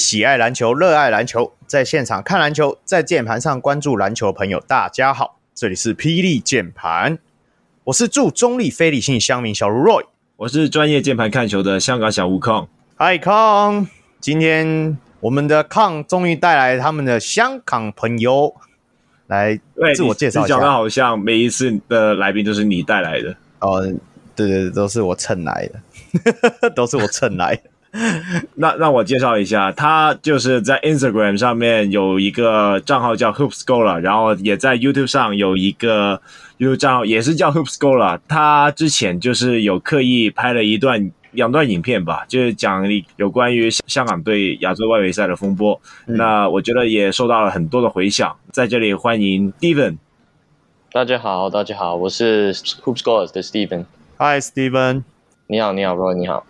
位喜爱篮球、热爱篮球，在现场看篮球，在键盘上关注篮球的朋友，大家好，这里是霹雳键盘，我是驻中立非理性乡民小如 Roy，我是专业键盘看球的香港小吴康。嗨康，今天我们的康终于带来他们的香港朋友来自我介绍一下，讲的好像每一次的来宾都是你带来的。哦，对对对，都是我蹭来的，都是我蹭来的。那让我介绍一下，他就是在 Instagram 上面有一个账号叫 Hoop Scholar，然后也在 YouTube 上有一个 YouTube 账号也是叫 Hoop Scholar。他之前就是有刻意拍了一段两段影片吧，就是讲有关于香港对亚洲外围赛的风波。嗯、那我觉得也受到了很多的回响。在这里欢迎 Steven。大家好，大家好，我是 Hoop Scholar 的 Steven。Hi，Steven。你好，你好，Roy，你好。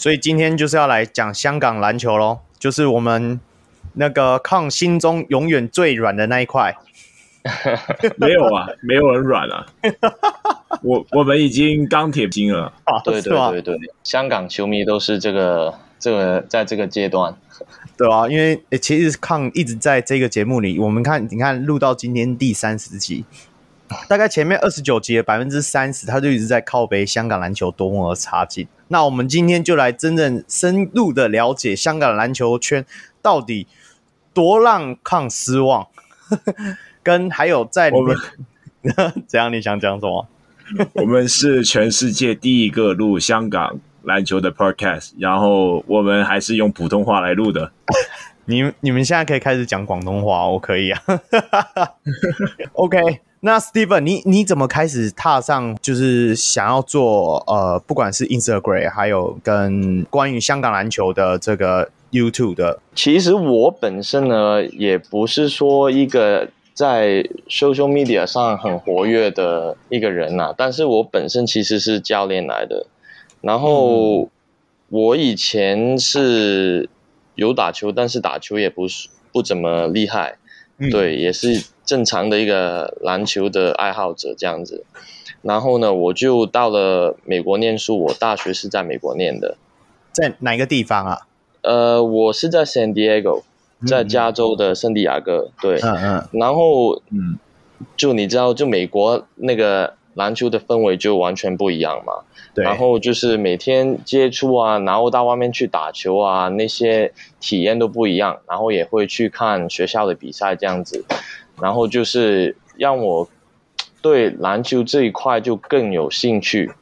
所以今天就是要来讲香港篮球咯，就是我们那个抗心中永远最软的那一块。没有啊，没有很软啊。我我们已经钢铁精了。啊，对对对对，香港球迷都是这个这个在这个阶段，对啊，因为诶其实抗一直在这个节目里，我们看你看录到今天第三十集，大概前面二十九集的百分之三十，他就一直在靠背香港篮球多么的差劲。那我们今天就来真正深入的了解香港篮球圈到底多让抗失望，跟还有在里面 怎样？你想讲什么？我们是全世界第一个录香港篮球的 podcast，然后我们还是用普通话来录的。你你们现在可以开始讲广东话，我可以啊。OK。那 Steven，你你怎么开始踏上就是想要做呃，不管是 Instagram，还有跟关于香港篮球的这个 YouTube 的？其实我本身呢，也不是说一个在 social media 上很活跃的一个人呐、啊，但是我本身其实是教练来的，然后我以前是有打球，但是打球也不是不怎么厉害。对，也是正常的一个篮球的爱好者这样子，然后呢，我就到了美国念书，我大学是在美国念的，在哪个地方啊？呃，我是在 San Diego，在加州的圣地亚哥。对，嗯嗯，然后嗯，就你知道，就美国那个篮球的氛围就完全不一样嘛。对，然后就是每天接触啊，然后到外面去打球啊，那些体验都不一样。然后也会去看学校的比赛这样子，然后就是让我对篮球这一块就更有兴趣，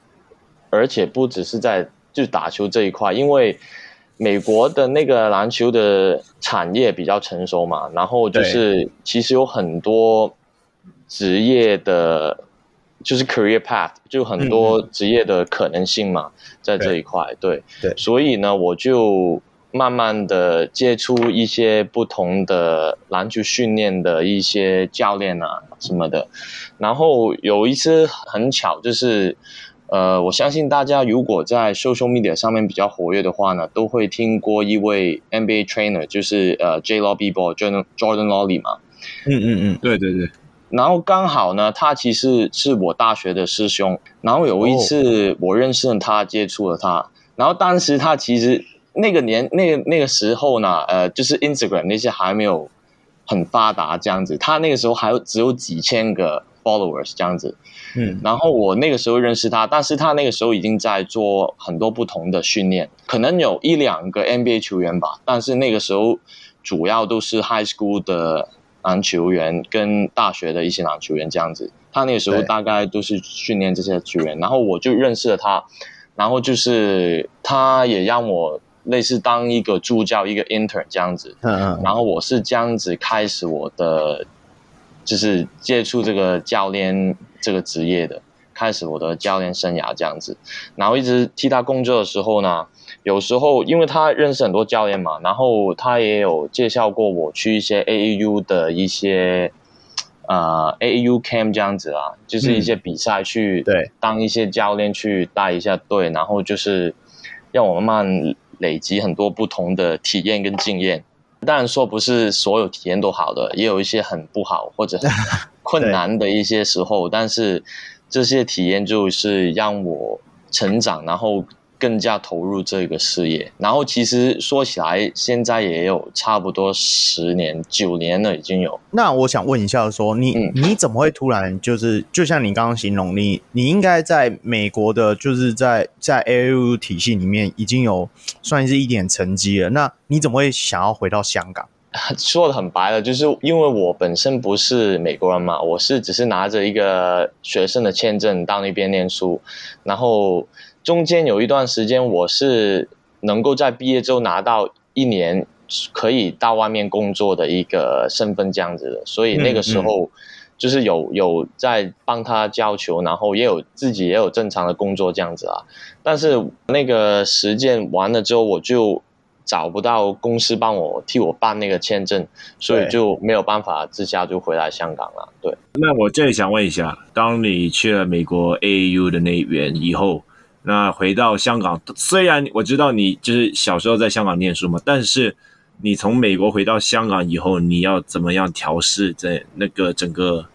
而且不只是在就打球这一块，因为美国的那个篮球的产业比较成熟嘛，然后就是其实有很多职业的。就是 career path，就很多职业的可能性嘛，嗯、在这一块，对，对，所以呢，我就慢慢的接触一些不同的篮球训练的一些教练啊什么的，然后有一次很巧，就是呃，我相信大家如果在 social media 上面比较活跃的话呢，都会听过一位 NBA trainer，就是呃 J Lobby Ball Jordan Jordan Lolly 嘛，嗯嗯嗯，对对对。然后刚好呢，他其实是我大学的师兄。然后有一次我认识了他，接触了他。然后当时他其实那个年那个那个时候呢，呃，就是 Instagram 那些还没有很发达这样子。他那个时候还有只有几千个 followers 这样子。嗯。然后我那个时候认识他，但是他那个时候已经在做很多不同的训练，可能有一两个 NBA 球员吧。但是那个时候主要都是 high school 的。篮球员跟大学的一些篮球员这样子，他那个时候大概都是训练这些球员，然后我就认识了他，然后就是他也让我类似当一个助教，一个 intern 这样子，嗯嗯，然后我是这样子开始我的就是接触这个教练这个职业的，开始我的教练生涯这样子，然后一直替他工作的时候呢。有时候，因为他认识很多教练嘛，然后他也有介绍过我去一些 AAU 的一些呃 AAU camp 这样子啊，就是一些比赛去对当一些教练去带一下队，嗯，然后就是让我慢慢累积很多不同的体验跟经验。当然说不是所有体验都好的，也有一些很不好或者很 困难的一些时候，但是这些体验就是让我成长，然后。更加投入这个事业。然后其实说起来，现在也有差不多十年、九年了，已经有。那我想问一下说，说你、嗯、你怎么会突然就是，就像你刚刚形容，你你应该在美国的，就是在在 AAU 体系里面已经有算是一点成绩了。那你怎么会想要回到香港？说的很白了，就是因为我本身不是美国人嘛，我是只是拿着一个学生的签证到那边念书，然后中间有一段时间我是能够在毕业之后拿到一年可以到外面工作的一个身份这样子的，所以那个时候就是有有在帮他教球，然后也有自己也有正常的工作这样子啊，但是那个实践完了之后我就。找不到公司帮我替我办那个签证，所以就没有办法，之下就回来香港了。对，那我这里想问一下，当你去了美国 AAU 的那边以后，那回到香港，虽然我知道你就是小时候在香港念书嘛，但是你从美国回到香港以后，你要怎么样调试在那个整个？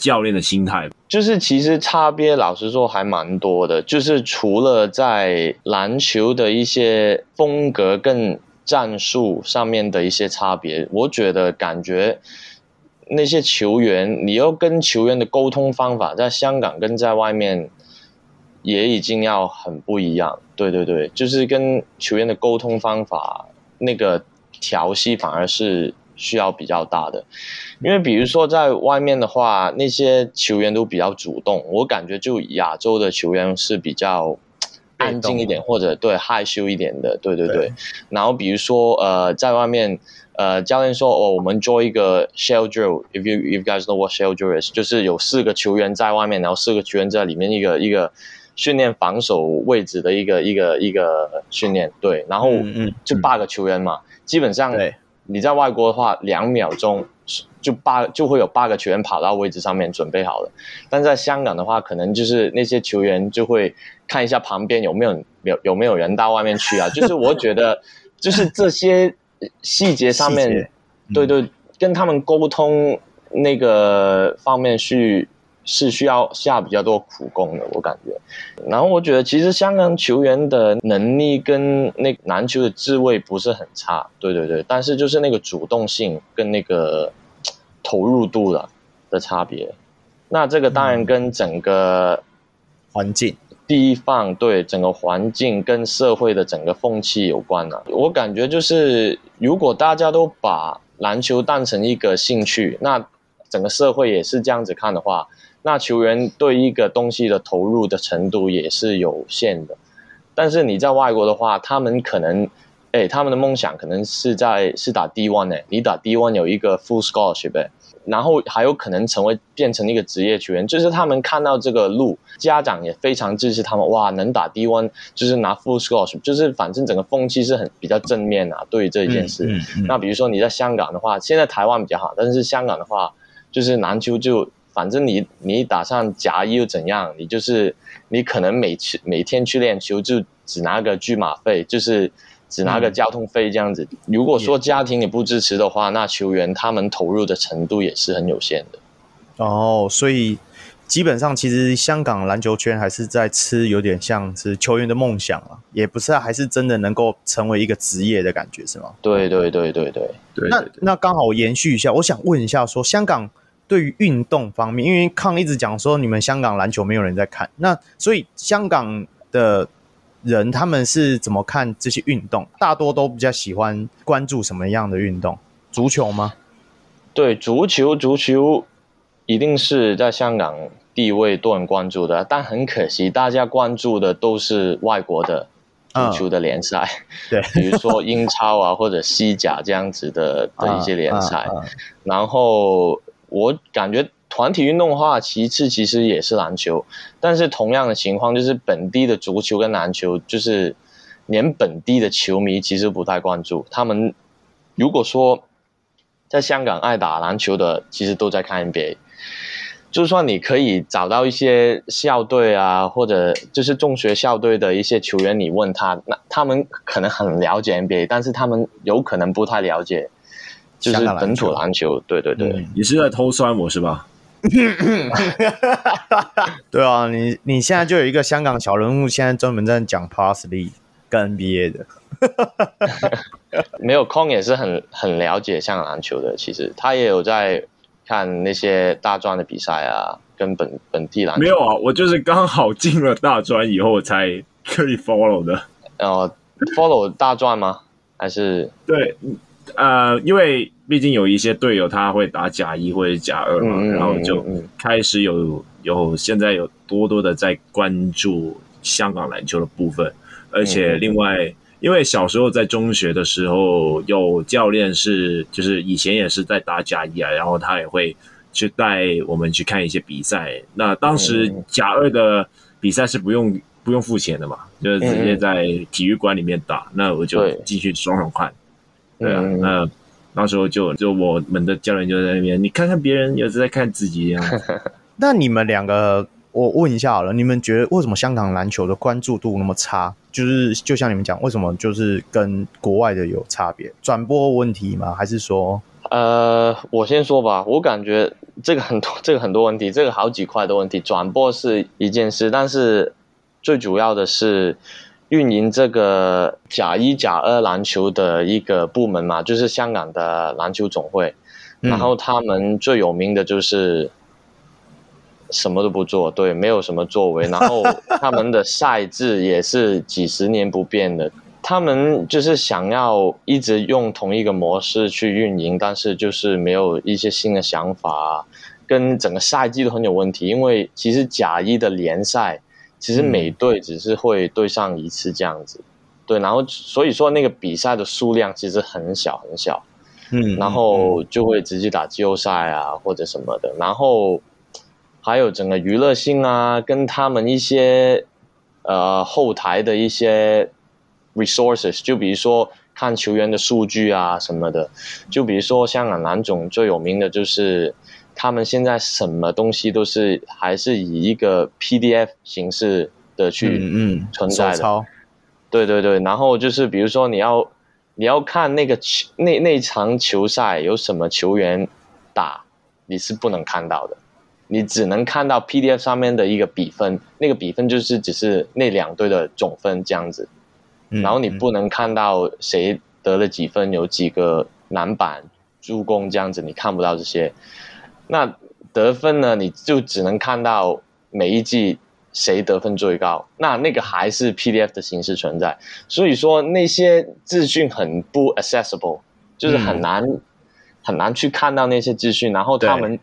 教练的心态，就是其实差别，老实说还蛮多的。就是除了在篮球的一些风格跟战术上面的一些差别，我觉得感觉那些球员，你要跟球员的沟通方法，在香港跟在外面也已经要很不一样。对对对，就是跟球员的沟通方法，那个调息反而是。需要比较大的，因为比如说在外面的话，那些球员都比较主动，我感觉就亚洲的球员是比较安静一点，或者对害羞一点的，对对对。对然后比如说呃，在外面呃，教练说哦，我们做一个 shell drill，if you if you guys know what shell drill is，就是有四个球员在外面，然后四个球员在里面，一个一个训练防守位置的一个一个一个训练，对，然后就八个球员嘛，嗯嗯、基本上。你在外国的话，两秒钟就八就会有八个球员跑到位置上面准备好了。但在香港的话，可能就是那些球员就会看一下旁边有没有有有没有人到外面去啊。就是我觉得，就是这些细节上面，节对对，嗯、跟他们沟通那个方面去。是需要下比较多苦功的，我感觉。然后我觉得，其实香港球员的能力跟那篮球的智慧不是很差，对对对。但是就是那个主动性跟那个 投入度的的差别。那这个当然跟整个环境、地方对整个环境跟社会的整个风气有关了。我感觉就是，如果大家都把篮球当成一个兴趣，那整个社会也是这样子看的话。那球员对一个东西的投入的程度也是有限的，但是你在外国的话，他们可能，哎，他们的梦想可能是在是打 D one 哎，你打 D one 有一个 full scholarship 哎，然后还有可能成为变成一个职业球员，就是他们看到这个路，家长也非常支持他们，哇，能打 D one 就是拿 full scholarship，就是反正整个风气是很比较正面啊，对于这一件事。嗯嗯嗯、那比如说你在香港的话，现在台湾比较好，但是香港的话，就是篮球就。反正你你打上甲一又怎样？你就是你可能每次每天去练球就只拿个车马费，就是只拿个交通费这样子。嗯、如果说家庭你不支持的话，那球员他们投入的程度也是很有限的。哦，所以基本上其实香港篮球圈还是在吃有点像是球员的梦想啊，也不是还是真的能够成为一个职业的感觉是吗？对对对对对对。那那刚好延续一下，我想问一下说香港。对于运动方面，因为康一直讲说你们香港篮球没有人在看，那所以香港的人他们是怎么看这些运动？大多都比较喜欢关注什么样的运动？足球吗？对，足球，足球一定是在香港地位多人关注的，但很可惜，大家关注的都是外国的足球的联赛，嗯、对，比如说英超啊或者西甲这样子的 的一些联赛，然后。我感觉团体运动的话，其次其实也是篮球，但是同样的情况就是本地的足球跟篮球，就是连本地的球迷其实不太关注。他们如果说在香港爱打篮球的，其实都在看 NBA。就算你可以找到一些校队啊，或者就是中学校队的一些球员，你问他，那他们可能很了解 NBA，但是他们有可能不太了解。就是本土篮球，对对对，你是在偷酸我是吧？对啊，你你现在就有一个香港小人物，现在专门在讲 Parsley 跟 NBA 的。没有空也是很很了解香港篮球的，其实他也有在看那些大专的比赛啊，跟本本地篮球。没有啊，我就是刚好进了大专以后才可以 follow 的。呃，follow 大专吗？还是对，呃，因为毕竟有一些队友他会打甲一或者甲二嘛，嗯、然后就开始有有现在有多多的在关注香港篮球的部分，而且另外。嗯因为小时候在中学的时候，有教练是就是以前也是在打甲一啊，然后他也会去带我们去看一些比赛。那当时甲二的比赛是不用不用付钱的嘛，就是直接在体育馆里面打。那我就继续爽爽看。对啊，那那时候就就我们的教练就在那边，你看看别人，也是在看自己一样。那你们两个，我问一下好了，你们觉得为什么香港篮球的关注度那么差？就是就像你们讲，为什么就是跟国外的有差别？转播问题吗？还是说？呃，我先说吧，我感觉这个很多，这个很多问题，这个好几块的问题。转播是一件事，但是最主要的是运营这个甲一、甲二篮球的一个部门嘛，就是香港的篮球总会。然后他们最有名的就是。什么都不做，对，没有什么作为。然后他们的赛制也是几十年不变的，他们就是想要一直用同一个模式去运营，但是就是没有一些新的想法，跟整个赛季都很有问题。因为其实甲一的联赛，其实每队只是会对上一次这样子，嗯、对，然后所以说那个比赛的数量其实很小很小，嗯，然后就会直接打季后赛啊或者什么的，然后。还有整个娱乐性啊，跟他们一些呃后台的一些 resources，就比如说看球员的数据啊什么的，就比如说香港篮总最有名的就是他们现在什么东西都是还是以一个 PDF 形式的去存在的，嗯嗯、对对对，然后就是比如说你要你要看那个球那那场球赛有什么球员打，你是不能看到的。你只能看到 PDF 上面的一个比分，那个比分就是只是那两队的总分这样子，然后你不能看到谁得了几分，有几个篮板、助攻这样子，你看不到这些。那得分呢，你就只能看到每一季谁得分最高，那那个还是 PDF 的形式存在。所以说那些资讯很不 accessible，就是很难、嗯、很难去看到那些资讯，然后他们。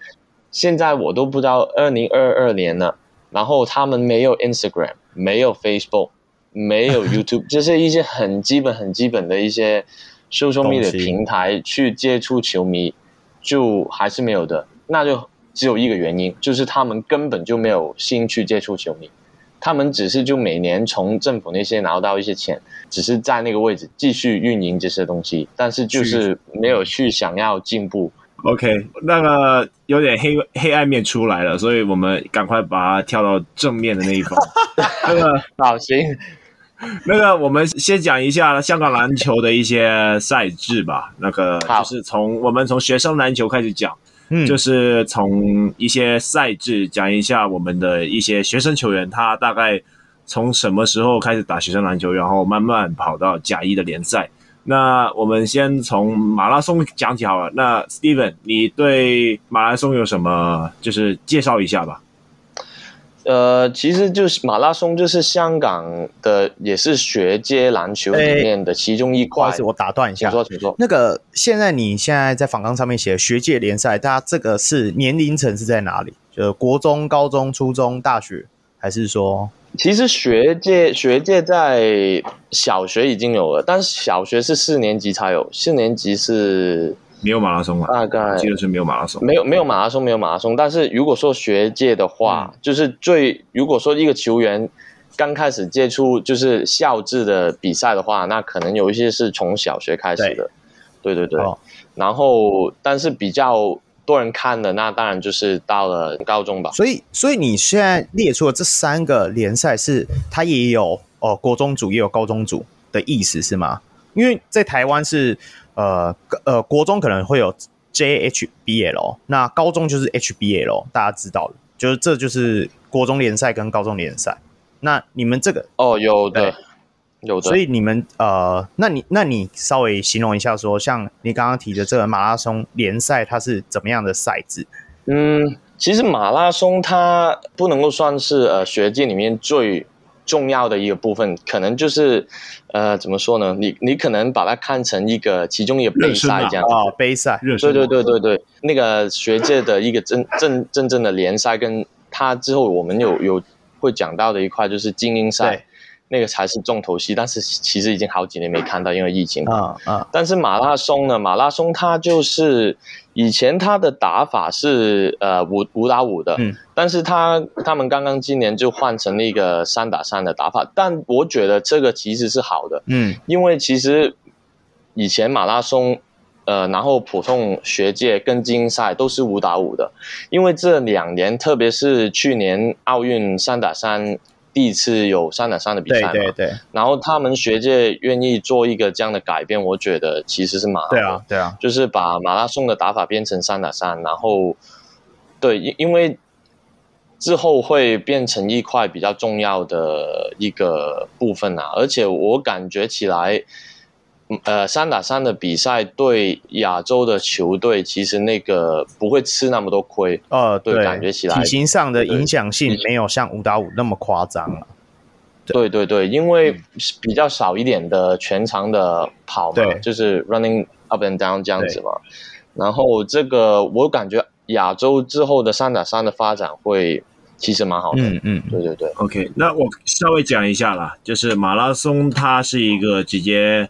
现在我都不知道二零二二年了，然后他们没有 Instagram，没有 Facebook，没有 YouTube，这是一些很基本、很基本的一些 social media 平台去接触球迷，就还是没有的。那就只有一个原因，就是他们根本就没有心去接触球迷，他们只是就每年从政府那些拿到一些钱，只是在那个位置继续运营这些东西，但是就是没有去想要进步。OK，那个有点黑黑暗面出来了，所以我们赶快把它跳到正面的那一方。那个好行，那个我们先讲一下香港篮球的一些赛制吧。那个就是从我们从学生篮球开始讲，嗯，就是从一些赛制讲一下我们的一些学生球员，他大概从什么时候开始打学生篮球，然后慢慢跑到甲一的联赛。那我们先从马拉松讲起好了。那 Steven，你对马拉松有什么就是介绍一下吧？呃，其实就是马拉松就是香港的，也是学界篮球里面的其中一块。欸、不好意思，我打断一下。请说，请说。那个现在你现在在访纲上面写学界联赛，大家这个是年龄层是在哪里？就是国中、高中、初中、大学，还是说？其实学界学界在小学已经有了，但是小学是四年级才有，四年级是没有马拉松啊。大概记得是没有马拉松，没有没有马拉松，没有马拉松。但是如果说学界的话，嗯、就是最如果说一个球员刚开始接触就是校制的比赛的话，那可能有一些是从小学开始的，对，对对对。哦、然后，但是比较。多人看的那当然就是到了高中吧。所以，所以你现在列出了这三个联赛是它也有哦，国中组也有高中组的意思是吗？因为在台湾是呃呃国中可能会有 JHBL，那高中就是 HBL，大家知道的，就是这就是国中联赛跟高中联赛。那你们这个哦，有的，有的。所以你们呃，那你那你稍微形容一下说，说像你刚刚提的这个马拉松联赛，它是怎么样的赛制？嗯，其实马拉松它不能够算是呃学界里面最重要的一个部分，可能就是呃怎么说呢？你你可能把它看成一个其中一个杯赛这样啊，杯赛，对对对对对，那个学界的一个真正真正的联赛，跟它之后我们有有会讲到的一块就是精英赛。那个才是重头戏，但是其实已经好几年没看到，因为疫情。啊啊！但是马拉松呢？马拉松它就是以前它的打法是呃五五打五的，嗯，但是他他们刚刚今年就换成了一个三打三的打法，但我觉得这个其实是好的，嗯，因为其实以前马拉松呃，然后普通学界跟精英赛都是五打五的，因为这两年特别是去年奥运三打三。第一次有三打三的比赛嘛，对对对，然后他们学界愿意做一个这样的改变，我觉得其实是蛮好的。对啊，对啊，就是把马拉松的打法变成三打三，然后对，因因为之后会变成一块比较重要的一个部分啊，而且我感觉起来。呃，三打三的比赛对亚洲的球队其实那个不会吃那么多亏。呃，对，感觉起来体型上的影响性没有像五打五那么夸张了。对对对，因为比较少一点的全长的跑嘛，就是 running up and down 这样子嘛。然后这个我感觉亚洲之后的三打三的发展会其实蛮好的。嗯嗯，对对对。OK，那我稍微讲一下啦，就是马拉松它是一个直接。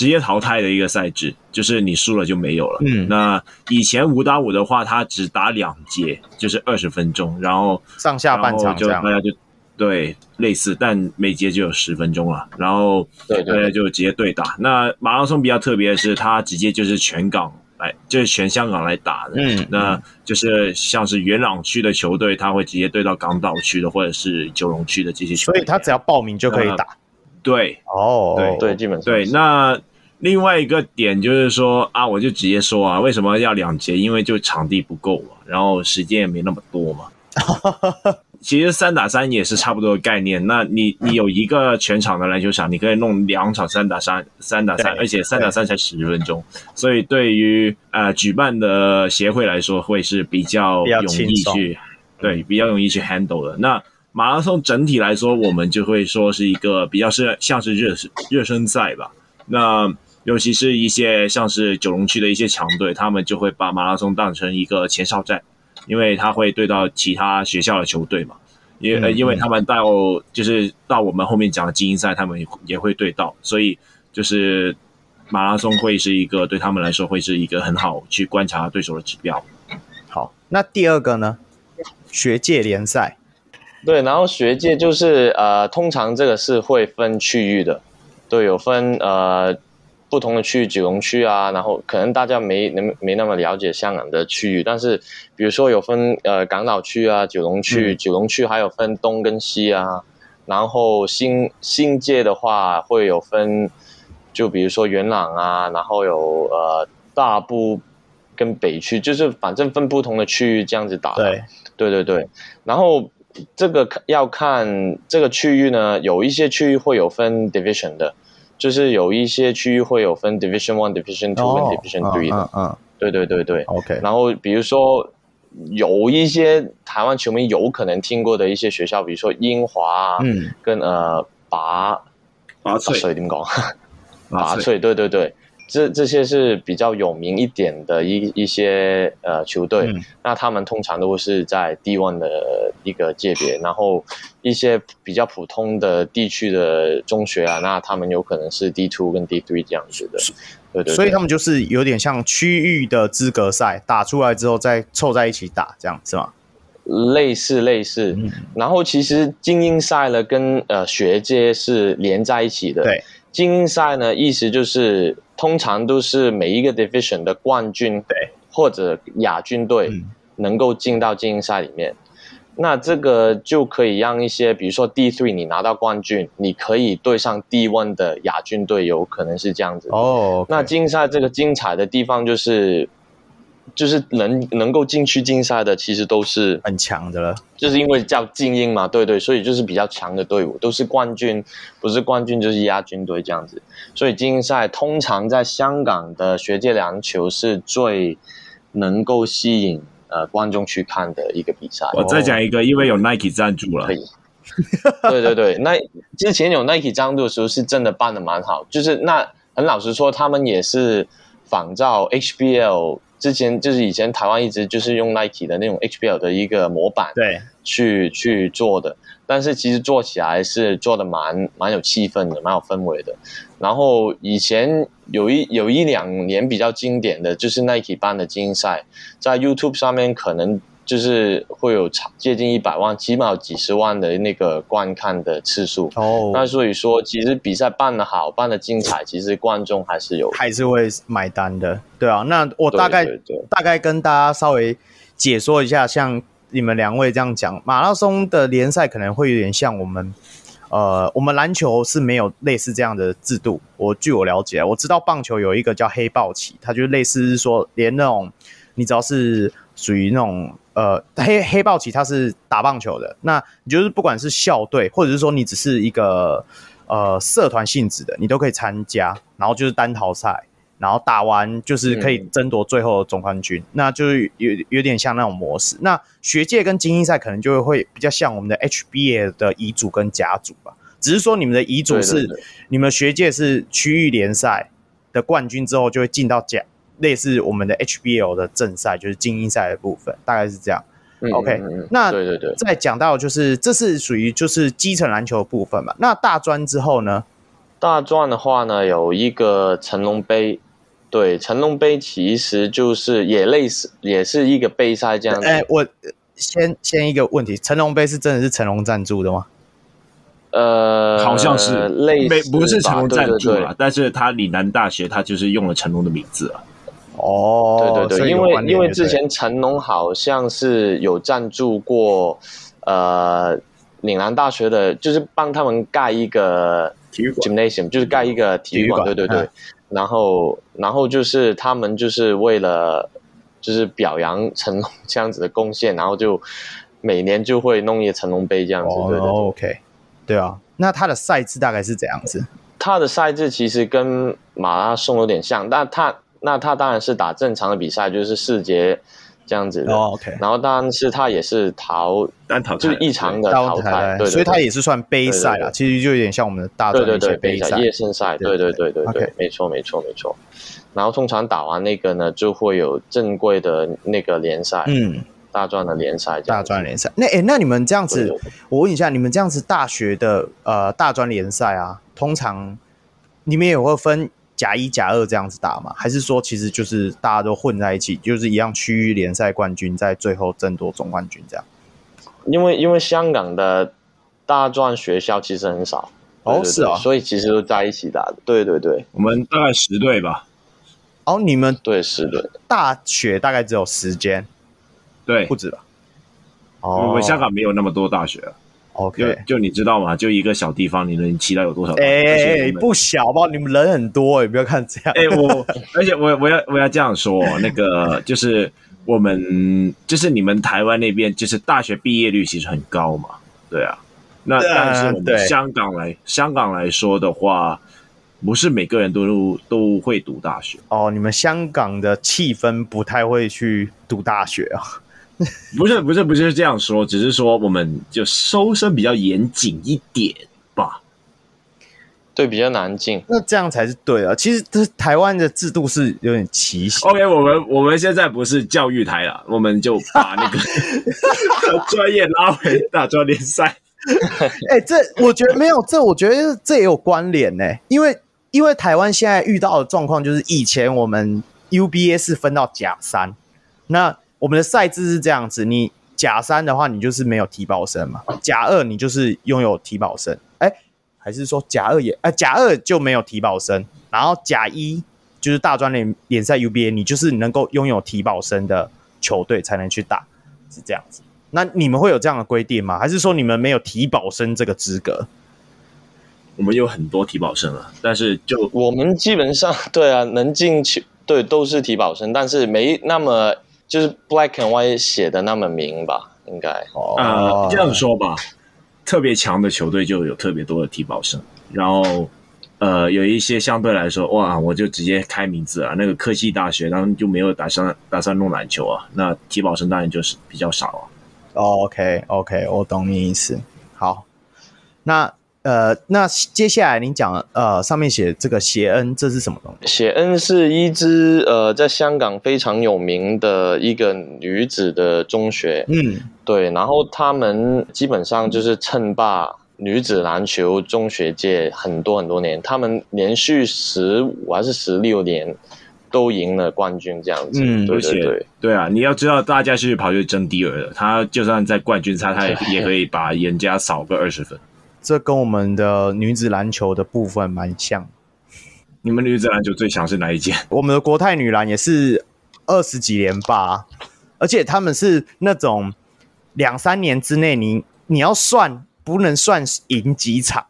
直接淘汰的一个赛制，就是你输了就没有了。嗯，那以前五打五的话，他只打两节，就是二十分钟，然后上下半场就大家就对类似，但每节就有十分钟了，然后大家就直接对打。那马拉松比较特别的是，它直接就是全港来，就是全香港来打的。嗯，那就是像是元朗区的球队，他会直接对到港岛区的或者是九龙区的这些球队，所以他只要报名就可以打。对，哦，对对，基本上对那。另外一个点就是说啊，我就直接说啊，为什么要两节？因为就场地不够嘛，然后时间也没那么多嘛。其实三打三也是差不多的概念。那你你有一个全场的篮球场，你可以弄两场三打三，三打三，而且三打三才十分钟，所以对于呃举办的协会来说，会是比较容易去对比较容易去 handle 的。那马拉松整体来说，我们就会说是一个比较是像是热热身赛吧。那尤其是一些像是九龙区的一些强队，他们就会把马拉松当成一个前哨战，因为他会对到其他学校的球队嘛，因为、嗯、因为他们到就是到我们后面讲的精英赛，他们也会对到，所以就是马拉松会是一个对他们来说会是一个很好去观察对手的指标。好，那第二个呢？学界联赛，对，然后学界就是呃，通常这个是会分区域的，对，有分呃。不同的区域，九龙区啊，然后可能大家没没没那么了解香港的区域，但是比如说有分呃港岛区啊、九龙区，嗯、九龙区还有分东跟西啊，然后新新界的话会有分，就比如说元朗啊，然后有呃大埔跟北区，就是反正分不同的区域这样子打的。对对对对，然后这个要看这个区域呢，有一些区域会有分 division 的。就是有一些区域会有分 Division One、Division Two 跟 Division Three 的，嗯嗯，对对对对，OK。然后比如说有一些台湾球迷有可能听过的一些学校，比如说英华啊，嗯，跟呃拔拔萃，点讲？拔萃，对对对。这这些是比较有名一点的一一些呃球队，嗯，那他们通常都是在 D1 的一个界别，然后一些比较普通的地区的中学啊，那他们有可能是 D2 跟 D3 这样子的，对对，对。所以他们就是有点像区域的资格赛，打出来之后再凑在一起打，这样是吗？类似类似，嗯，然后其实精英赛呢跟呃学界是连在一起的，对。精英赛呢，意思就是通常都是每一个 division 的冠军对，或者亚军队能够进到精英赛里面。嗯。那这个就可以让一些，比如说 D three 你拿到冠军，你可以对上 D one 的亚军队，有可能是这样子。哦。Okay. 那精英赛这个精彩的地方就是，就是能能够进去竞赛的，其实都是很强的了。就是因为叫精英嘛，对对，所以就是比较强的队伍，都是冠军，不是冠军就是亚军队这样子。所以精英赛通常在香港的学界篮球是最能够吸引呃观众去看的一个比赛。我再讲一个，因为有 Nike 赞助了。可以。对对对，那之前有 Nike 赞助的时候，是真的办的蛮好。就是那很老实说，他们也是仿照 HBL。之前就是以前台湾一直就是用 Nike 的那种 HBL 的一个模板，对，去去做的。但是其实做起来是做的蛮蛮有气氛的，蛮有氛围的。然后以前有一有一两年比较经典的就是 Nike 办的精英赛，在 YouTube 上面可能。就是会有接近一百万，起码有几十万的那个观看的次数哦。那所以说，其实比赛办得好，办得精彩，其实观众还是有，还是会买单的。对啊，那我大概大概跟大家稍微解说一下，像你们两位这样讲，马拉松的联赛可能会有点像我们，呃，我们篮球是没有类似这样的制度。我据我了解，我知道棒球有一个叫黑豹旗，它就类似是说，连那种你只要是属于那种。呃，黑黑豹旗它是打棒球的，那你就是不管是校队，或者是说你只是一个呃社团性质的，你都可以参加，然后就是单淘赛，然后打完就是可以争夺最后的总冠军，嗯、那就是有有点像那种模式。那学界跟精英赛可能就会比较像我们的 HBA 的乙组跟甲组吧，只是说你们的乙组是你们学界是区域联赛的冠军之后就会进到甲。类似我们的 HBL 的正赛，就是精英赛的部分，大概是这样。嗯、OK，那对对对，再讲到就是这是属于就是基层篮球的部分嘛。那大专之后呢？大专的话呢，有一个成龙杯。对，成龙杯其实就是也类似，也是一个杯赛这样子。哎，我先先一个问题，成龙杯是真的是成龙赞助的吗？呃，好像是类似，不是成龙赞助啊，但是他岭南大学他就是用了成龙的名字啊。哦，对对对，因为因为之前成龙好像是有赞助过，呃，岭南大学的，就是帮他们盖一个体育馆，gymnasium，就是盖一个体育馆，对对对。然后然后就是他们就是为了就是表扬成龙这样子的贡献，然后就每年就会弄一个成龙杯这样子。对对对，OK，对啊，那他的赛制大概是怎样子？他的赛制其实跟马拉松有点像，但他。那他当然是打正常的比赛，就是四节这样子的。哦，OK。然后当然是他也是淘单淘，就是异常的淘汰，对，所以他也是算杯赛啦。其实就有点像我们的大专对杯赛、夜胜赛。对对对对对，没错没错没错。然后通常打完那个呢，就会有正规的那个联赛，嗯，大专的联赛，大专联赛。那哎，那你们这样子，我问一下，你们这样子大学的呃大专联赛啊，通常你们也会分？甲一、甲二这样子打吗？还是说其实就是大家都混在一起，就是一样区域联赛冠军在最后争夺总冠军这样？因为因为香港的大专学校其实很少哦，是啊，所以其实都在一起打的。对对对，我们大概十队吧。哦，你们对十队，大学大概只有十间，对，不止吧？哦，我们香港没有那么多大学。OK，就，就你知道吗？就一个小地方，你能期待有多少？哎、欸，不小吧？你们人很多哎、欸，不要看这样。哎、欸，我 而且我我要我要这样说，那个就是我们就是你们台湾那边，就是大学毕业率其实很高嘛，对啊。那但是我们香港来香港来说的话，不是每个人都都会读大学哦。你们香港的气氛不太会去读大学啊。不是不是不是这样说，只是说我们就收生比较严谨一点吧。对，比较难进。那这样才是对啊。其实这台湾的制度是有点奇形。OK，我们我们现在不是教育台了，我们就把那个 专业拉回大专联赛。哎、欸，这我觉得没有，这我觉得这也有关联呢。因为因为台湾现在遇到的状况就是，以前我们 UBA 是分到甲三，那。我们的赛制是这样子，你甲三的话，你就是没有提保生嘛；甲二你就是拥有提保生，哎，还是说甲二也？哎，甲二就没有提保生，然后甲一就是大专联联赛 UBA，你就是能够拥有提保生的球队才能去打，是这样子。那你们会有这样的规定吗？还是说你们没有提保生这个资格？我们有很多提保生啊，但是就我们基本上对啊，能进球。对，都是提保生，但是没那么就是 black and white 写的那么明吧，应该。哦、呃，这样说吧，特别强的球队就有特别多的体保生，然后呃，有一些相对来说，哇，我就直接开名字啊，那个科技大学，他们就没有打算打算弄篮球啊，那体保生当然就是比较少啊。哦、OK OK，我懂你意思。好，那。呃，那接下来您讲呃，上面写这个谢恩，这是什么东西？谢恩是一支呃，在香港非常有名的一个女子的中学，嗯，对，然后他们基本上就是称霸女子篮球中学界很多很多年，他们连续十五还是十六年都赢了冠军，这样子，嗯，对对对，对啊，你要知道，大家是跑去争第二的，他就算在冠军赛，他也 可以把人家少个二十分。这跟我们的女子篮球的部分蛮像。你们女子篮球最强是哪一届？我们的国泰女篮也是二十几连霸，而且他们是那种两三年之内你，你你要算不能算赢几场，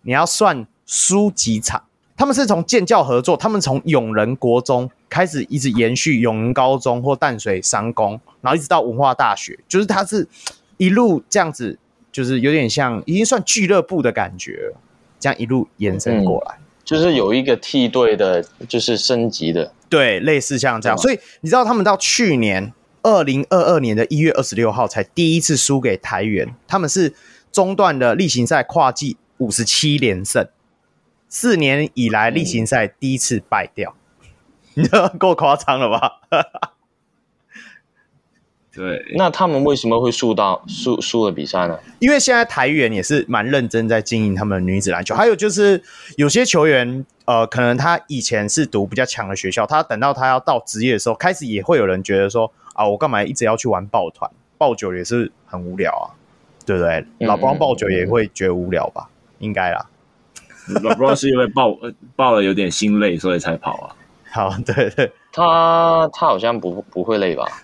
你要算输几场。他们是从建教合作，他们从永仁国中开始一直延续永仁高中或淡水商工，然后一直到文化大学，就是他是一路这样子。就是有点像，已经算俱乐部的感觉，这样一路延伸过来，嗯，就是有一个梯队的，就是升级的，对，类似像这样。所以你知道，他们到去年二零二二年的一月二十六号才第一次输给台元，他们是中断的例行赛跨季五十七连胜，四年以来例行赛第一次败掉，你知道够夸张了吧？对，那他们为什么会输到输输了比赛呢？因为现在台员也是蛮认真在经营他们的女子篮球，还有就是有些球员，呃，可能他以前是读比较强的学校，他等到他要到职业的时候，开始也会有人觉得说啊，我干嘛一直要去玩抱团？抱久也是很无聊啊，对不对？老布朗抱久也会觉得无聊吧？应该啦。老布朗是因为抱抱了有点心累，所以才跑啊。好，对对。他他好像不不会累吧，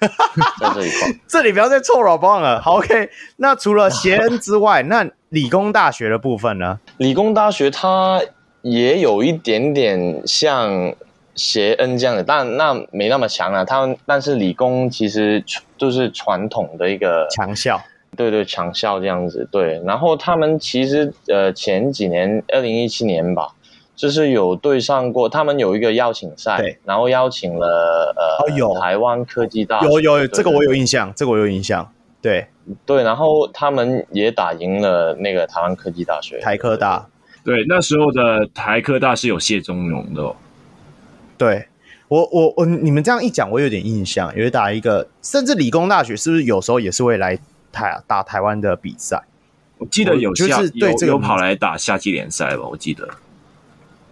在这一块，这里不要再臭老棒了。好，OK。那除了 协恩之外，那理工大学的部分呢？理工大学它也有一点点像协恩这样的，但那没那么强了。他们但是理工其实就是传统的一个强校，对对，强校这样子。对，然后他们其实呃前几年，二零一七年吧。就是有对上过，他们有一个邀请赛，对，然后邀请了呃，哦、有。台湾科技大学，有有这个我有印象，这个我有印象，对。对，然后他们也打赢了那个台湾科技大学，台科大，对，那时候的台科大是有谢宗荣的、哦，对。我我我你们这样一讲，我有点印象，有打一个，甚至理工大学是不是有时候也是会来台打台湾的比赛？我记得有就是对这个有，有跑来打夏季联赛吧，我记得。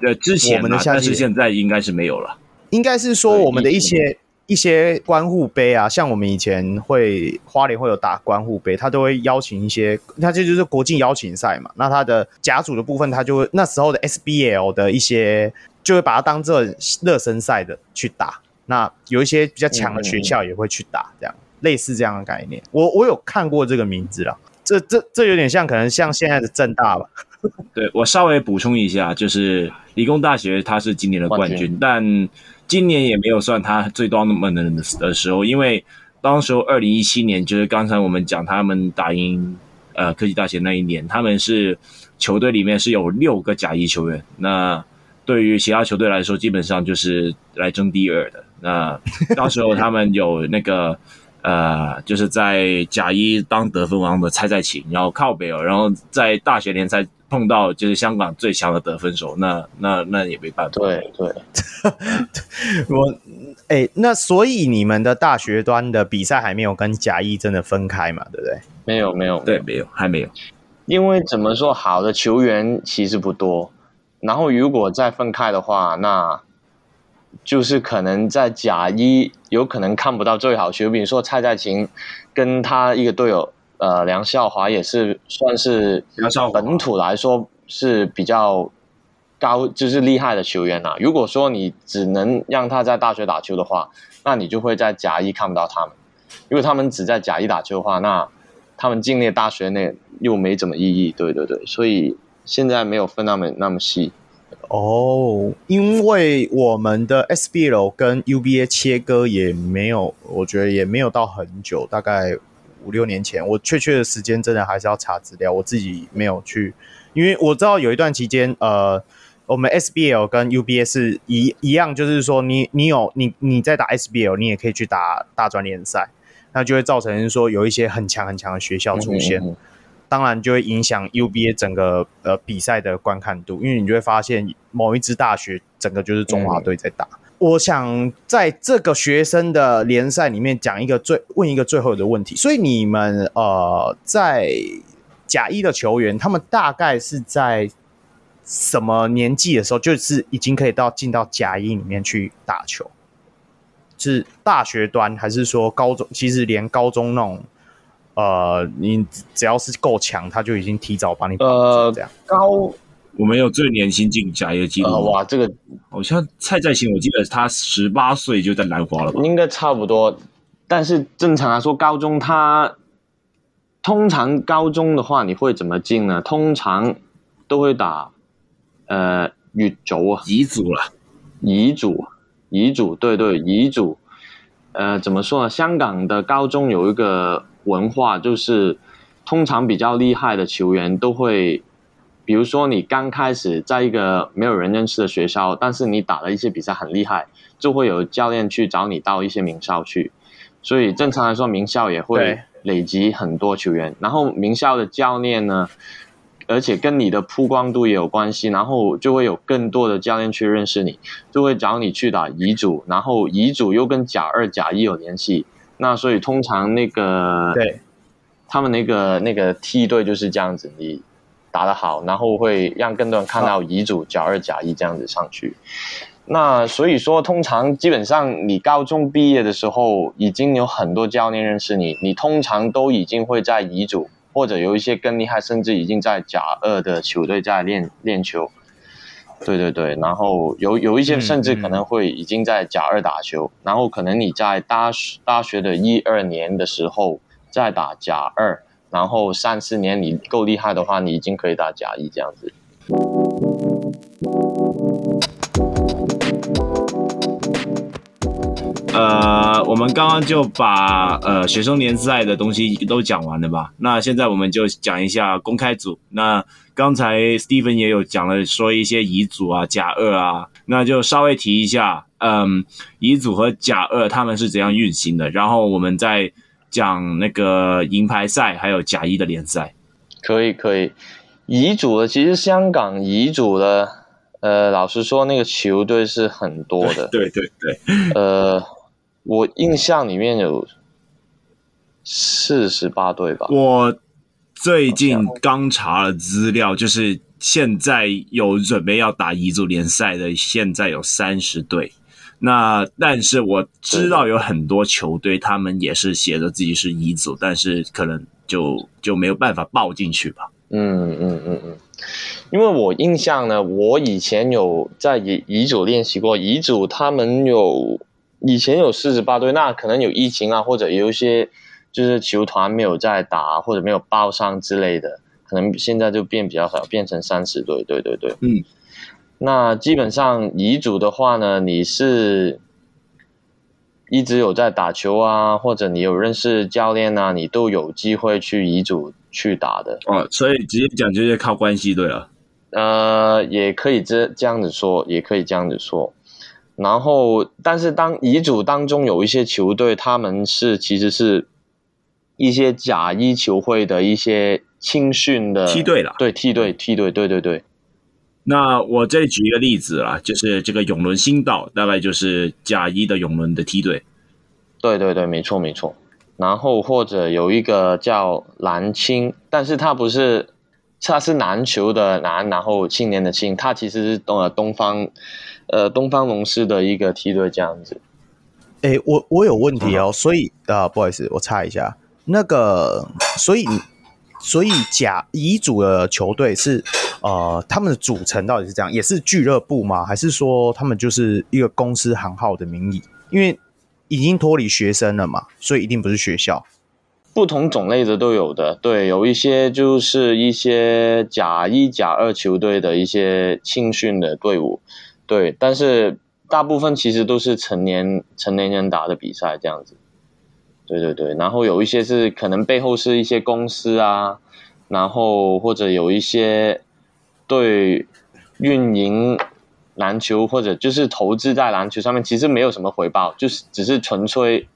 对，之前我们的夏季，但是现在应该是没有了。应该是说我们的一些一些关护杯啊，像我们以前会花莲会有打关护杯，他都会邀请一些，他这就是国际邀请赛嘛。那他的甲组的部分，他就会那时候的 SBL 的一些，就会把它当做热身赛的去打。那有一些比较强的学校也会去打，这样、嗯、类似这样的概念。我我有看过这个名字啦，这这这有点像，可能像现在的正大吧。对，我稍微补充一下，就是理工大学它是今年的冠军，冠军，但今年也没有算它最多那么能的时候，因为当时候二零一七年就是刚才我们讲他们打赢呃科技大学那一年，他们是球队里面是有六个甲一球员，那对于其他球队来说，基本上就是来争第二的。那到时候他们有那个。呃，就是在甲一当得分王的蔡在勤，然后靠北哦，然后在大学联赛碰到就是香港最强的得分手，那那那也没办法。对对，我哎、欸，那所以你们的大学端的比赛还没有跟甲一真的分开嘛？对不对？没有没有，对没有还没有，因为怎么说，好的球员其实不多，然后如果再分开的话，那。就是可能在甲一有可能看不到最好球，比如说蔡在勤跟他一个队友，呃，梁少华也是算是本土来说是比较高，就是厉害的球员呐、啊。如果说你只能让他在大学打球的话，那你就会在甲一看不到他们。如果他们只在甲一打球的话，那他们进那大学那又没怎么意义。对对对，所以现在没有分那么那么细。哦，因为我们的 SBL 跟 UBA 切割也没有，我觉得也没有到很久，大概五六年前。我确切的时间真的还是要查资料，我自己没有去，因为我知道有一段期间，呃，我们 SBL 跟 UBA 是一一样，就是说你你有你你在打 SBL，你也可以去打大专联赛，那就会造成说有一些很强很强的学校出现。嗯嗯当然就会影响 UBA 整个呃比赛的观看度，因为你就会发现某一支大学整个就是中华队在打。嗯、我想在这个学生的联赛里面讲一个最问一个最后的问题，所以你们呃在甲一的球员，他们大概是在什么年纪的时候，就是已经可以到进到甲一里面去打球？是大学端还是说高中？其实连高中那种。呃，你只要是够强，他就已经提早把你呃这样高。我们有最年轻进甲一的记录、呃。哇，这个好像蔡在兴，我记得他十八岁就在南华了吧？应该差不多。但是正常来说，高中他通常高中的话，你会怎么进呢？通常都会打呃乙组啊，乙组了，乙组，乙组，对对，乙组。呃，怎么说呢？香港的高中有一个。文化就是，通常比较厉害的球员都会，比如说你刚开始在一个没有人认识的学校，但是你打了一些比赛很厉害，就会有教练去找你到一些名校去。所以正常来说，名校也会累积很多球员。然后名校的教练呢，而且跟你的曝光度也有关系，然后就会有更多的教练去认识你，就会找你去打乙组，然后乙组又跟甲二、甲一有联系。那所以通常那个，对，他们那个那个梯队就是这样子，你打得好，然后会让更多人看到乙组、甲二、甲一这样子上去。那所以说，通常基本上你高中毕业的时候，已经有很多教练认识你，你通常都已经会在乙组，或者有一些更厉害，甚至已经在甲二的球队在练练球。对对对，然后有有一些甚至可能会已经在甲二打球，然后可能你在大大学的一二年的时候再打甲二，然后三四年你够厉害的话，你已经可以打甲一这样子。呃，我们刚刚就把呃学生联赛的东西都讲完了吧？那现在我们就讲一下公开组。那刚才 Steven 也有讲了，说一些乙组啊、甲二啊，那就稍微提一下，嗯，乙组和甲二他们是怎样运行的，然后我们再讲那个银牌赛还有甲一的联赛。可以，可以。乙组的其实香港乙组的，呃，老实说，那个球队是很多的。对对对，对。呃。我印象里面有四十八队吧。我最近刚查了资料，就是现在有准备要打乙组联赛的，现在有三十队。那但是我知道有很多球队，他们也是写着自己是乙组，但是可能就就没有办法报进去吧。嗯嗯嗯嗯，因为我印象呢，我以前有在乙乙组练习过，乙组他们有。以前有四十八队，那可能有疫情啊，或者有一些就是球团没有在打，或者没有报上之类的，可能现在就变比较少，变成三十队。对对对，嗯。那基本上乙组的话呢，你是一直有在打球啊，或者你有认识教练啊，你都有机会去乙组去打的。哦，所以直接讲就是靠关系，对了。呃，也可以这这样子说，也可以这样子说。然后，但是当乙组当中有一些球队，他们是其实是一些甲一球会的一些青训的梯队了，对梯队梯队，对对对。那我再举一个例子啊，就是这个永伦新道，大概就是甲一的永伦的梯队。对对对，没错没错。然后或者有一个叫蓝青，但是他不是，他是篮球的篮，然后青年的青，他其实是东东方。呃，东方龙狮的一个梯队这样子。哎，我我有问题哦，嗯、所以啊、呃，不好意思，我插一下，那个，所以所以甲乙组的球队是呃，他们的组成到底是这样，也是俱乐部吗？还是说他们就是一个公司行号的名义？因为已经脱离学生了嘛，所以一定不是学校。不同种类的都有的，对，有一些就是一些甲一、甲二球队的一些青训的队伍，对，但是大部分其实都是成年成年人打的比赛这样子，对对对，然后有一些是可能背后是一些公司啊，然后或者有一些对运营篮球或者就是投资在篮球上面，其实没有什么回报，就是只是纯粹。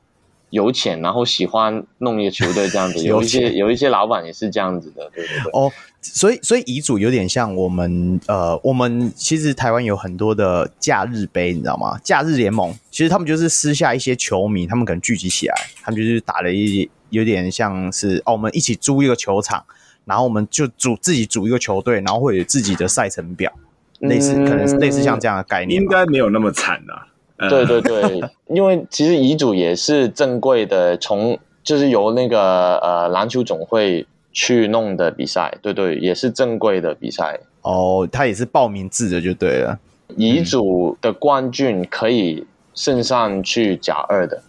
有钱，然后喜欢弄一个球队这样子，有一些有一些老板也是这样子的，对对对。哦，所以所以遗嘱有点像我们呃，我们其实台湾有很多的假日杯，你知道吗？假日联盟其实他们就是私下一些球迷，他们可能聚集起来，他们就是打了一有点像是哦，我们一起租一个球场，然后我们就组自己组一个球队，然后会有自己的赛程表，类似可能类似像这样的概念，应该没有那么惨啊。对对对，因为其实乙组也是正规的，从就是由那个呃篮球总会去弄的比赛，对对，也是正规的比赛。哦，他也是报名制的就对了。乙组的冠军可以升上去甲二的。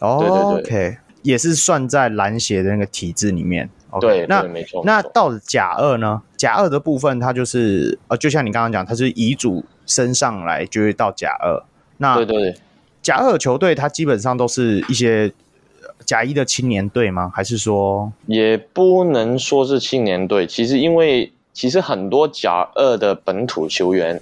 哦，对对对，OK，也是算在篮协的那个体制里面。Okay, 对，那对没错。那到了甲二呢？甲二的部分，它就是呃，就像你刚刚讲，它是乙组升上来就会到甲二。那对对对，甲二球队它基本上都是一些甲一的青年队吗？还是说也不能说是青年队？其实因为其实很多甲二的本土球员，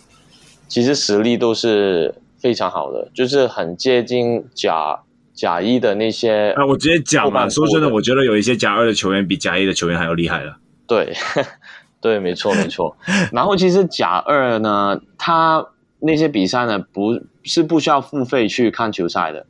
其实实力都是非常好的，就是很接近甲甲一的那些。啊我直接讲嘛，说真的，我觉得有一些甲二的球员比甲一的球员还要厉害了。对，对，没错，没错。然后其实甲二呢，他那些比赛呢，不。是不需要付费去看球赛的，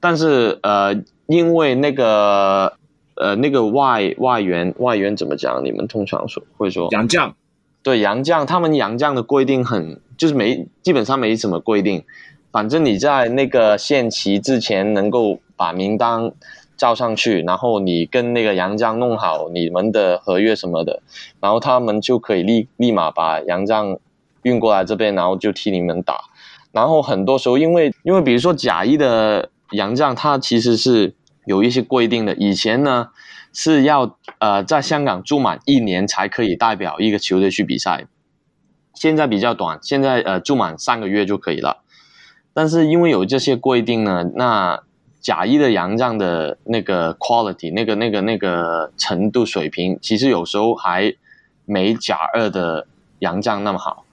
但是呃，因为那个呃那个外外援外援怎么讲？你们通常说会说洋将，对洋将，他们洋将的规定很就是没基本上没什么规定，反正你在那个限期之前能够把名单交上去，然后你跟那个洋将弄好你们的合约什么的，然后他们就可以立立马把洋将运过来这边，然后就替你们打。然后很多时候，因为因为比如说甲一的洋将，他其实是有一些规定的。以前呢是要呃在香港住满一年才可以代表一个球队去比赛，现在比较短，现在呃住满三个月就可以了。但是因为有这些规定呢，那甲一的洋将的那个 quality，那个那个那个程度水平，其实有时候还没甲二的洋将那么好。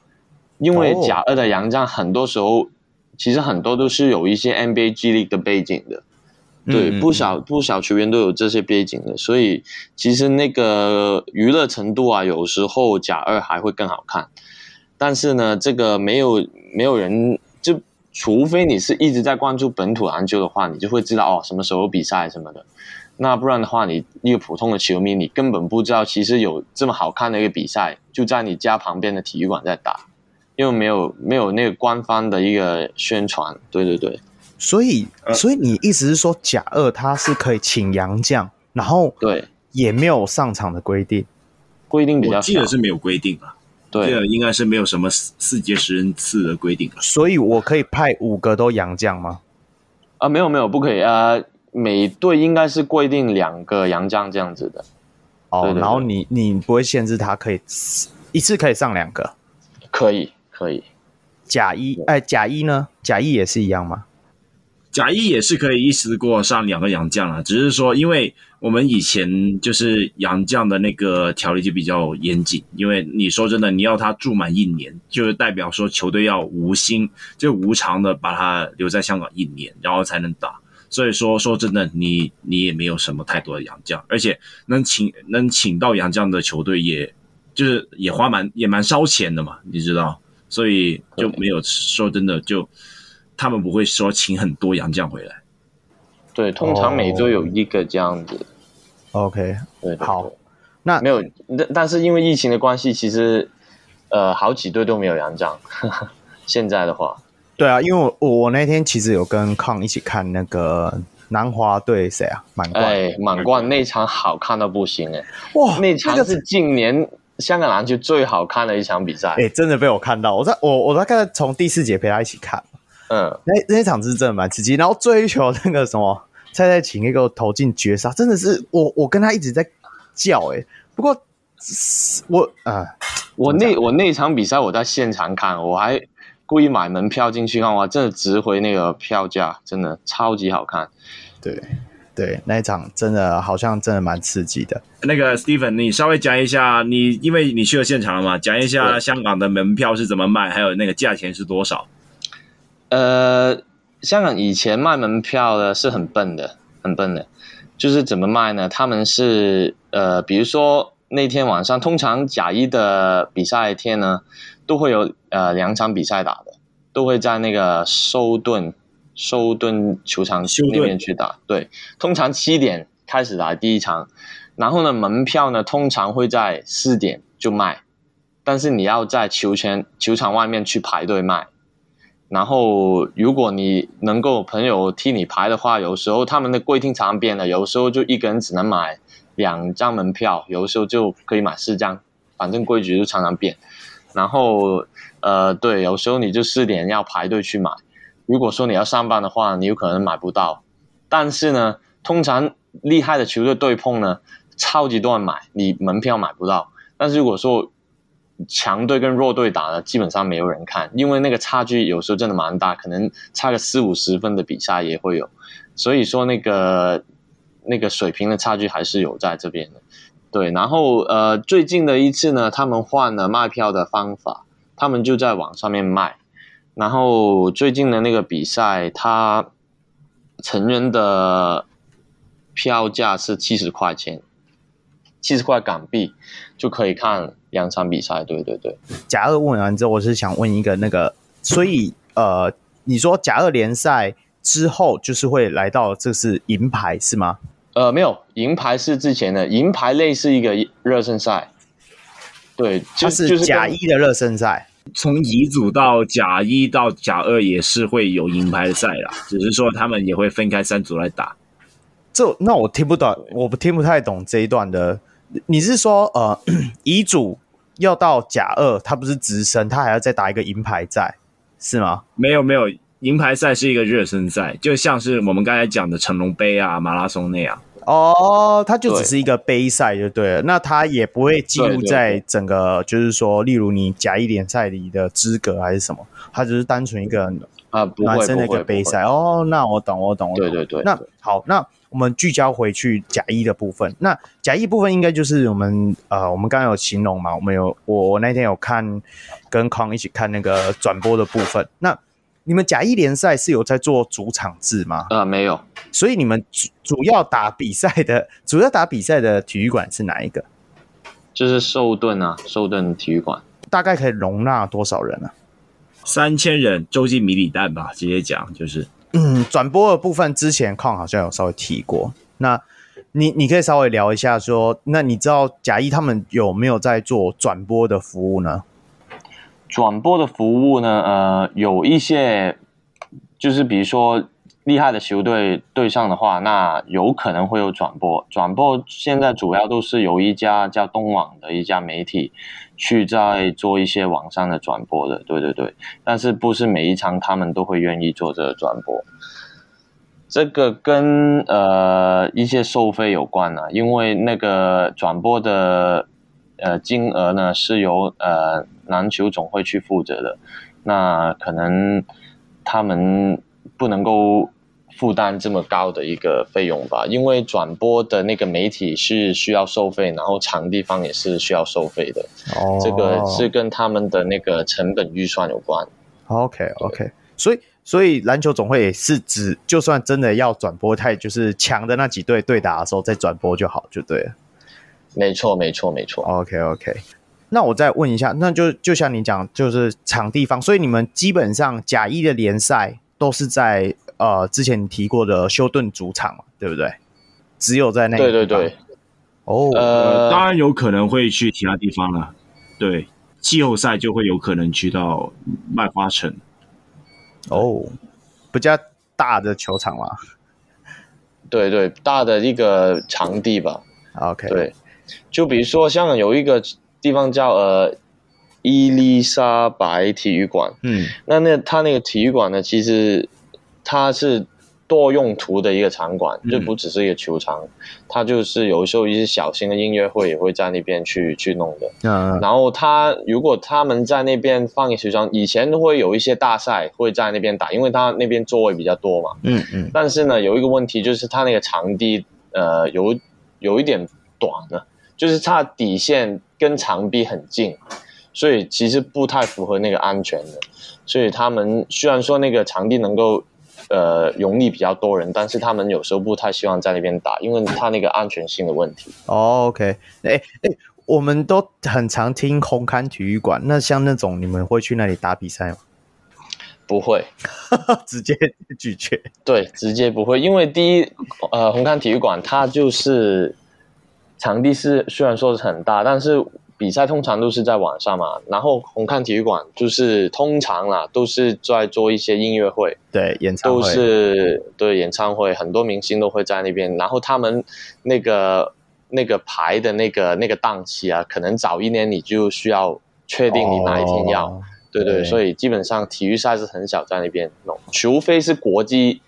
因为甲二的洋将很多时候，oh. 其实很多都是有一些 NBA G League 的背景的，对，嗯、不少不少球员都有这些背景的，所以其实那个娱乐程度啊，有时候甲二还会更好看。但是呢，这个没有没有人，就除非你是一直在关注本土篮球的话，你就会知道哦，什么时候比赛什么的。那不然的话，你一个普通的球迷，你根本不知道其实有这么好看的一个比赛，就在你家旁边的体育馆在打。因为没有没有那个官方的一个宣传，对对对，所以所以你意思是说甲二他是可以请洋将，然后对。也没有上场的规定，规定比较少，我记得是没有规定啊，对，应该是没有什么四四节十人次的规定，所以我可以派五个都洋将吗？啊，没有没有不可以。啊，每队应该是规定两个洋将这样子的，哦，对对对，然后你你不会限制他可以一次可以上两个，可以。可以，甲一哎，甲一呢？甲一也是一样吗？甲一也是可以一次过上两个洋将啊，只是说，因为我们以前就是洋将的那个条例就比较严谨，因为你说真的，你要他住满一年，就是代表说球队要无薪，就无偿的把他留在香港一年，然后才能打。所以说，说真的，你你也没有什么太多的洋将，而且能请能请到洋将的球队也，也就是也花蛮也蛮烧钱的嘛，你知道。所以就没有说真的，就他们不会说请很多洋将回来。对，通常每周有一个这样子。Oh. OK，对，对，好。那没有，但但是因为疫情的关系，其实呃好几队都没有洋将。现在的话，对啊，因为我我那天其实有跟康一起看那个南华对谁啊满贯，哎，满贯那场好看到不行哎，哇，那场是近年。香港篮球最好看的一场比赛，哎、欸，真的被我看到。我在我我大概从第四节陪他一起看，嗯，那那场是真的蛮刺激。然后追求那个什么蔡蔡琴那个投进绝杀，真的是我我跟他一直在叫哎、欸。不过我啊、呃，我那我那场比赛我在现场看，我还故意买门票进去看，哇，真的值回那个票价，真的超级好看。对对，那一场真的好像真的蛮刺激的。那个 Steven，你稍微讲一下，你因为你去了现场了嘛，讲一下香港的门票是怎么卖，还有那个价钱是多少？呃，香港以前卖门票的是很笨的，很笨的，就是怎么卖呢？他们是呃，比如说那天晚上，通常甲一的比赛天呢，都会有呃两场比赛打的，都会在那个收顿修顿球场那边去打。对，通常七点开始打第一场，然后呢，门票呢通常会在四点就卖，但是你要在球圈球场外面去排队卖。然后，如果你能够朋友替你排的话，有时候他们的规定常常变了，有时候就一个人只能买两张门票，有时候就可以买四张，反正规矩就常常变。然后，呃，对，有时候你就四点要排队去买。如果说你要上班的话，你有可能买不到。但是呢，通常厉害的球队对碰呢，超级多人买，你门票买不到。但是如果说强队跟弱队打呢基本上没有人看，因为那个差距有时候真的蛮大，可能差个四五十分的比赛也会有，所以说那个那个水平的差距还是有在这边的。对，然后呃最近的一次呢，他们换了卖票的方法，他们就在网上面卖，然后最近的那个比赛，他成人的票价是七十块钱，七十块港币就可以看。两场比赛，对对对。甲二问完之后，我是想问一个那个，所以呃，你说甲二联赛之后就是会来到这是银牌是吗？呃，没有，银牌是之前的，银牌类似一个热身赛。对，就是甲一的热身赛，从乙组到甲一到甲二也是会有银牌赛啦，只是说他们也会分开三组来打。这那我听不懂，我不听不太懂这一段的。你是说呃，乙组？要到甲二，他不是直升，他还要再打一个银牌赛，是吗？没有没有，银牌赛是一个热身赛，就像是我们刚才讲的成龙杯啊、马拉松那样。哦，它就只是一个杯赛就对了，对那它也不会记录在整个，就是说，例如你甲一联赛里的资格还是什么，它只是单纯一个啊男生的一个杯赛。哦，那我懂，我懂，我懂。对对对，那好，那。我们聚焦回去甲一的部分，那甲一部分应该就是我们呃，我们刚刚有形容嘛，我们有我我那天有看跟康一起看那个转播的部分。那你们甲一联赛是有在做主场制吗？呃，没有。所以你们主主要打比赛的 主要打比赛的体育馆是哪一个？就是寿顿啊，寿顿体育馆。大概可以容纳多少人呢？啊？三千人，洲际迷你蛋吧，直接讲就是。嗯，转播的部分之前康好像有稍微提过，那你你可以稍微聊一下说，那你知道甲一他们有没有在做转播的服务呢？转播的服务呢，呃，有一些，就是比如说厉害的球队对上的话，那有可能会有转播。转播现在主要都是由一家叫东网的一家媒体。去在做一些网上的转播的，对对对，但是不是每一场他们都会愿意做这个转播。这个跟呃一些收费有关啊，因为那个转播的呃金额呢是由呃篮球总会去负责的，那可能他们不能够。负担这么高的一个费用吧，因为转播的那个媒体是需要收费，然后场地方也是需要收费的。哦，这个是跟他们的那个成本预算有关。OK OK，所以所以篮球总会也是指，就算真的要转播，太就是强的那几队对打的时候再转播就好，就对了。没错没错没错。OK OK，那我再问一下，那就就像你讲，就是场地方，所以你们基本上甲一的联赛都是在。呃，之前你提过的休顿主场嘛，对不对？只有在那个对对对，哦，呃，当然有可能会去其他地方了。对，季后赛就会有可能去到麦花城。哦，比较大的球场嘛。对对，大的一个场地吧。OK，对，就比如说香港有一个地方叫呃伊丽莎白体育馆。嗯，那那它那个体育馆呢，其实。它是多用途的一个场馆，就不只是一个球场，嗯、它就是有时候一些小型的音乐会也会在那边去去弄的。嗯，然后他如果他们在那边放一个球场，以前都会有一些大赛会在那边打，因为它那边座位比较多嘛。嗯嗯。但是呢，有一个问题就是它那个场地呃有有一点短了，就是它底线跟长壁很近，所以其实不太符合那个安全的。所以他们虽然说那个场地能够。呃，容易比较多人，但是他们有时候不太希望在那边打，因为他那个安全性的问题。哦，OK，哎哎，我们都很常听红磡体育馆，那像那种你们会去那里打比赛吗？不会，直接拒绝。对，直接不会，因为第一，呃，红磡体育馆它就是场地是虽然说是很大，但是。比赛通常都是在晚上嘛，然后红磡体育馆就是通常啦，都是在做一些音乐会，对，演唱会都是对演唱会，很多明星都会在那边。然后他们那个那个排的那个那个档期啊，可能早一年你就需要确定你哪一天要，哦、对对，对，所以基本上体育赛事很少在那边弄，除非是国际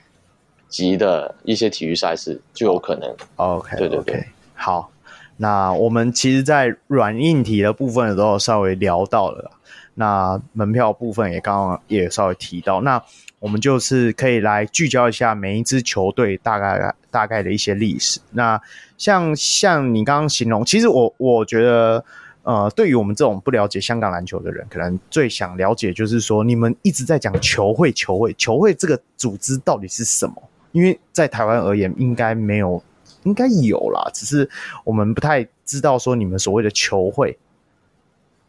级的一些体育赛事就有可能。OK，对对对，好。那我们其实，在软硬体的部分都有稍微聊到了，那门票部分也刚刚也稍微提到，那我们就是可以来聚焦一下每一支球队大概大概的一些历史。那像像你刚刚形容，其实我我觉得，呃，对于我们这种不了解香港篮球的人，可能最想了解就是说，你们一直在讲球会、球会、球会这个组织到底是什么？因为在台湾而言，应该没有。应该有啦，只是我们不太知道说你们所谓的球会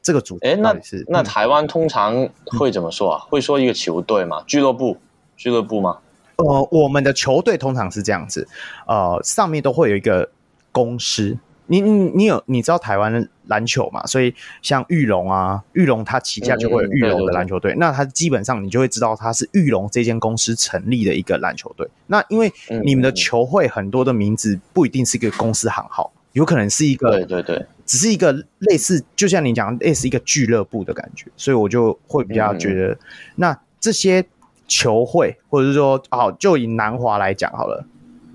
这个组织。哎，那那台湾通常会怎么说啊？嗯、会说一个球队吗？俱乐部？俱乐部吗？呃，我们的球队通常是这样子，呃，上面都会有一个公司。你你你有你知道台湾篮球嘛？所以像玉龙啊，玉龙它旗下就会有玉龙的篮球队。那它基本上你就会知道它是玉龙这间公司成立的一个篮球队。那因为你们的球会很多的名字不一定是一个公司行号，有可能是一个对对对，只是一个类似，就像你讲类似一个俱乐部的感觉。所以我就会比较觉得，那这些球会或者是说，哦，就以南华来讲好了。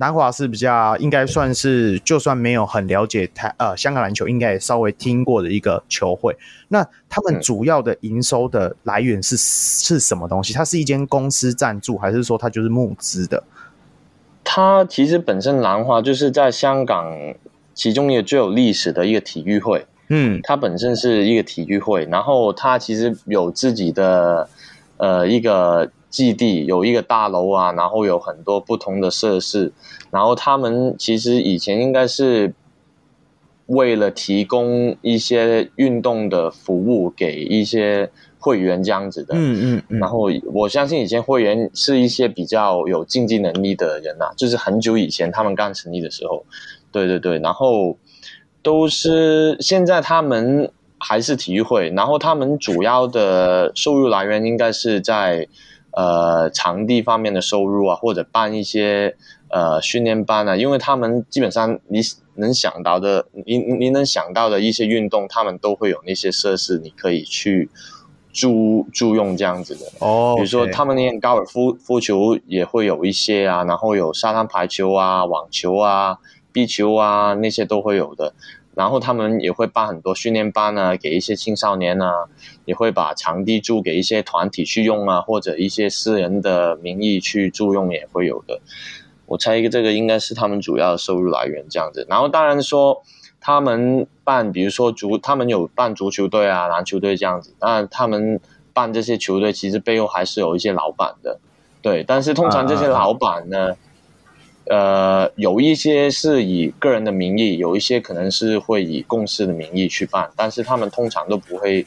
南华是比较应该算是，就算没有很了解台呃香港篮球，应该也稍微听过的一个球会。那他们主要的营收的来源是是什么东西？它是一间公司赞助，还是说它就是募资的？它其实本身南华就是在香港其中一个最有历史的一个体育会。嗯，它本身是一个体育会，然后它其实有自己的呃一个。基地有一个大楼啊，然后有很多不同的设施，然后他们其实以前应该是为了提供一些运动的服务给一些会员这样子的，嗯嗯，嗯，然后我相信以前会员是一些比较有竞技能力的人啊，就是很久以前他们刚成立的时候，对对对，然后都是现在他们还是体育会，然后他们主要的收入来源应该是在。呃，场地方面的收入啊，或者办一些呃训练班啊，因为他们基本上你能想到的，你你能想到的一些运动，他们都会有那些设施，你可以去租租用这样子的。哦，比如说他们那高尔夫夫球也会有一些啊，然后有沙滩排球啊、网球啊、壁球啊，那些都会有的。然后他们也会办很多训练班啊，给一些青少年啊，也会把场地租给一些团体去用啊，或者一些私人的名义去租用也会有的。我猜一个这个应该是他们主要的收入来源这样子。然后当然说他们办，比如说足，他们有办足球队啊、篮球队这样子。当然他们办这些球队，其实背后还是有一些老板的，对。但是通常这些老板呢，呃，有一些是以个人的名义，有一些可能是会以公司的名义去办，但是他们通常都不会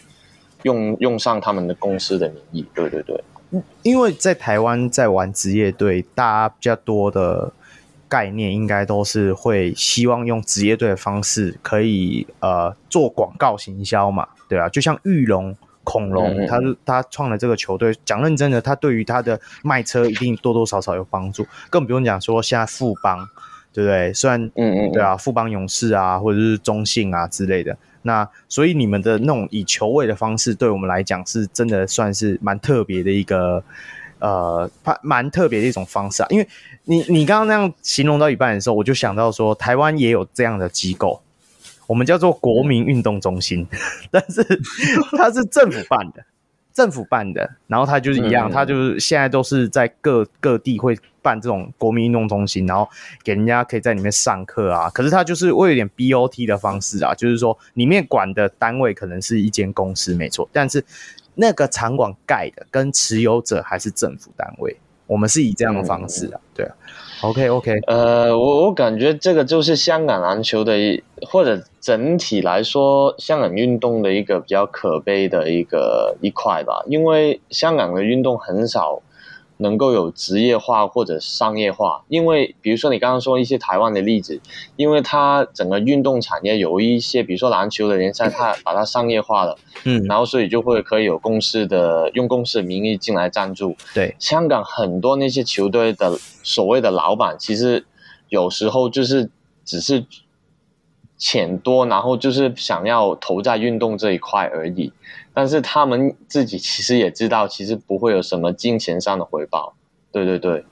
用用上他们的公司的名义。对对对，因为在台湾在玩职业队，大家比较多的概念应该都是会希望用职业队的方式，可以呃做广告行销嘛，对啊，就像玉龙。恐龙，他他创了这个球队。讲认真的，他对于他的卖车一定多多少少有帮助。更不用讲说现在富邦，对不对？虽然，嗯嗯，对啊，富邦勇士啊，或者是中信啊之类的。那所以你们的那种以球位的方式，对我们来讲是真的算是蛮特别的一个呃蛮蛮特别的一种方式啊。因为你你刚刚那样形容到一半的时候，我就想到说，台湾也有这样的机构，我们叫做国民运动中心，但是它是政府办的。政府办的，然后它就是一样，他、嗯、就是现在都是在各各地会办这种国民运动中心，然后给人家可以在里面上课啊。可是它就是会有点 BOT 的方式啊，就是说里面管的单位可能是一间公司没错，但是那个场馆盖的跟持有者还是政府单位。我们是以这样的方式啊，嗯、对啊。OK OK，呃，我我感觉这个就是香港篮球的一，或者整体来说，香港运动的一个比较可悲的一个一块吧，因为香港的运动很少。能够有职业化或者商业化，因为比如说你刚刚说一些台湾的例子，因为它整个运动产业有一些，比如说篮球的联赛，它把它商业化了，嗯，然后所以就会可以有公司的用公司的名义进来赞助。对，香港很多那些球队的所谓的老板，其实有时候就是只是钱多，然后就是想要投在运动这一块而已。但是他们自己其实也知道，其实不会有什么金钱上的回报，对对对，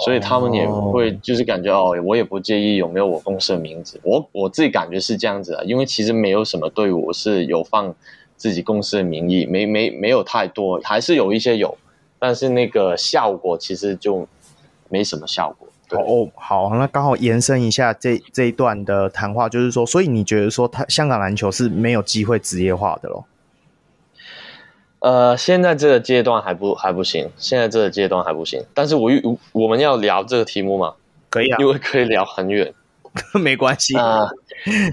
所以他们也会就是感觉哦，我也不介意有没有我公司的名字，我我自己感觉是这样子的，因为其实没有什么队伍是有放自己公司的名义，没没没有太多，还是有一些有，但是那个效果其实就没什么效果。哦，好，那刚好延伸一下这这一段的谈话，就是说，所以你觉得说，他香港篮球是没有机会职业化的咯？呃，现在这个阶段还不还不行，现在这个阶段还不行。但是我我们要聊这个题目吗？可以啊，因为可以聊很远，没关系啊、呃。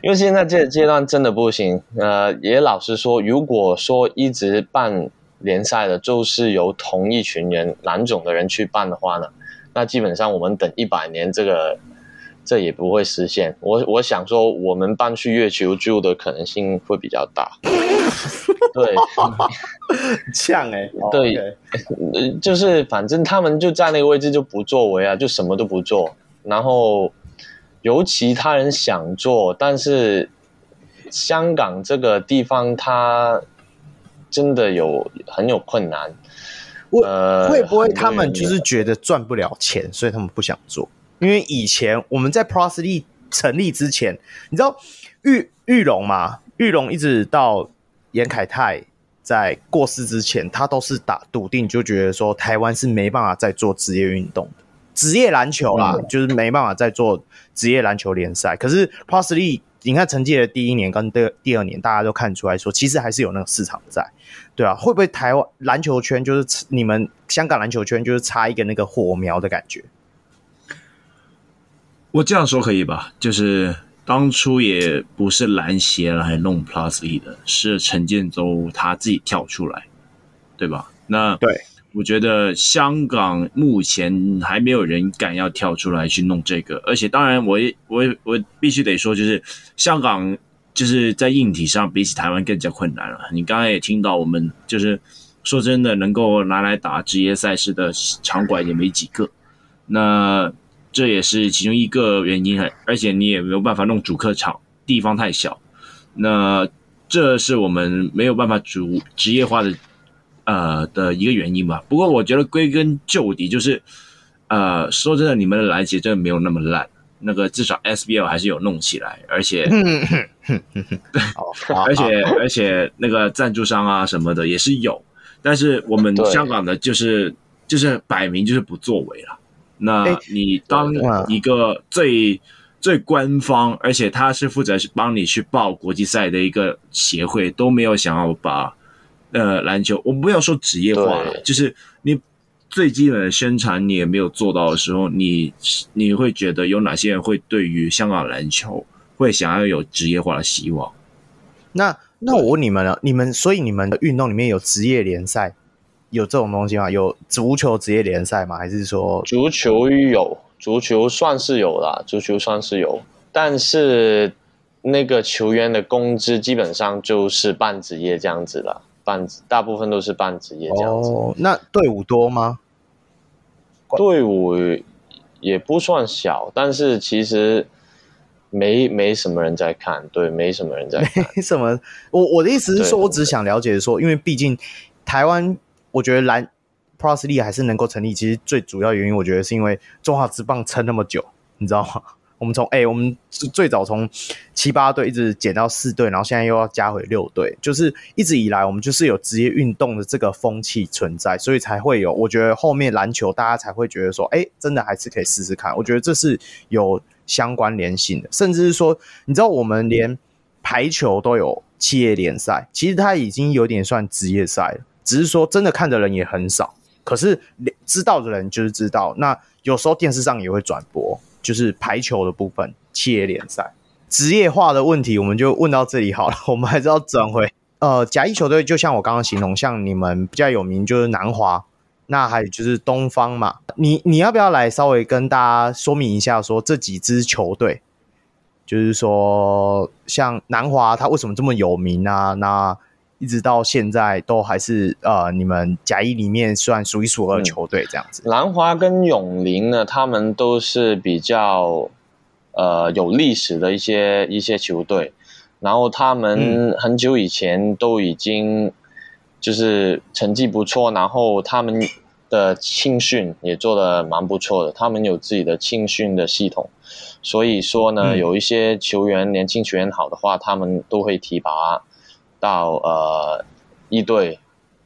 因为现在这个阶段真的不行。呃，也老实说，如果说一直办联赛的，就是由同一群人蓝种的人去办的话呢，那基本上我们等一百年这个。这也不会实现。我我想说，我们搬去月球住的可能性会比较大。对，呛哎，对，就是反正他们就在那个位置就不作为啊，就什么都不做。然后由其他人想做，但是香港这个地方它真的有很有困难。呃，会不会他们就是觉得赚不了钱，所以他们不想做？因为以前我们在 Plus League 成立之前，你知道玉玉龙嘛？玉龙一直到严凯泰在过世之前，他都是打笃定，就觉得说台湾是没办法再做职业运动的，职业篮球啦，嗯、就是没办法再做职业篮球联赛。可是 Plus League 你看成绩的第一年跟第第二年，大家都看出来说，其实还是有那个市场在，对啊，会不会台湾篮球圈就是你们香港篮球圈就是差一个那个火苗的感觉？我这样说可以吧？就是当初也不是篮协来弄 Plus E 的，是陈建州他自己跳出来，对吧？那对，我觉得香港目前还没有人敢要跳出来去弄这个，而且当然我也，我我我必须得说，就是香港就是在硬体上比起台湾更加困难了。你刚才也听到，我们就是说真的，能够拿来打职业赛事的场馆也没几个，那。这也是其中一个原因，而且你也没有办法弄主客场，地方太小。那这是我们没有办法主职业化的呃的一个原因吧。不过我觉得归根究底就是，呃，说真的，你们的篮协真的没有那么烂。那个至少 SBL 还是有弄起来，而且，对，而且而且那个赞助商啊什么的也是有，但是我们香港的就是就是摆明就是不作为了。那你当一个最最官方，而且他是负责帮你去报国际赛的一个协会，都没有想要把呃篮球，我们不要说职业化了，就是你最基本的宣传你也没有做到的时候，你你会觉得有哪些人会对于香港篮球会想要有职业化的希望？那那我问你们了，你们所以你们的运动里面有职业联赛？有这种东西吗？有足球职业联赛吗？还是说足球有？足球算是有啦，足球算是有，但是那个球员的工资基本上就是半职业这样子啦，半大部分都是半职业这样子。哦，那队伍多吗？队伍也不算小，但是其实没没什么人在看，对，没什么人在看。没什么，我我的意思是说，我只想了解说，因为毕竟台湾。我觉得篮 Plus 立还是能够成立，其实最主要原因，我觉得是因为中华职棒撑那么久，你知道吗？我们从哎、我们最早从七八队一直减到四队，然后现在又要加回六队，就是一直以来我们就是有职业运动的这个风气存在，所以才会有。我觉得后面篮球大家才会觉得说，哎、真的还是可以试试看。我觉得这是有相关联性的，甚至是说，你知道我们连排球都有企业联赛，其实它已经有点算职业赛了，只是说真的看的人也很少，可是知道的人就是知道。那有时候电视上也会转播。就是排球的部分，企业联赛职业化的问题，我们就问到这里好了。我们还是要转回呃甲乙球队，就像我刚刚形容，像你们比较有名就是南华，那还有就是东方嘛。你你要不要来稍微跟大家说明一下，说这几支球队，就是说像南华它为什么这么有名啊？那一直到现在都还是呃，你们甲一里面算数一数二的球队这样子。嗯、南华跟永林呢，他们都是比较呃有历史的一些一些球队，然后他们很久以前都已经就是成绩不错，然后他们的青训也做的蛮不错的，他们有自己的青训的系统，所以说呢，嗯、有一些球员年轻球员好的话，他们都会提拔。到呃一队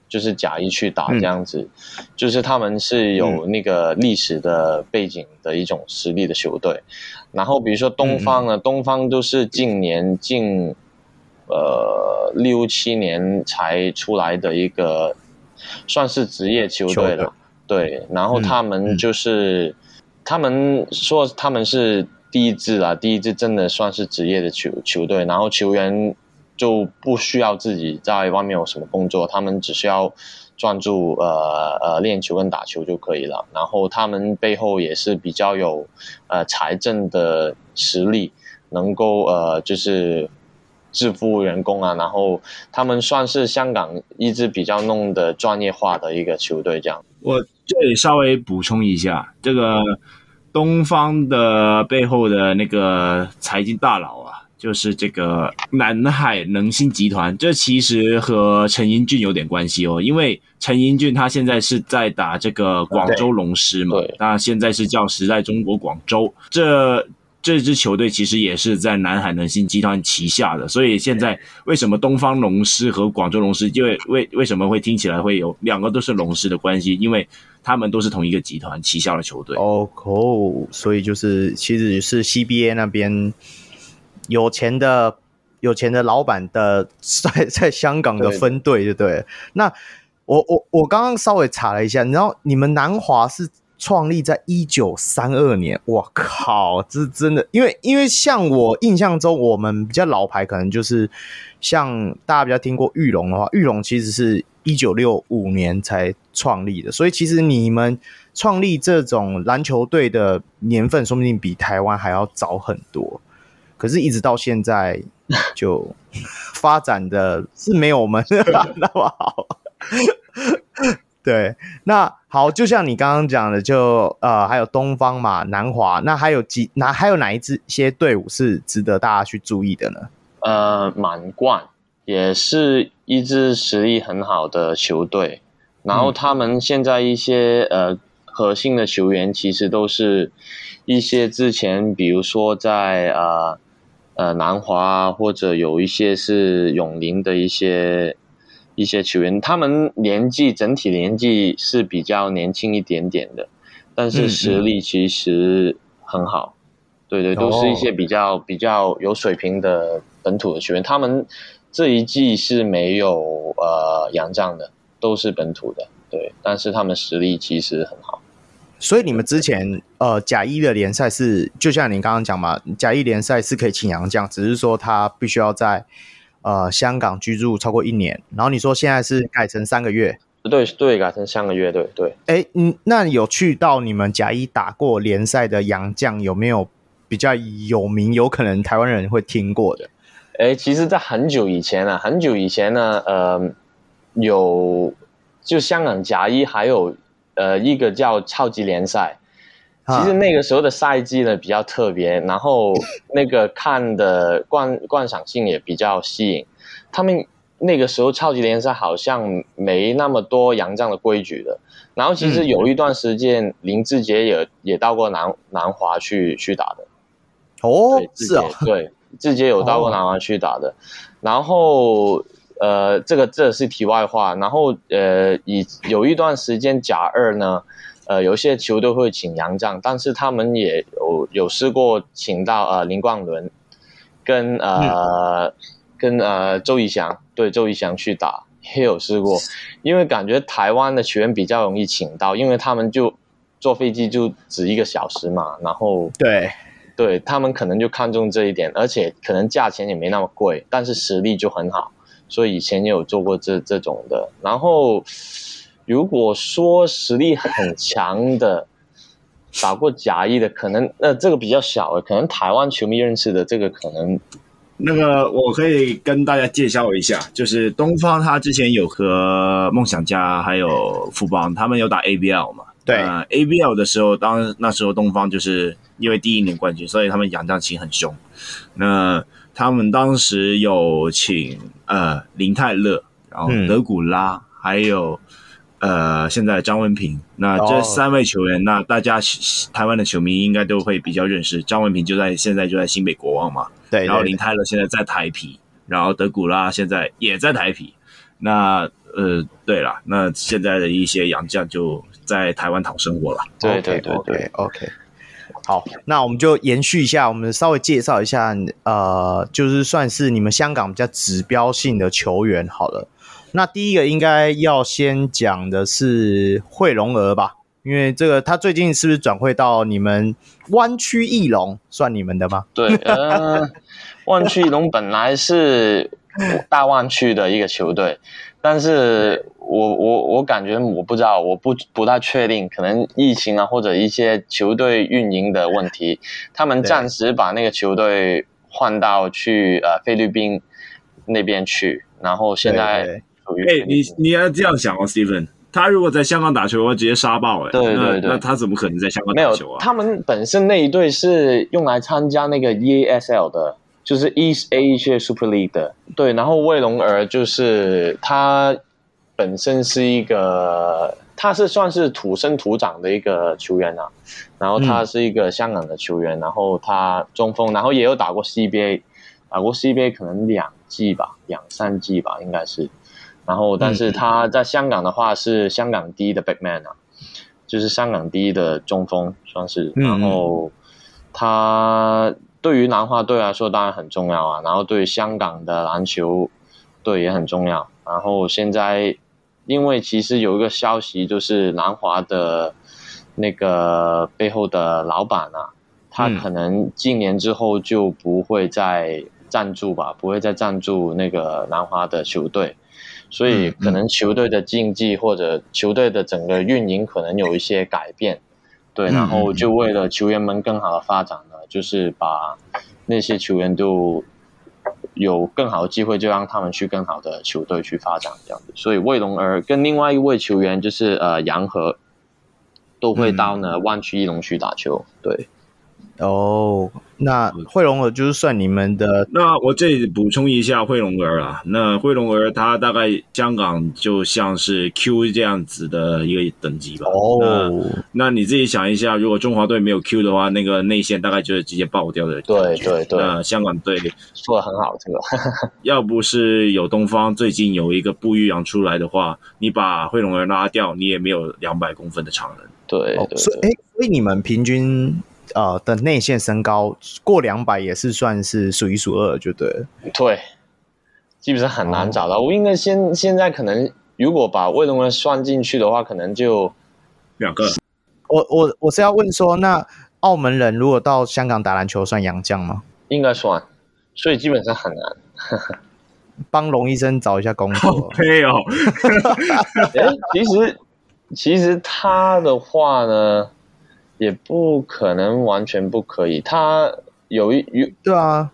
就是甲一去打这样子，嗯、就是他们是有那个历史的背景的一种实力的球队。嗯、然后比如说东方呢，嗯、东方都是近年近呃六七年才出来的一个算是职业球队了。队对，然后他们就是、嗯、他们说他们是第一支啦，第一支真的算是职业的球球队，然后球员。就不需要自己在外面有什么工作，他们只需要专注呃呃练球跟打球就可以了。然后他们背后也是比较有呃财政的实力，能够呃就是支付员工啊。然后他们算是香港一支比较弄的专业化的一个球队。这样，我这里稍微补充一下，这个东方的背后的那个财经大佬。就是这个南海能兴集团，这其实和陈英俊有点关系哦，因为陈英俊他现在是在打这个广州龙狮嘛，那现在是叫时代中国广州，这这支球队其实也是在南海能兴集团旗下的，所以现在为什么东方龙狮和广州龙狮，因为为为什么会听起来会有两个都是龙狮的关系？因为他们都是同一个集团旗下的球队。哦，oh, 所以就是其实是 CBA 那边。有钱的有钱的老板的在 在香港的分队，就对了。对那我我我刚刚稍微查了一下，你知道你们南华是创立在一九三二年，我靠，这真的。因为因为像我印象中，我们比较老牌，可能就是像大家比较听过玉龙的话，玉龙其实是一九六五年才创立的，所以其实你们创立这种篮球队的年份，说不定比台湾还要早很多。可是，一直到现在，就发展的是没有我们 那么好。对，那好，就像你刚刚讲的，就呃，还有东方嘛，南华，那还有几哪还有哪一支些队伍是值得大家去注意的呢？呃，满贯也是一支实力很好的球队，然后他们现在一些呃核心的球员，其实都是一些之前，比如说在呃。呃，南华或者有一些是永宁的一些一些球员，他们年纪整体年纪是比较年轻一点点的，但是实力其实很好。嗯嗯对对，都是一些比较比较有水平的本土的球员。他们这一季是没有呃洋将的，都是本土的。对，但是他们实力其实很好。所以你们之前呃甲一的联赛是就像你刚刚讲嘛，甲一联赛是可以请洋将，只是说他必须要在呃香港居住超过一年。然后你说现在是改成三个月，对对，改成三个月，对对。哎，嗯，那有去到你们甲一打过联赛的洋将有没有比较有名，有可能台湾人会听过的？哎，其实，在很久以前啊，很久以前呢，呃，有就香港甲一还有。呃，一个叫超级联赛，其实那个时候的赛季呢比较特别，然后那个看的观观赏性也比较吸引。他们那个时候超级联赛好像没那么多洋将的规矩的。然后其实有一段时间，嗯、林志杰也也到过南南华去去打的。哦，是啊，对，志杰有到过南华去打的。哦、然后呃，这个这是题外话。然后呃，以有一段时间甲二呢，呃，有些球队会请洋将，但是他们也有有试过请到呃林冠伦跟呃。嗯跟呃周仪翔，对周仪翔去打也有试过，因为感觉台湾的球员比较容易请到，因为他们就坐飞机就只一个小时嘛，然后对对，他们可能就看中这一点，而且可能价钱也没那么贵，但是实力就很好，所以以前也有做过这这种的。然后如果说实力很强的打过甲一的，可能呃这个比较小的，可能台湾球迷认识的这个可能。那个我可以跟大家介绍一下，就是东方他之前有和梦想家还有富邦，他们有打 ABL 嘛？对、呃、ABL 的时候，当那时候东方就是因为第一年冠军，所以他们洋将请很凶。那他们当时有请呃林泰勒，然后德古拉，嗯、还有呃现在张文平。那这三位球员，哦、那大家台湾的球迷应该都会比较认识。张文平就在现在就在新北国王嘛。对，然后林泰勒现在在台皮，然后德古拉现在也在台皮。那呃，对了，那现在的一些洋将就在台湾讨生活了。对对对对，OK。好，那我们就延续一下，我们稍微介绍一下，呃，就是算是你们香港比较指标性的球员好了。那第一个应该要先讲的是惠龙儿吧。因为这个，他最近是不是转会到你们湾区翼龙？算你们的吗？对，呃，湾区翼龙本来是大湾区的一个球队，但是我我我感觉我不知道，我不不太确定，可能疫情啊或者一些球队运营的问题，他们暂时把那个球队换到去呃菲律宾那边去，然后现在，哎，你你要这样想哦，Steven。他如果在香港打球，我直接杀爆哎、欸！对对对，那，那他怎么可能在香港打球啊？他们本身那一队是用来参加那个 EASL 的，就是 East Asia Super League 的。对，然后卫龙儿就是他本身是一个，他是算是土生土长的一个球员啊。然后他是一个香港的球员，嗯、然后他中锋，然后也有打过 CBA，打过 CBA 可能两季吧，两三季吧，应该是。然后，但是他在香港的话是香港第一的 big man 啊，就是香港第一的中锋算是。然后他对于南华队来说当然很重要啊，然后对于香港的篮球队也很重要。然后现在，因为其实有一个消息就是南华的那个背后的老板啊，他可能今年之后就不会再赞助吧，不会再赞助那个南华的球队。所以可能球队的竞技或者球队的整个运营可能有一些改变，对，然后就为了球员们更好的发展呢，就是把那些球员都有更好的机会，就让他们去更好的球队去发展这样子。所以卫龙儿跟另外一位球员就是呃杨和都会到呢湾区一龙去打球，对。哦，那惠龙儿就是算你们的。那我这里补充一下惠龙儿啊，那惠龙儿他大概香港就像是 Q 这样子的一个等级吧。哦那，那你自己想一下，如果中华队没有 Q 的话，那个内线大概就是直接爆掉的。对对对。那香港队 说的很好，这个。要不是有东方最近有一个不玉阳出来的话，你把惠龙儿拉掉，你也没有两百公分的长人。对，对，对，对。所以，哎，所以你们平均。呃的内线身高过两百也是算是数一数二，就对了。对，基本上很难找到。哦、我应该现现在可能如果把魏龙人算进去的话，可能就两个。我我我是要问说，那澳门人如果到香港打篮球算洋将吗？应该算，所以基本上很难。帮龙医生找一下工作。没有。哎，其实其实他的话呢？也不可能完全不可以，他有一有对啊，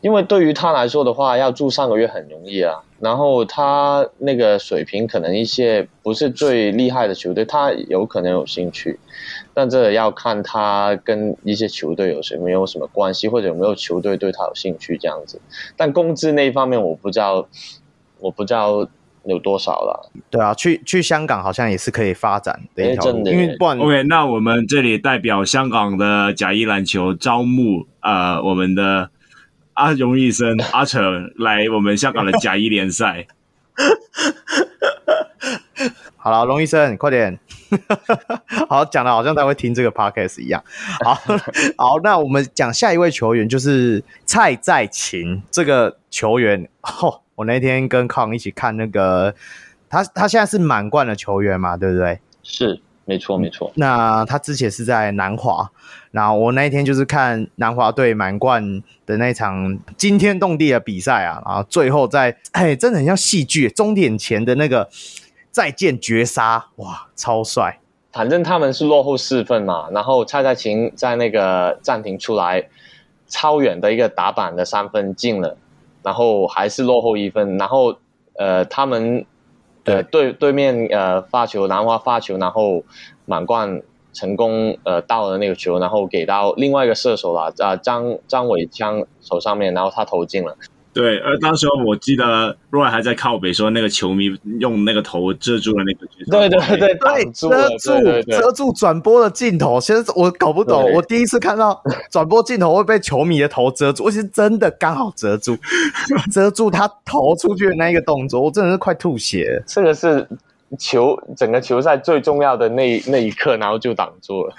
因为对于他来说的话，要住上个月很容易啊。然后他那个水平，可能一些不是最厉害的球队，他有可能有兴趣，但这要看他跟一些球队有什没有什么关系，或者有没有球队对他有兴趣这样子。但工资那一方面，我不知道我不知道有多少了。对啊，去去香港好像也是可以发展的一条路，欸、因为不然 OK，那我们这里代表香港的甲一篮球招募呃我们的阿荣医生 阿成来我们香港的甲一联赛。好了，龙医生，快点！好，讲的好像他会听这个 podcast 一样。好好，那我们讲下一位球员，就是蔡在勤这个球员。哦，我那天跟康一起看那个，他他现在是满贯的球员嘛，对不对？是，没错，没错。那他之前是在南华，然后我那一天就是看南华队满贯的那场惊天动地的比赛啊，然后最后在，哎，真的很像戏剧，终点前的那个。再见绝杀，哇，超帅！反正他们是落后四分嘛，然后蔡蔡琴在那个暂停出来，超远的一个打板的三分进了，然后还是落后一分，然后呃，他们呃对对面呃发球，兰花发球，然后满贯成功呃到了那个球，然后给到另外一个射手了，啊、呃、张张伟强手上面，然后他投进了。对，而当时我记得 Roy 还在靠北说，那个球迷用那个头遮住了那个。对对对对，遮住遮住转播的镜头。其实我搞不懂，我第一次看到转播镜头会被球迷的头遮住，我其实真的刚好遮住，遮住他投出去的那一个动作，我真的是快吐血了。这个是球整个球赛最重要的那那一刻，然后就挡住了。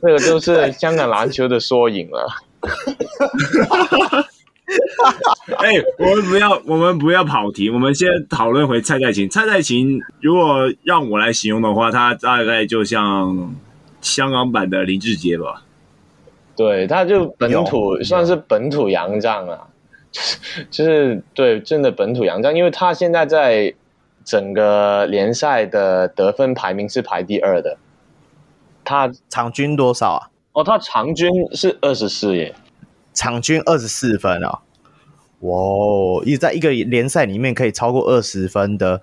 这个就是香港篮球的缩影了。哎、欸，我们不要，我们不要跑题，我们先讨论回蔡在勤。蔡在勤，如果让我来形容的话，他大概就像香港版的林志杰吧。对，他就本土算是本土洋将啊，就是就是对，真的本土洋将，因为他现在在整个联赛的得分排名是排第二的。他场均多少啊？哦，他场均是二十四耶。场均二十四分啊！哇，哦一在一个联赛里面可以超过二十分的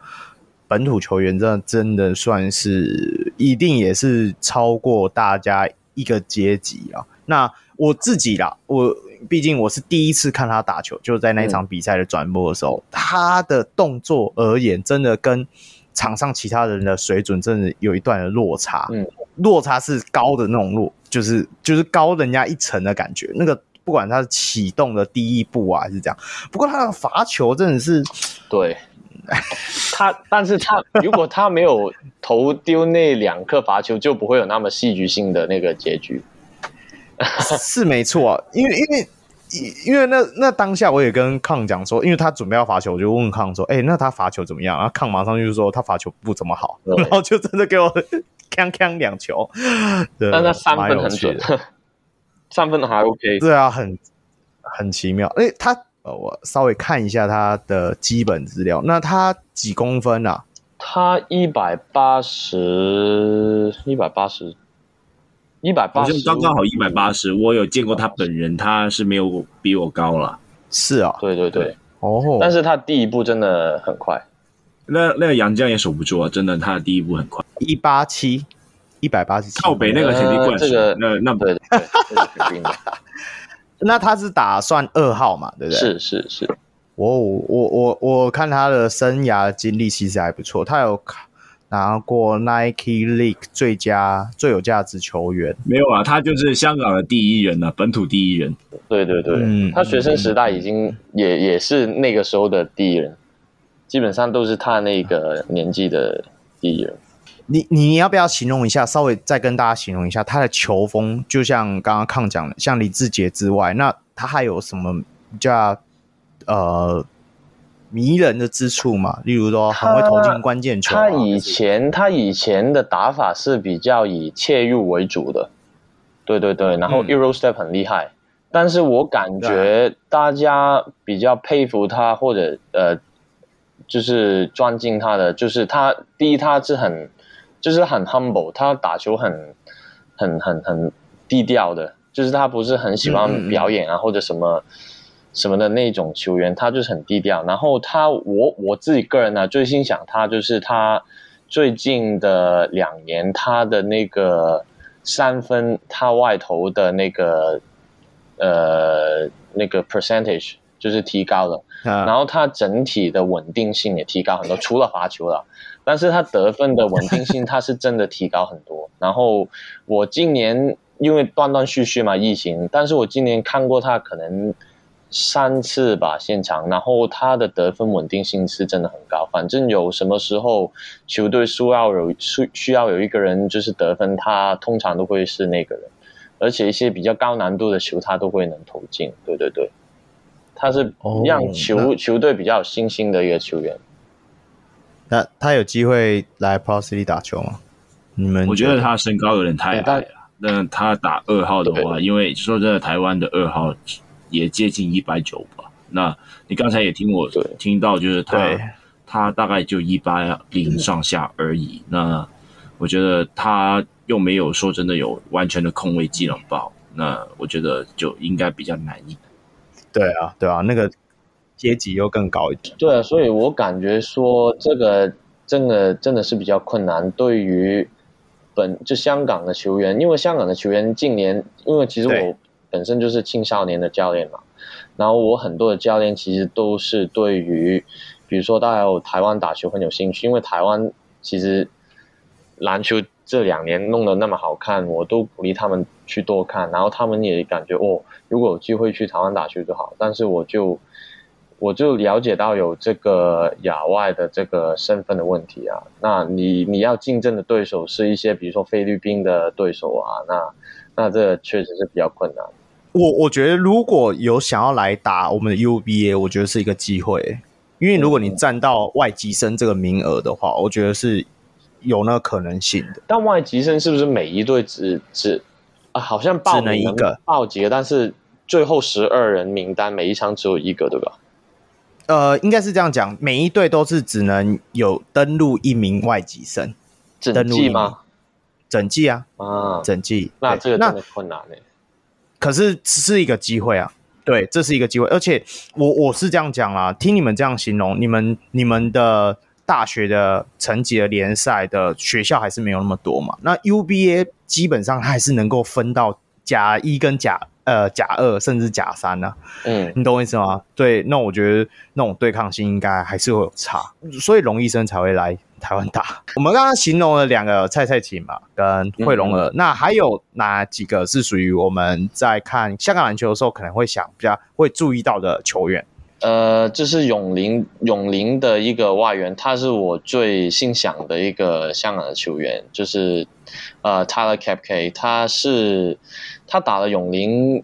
本土球员，这真的算是一定也是超过大家一个阶级啊。那我自己啦，我毕竟我是第一次看他打球，就在那场比赛的转播的时候，嗯、他的动作而言，真的跟场上其他人的水准真的有一段的落差。嗯，落差是高的那种落，就是就是高人家一层的感觉，那个。不管他是启动的第一步啊，还是这样，不过他的罚球真的是，对，他，但是他如果他没有投丢那两颗罚球，就不会有那么戏剧性的那个结局。是没错啊，因为因为因为那那当下我也跟康讲说，因为他准备要罚球，我就问康说，哎、欸，那他罚球怎么样？然后康马上就说他罚球不怎么好，然后就真的给我 锵锵两球，但他三分很准。三分还 OK，对啊，很很奇妙。哎、欸，他呃，我稍微看一下他的基本资料。那他几公分啊？他一百八十，一百八十，一百八十，刚刚好一百八十。我有见过他本人，他是没有比我高了。是啊，对对对，哦。但是他第一步真的很快，那那个杨绛也守不住啊！真的，他的第一步很快，一八七。一百八十七，靠北那个肯定灌输，这个那那对，对，这个肯定的。那他是打算二号嘛，对不对？是是是。我我我我看他的生涯经历其实还不错，他有拿过 Nike League 最佳最有价值球员。没有啊，他就是香港的第一人啊，本土第一人。对对对，嗯，他学生时代已经也也是那个时候的第一人，基本上都是他那个年纪的第一人。你你要不要形容一下？稍微再跟大家形容一下他的球风，就像刚刚康讲的，像李志杰之外，那他还有什么比较呃迷人的之处嘛？例如说很会投进关键球。他以前他以前的打法是比较以切入为主的，对对对，然后 Euro Step 很厉害，嗯、但是我感觉大家比较佩服他或者呃，就是钻进他的，就是他第一他是很。就是很 humble，他打球很很很很低调的，就是他不是很喜欢表演啊、嗯、或者什么什么的那种球员，他就是很低调。然后他我我自己个人呢，最欣赏他就是他最近的两年他的那个三分他外投的那个呃那个 percentage。就是提高了，啊、然后他整体的稳定性也提高很多，除了罚球了，但是他得分的稳定性他是真的提高很多。然后我今年因为断断续续嘛疫情，但是我今年看过他可能三次吧现场，然后他的得分稳定性是真的很高。反正有什么时候球队需要有需需要有一个人就是得分，他通常都会是那个人，而且一些比较高难度的球他都会能投进。对对对。他是让球、球队比较有信心的一个球员。那他有机会来 Pro City 打球吗？你们觉我觉得他身高有点太矮了。那他打二号的话，因为说真的，台湾的二号也接近一百九吧。那你刚才也听我听到，就是他他大概就一八零上下而已。那我觉得他又没有说真的有完全的控卫技能包，那我觉得就应该比较难一点。对啊，对啊，那个阶级又更高一点。对啊，所以我感觉说这个真的真的是比较困难，对于本就香港的球员，因为香港的球员近年，因为其实我本身就是青少年的教练嘛，然后我很多的教练其实都是对于，比如说大家有台湾打球很有兴趣，因为台湾其实篮球这两年弄得那么好看，我都鼓励他们去多看，然后他们也感觉哦。如果有机会去台湾打球就好，但是我就我就了解到有这个亚外的这个身份的问题啊。那你你要竞争的对手是一些比如说菲律宾的对手啊，那那这确实是比较困难。我我觉得如果有想要来打我们的 UBA，我觉得是一个机会，因为如果你占到外籍生这个名额的话，我觉得是有那个可能性的。但外籍生是不是每一队只只啊？好像报只能一个报几个，但是。最后十二人名单，每一场只有一个，对吧？呃，应该是这样讲，每一队都是只能有登录一名外籍生，整季吗？整季啊，啊，整季。那这个真的困难呢。可是是一个机会啊，对，这是一个机会。而且我我是这样讲啊，听你们这样形容，你们你们的大学的层级的联赛的学校还是没有那么多嘛？那 UBA 基本上还是能够分到甲一跟甲。呃，甲二甚至甲三呢、啊？嗯，你懂我意思吗？对，那我觉得那种对抗性应该还是会有差，所以龙医生才会来台湾打。我们刚刚形容了两个蔡蔡琴嘛，跟惠龙儿，嗯、那还有哪几个是属于我们在看香港篮球的时候可能会想比较会注意到的球员？呃，这是永林永林的一个外援，他是我最欣赏的一个香港的球员，就是呃 Tyler Kapke，他是。他打了永龄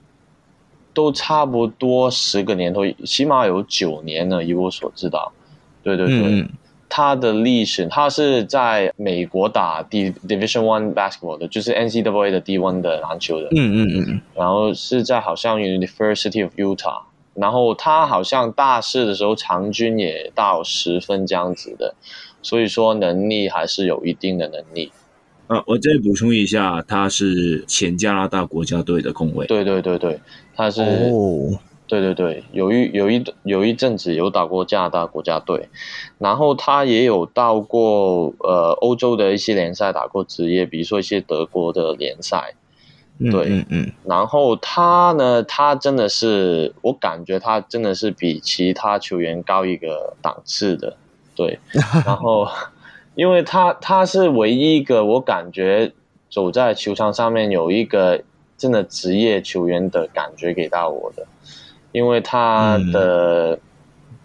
都差不多十个年头，起码有九年了，以我所知道。对对对，嗯、他的历史，他是在美国打 D Division One Basketball 的，就是 NCAA 的 D1 的篮球的。嗯嗯嗯。然后是在好像 University of Utah，然后他好像大四的时候场均也到十分这样子的，所以说能力还是有一定的能力。啊，我再补充一下，他是前加拿大国家队的控卫。对对对对，他是，哦、对对对，有一有一有一阵子有打过加拿大国家队，然后他也有到过呃欧洲的一些联赛打过职业，比如说一些德国的联赛。对，嗯嗯，嗯。然后他呢，他真的是，我感觉他真的是比其他球员高一个档次的。对，然后。因为他他是唯一一个我感觉走在球场上面有一个真的职业球员的感觉给到我的，因为他的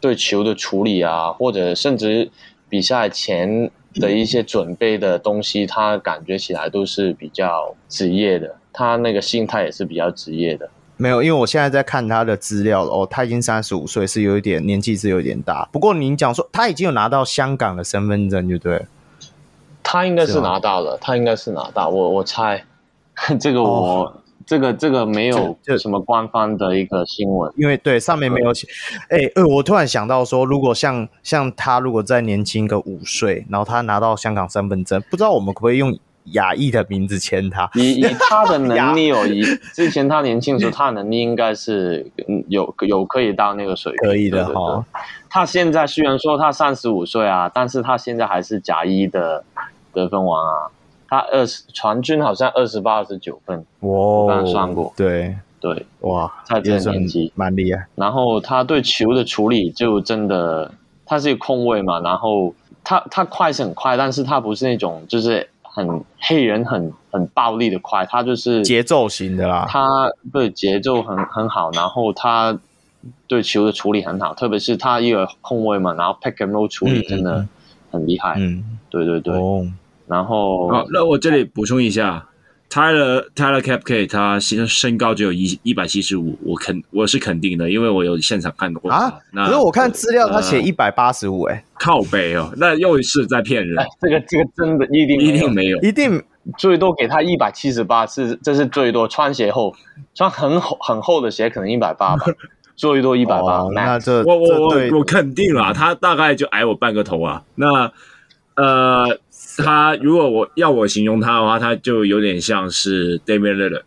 对球的处理啊，或者甚至比赛前的一些准备的东西，他感觉起来都是比较职业的，他那个心态也是比较职业的。没有，因为我现在在看他的资料哦，他已经三十五岁，是有一点年纪是有点大。不过您讲说他已经有拿到香港的身份证，就对。他应该是拿到了，他应该是拿到。我我猜，这个我、哦、这个这个没有就什么官方的一个新闻，因为对上面没有写。哎呃、嗯欸，我突然想到说，如果像像他如果再年轻个五岁，然后他拿到香港身份证，不知道我们可不可以用？亚裔的名字签他，以以他的能力哦，以之前他年轻时候，他的能力应该是有有可以到那个水平，可以的哈。他现在虽然说他三十五岁啊，但是他现在还是甲一的得分王啊。他二十传均好像二十八、二十九分，哇，我刚刚算过，对。对，哇，他这个年纪。蛮厉害。然后他对球的处理就真的，他是一个控卫嘛，然后他他快是很快，但是他不是那种就是很黑人很很暴力的快，他就是节奏型的啦。他对节奏很很好，然后他对球的处理很好，特别是他一个空位嘛，然后 pick and roll 处理真的很厉害。嗯，对对对。哦，然后好，那我这里补充一下。Tyler Tyler Capkay 他身身高只有一一百七十五，我肯我是肯定的，因为我有现场看过啊。那可是我看资料，他写一百八十五，哎，靠北哦，那又是在骗人。哎，这个这个真的一定一定没有，一定最多给他一百七十八，是这是最多。穿鞋厚，穿很厚很厚的鞋可能一百八吧，最多一百八。那这我我我我肯定了，他大概就矮我半个头啊。那呃。他如果我要我形容他的话，他就有点像是 Damian Lillard，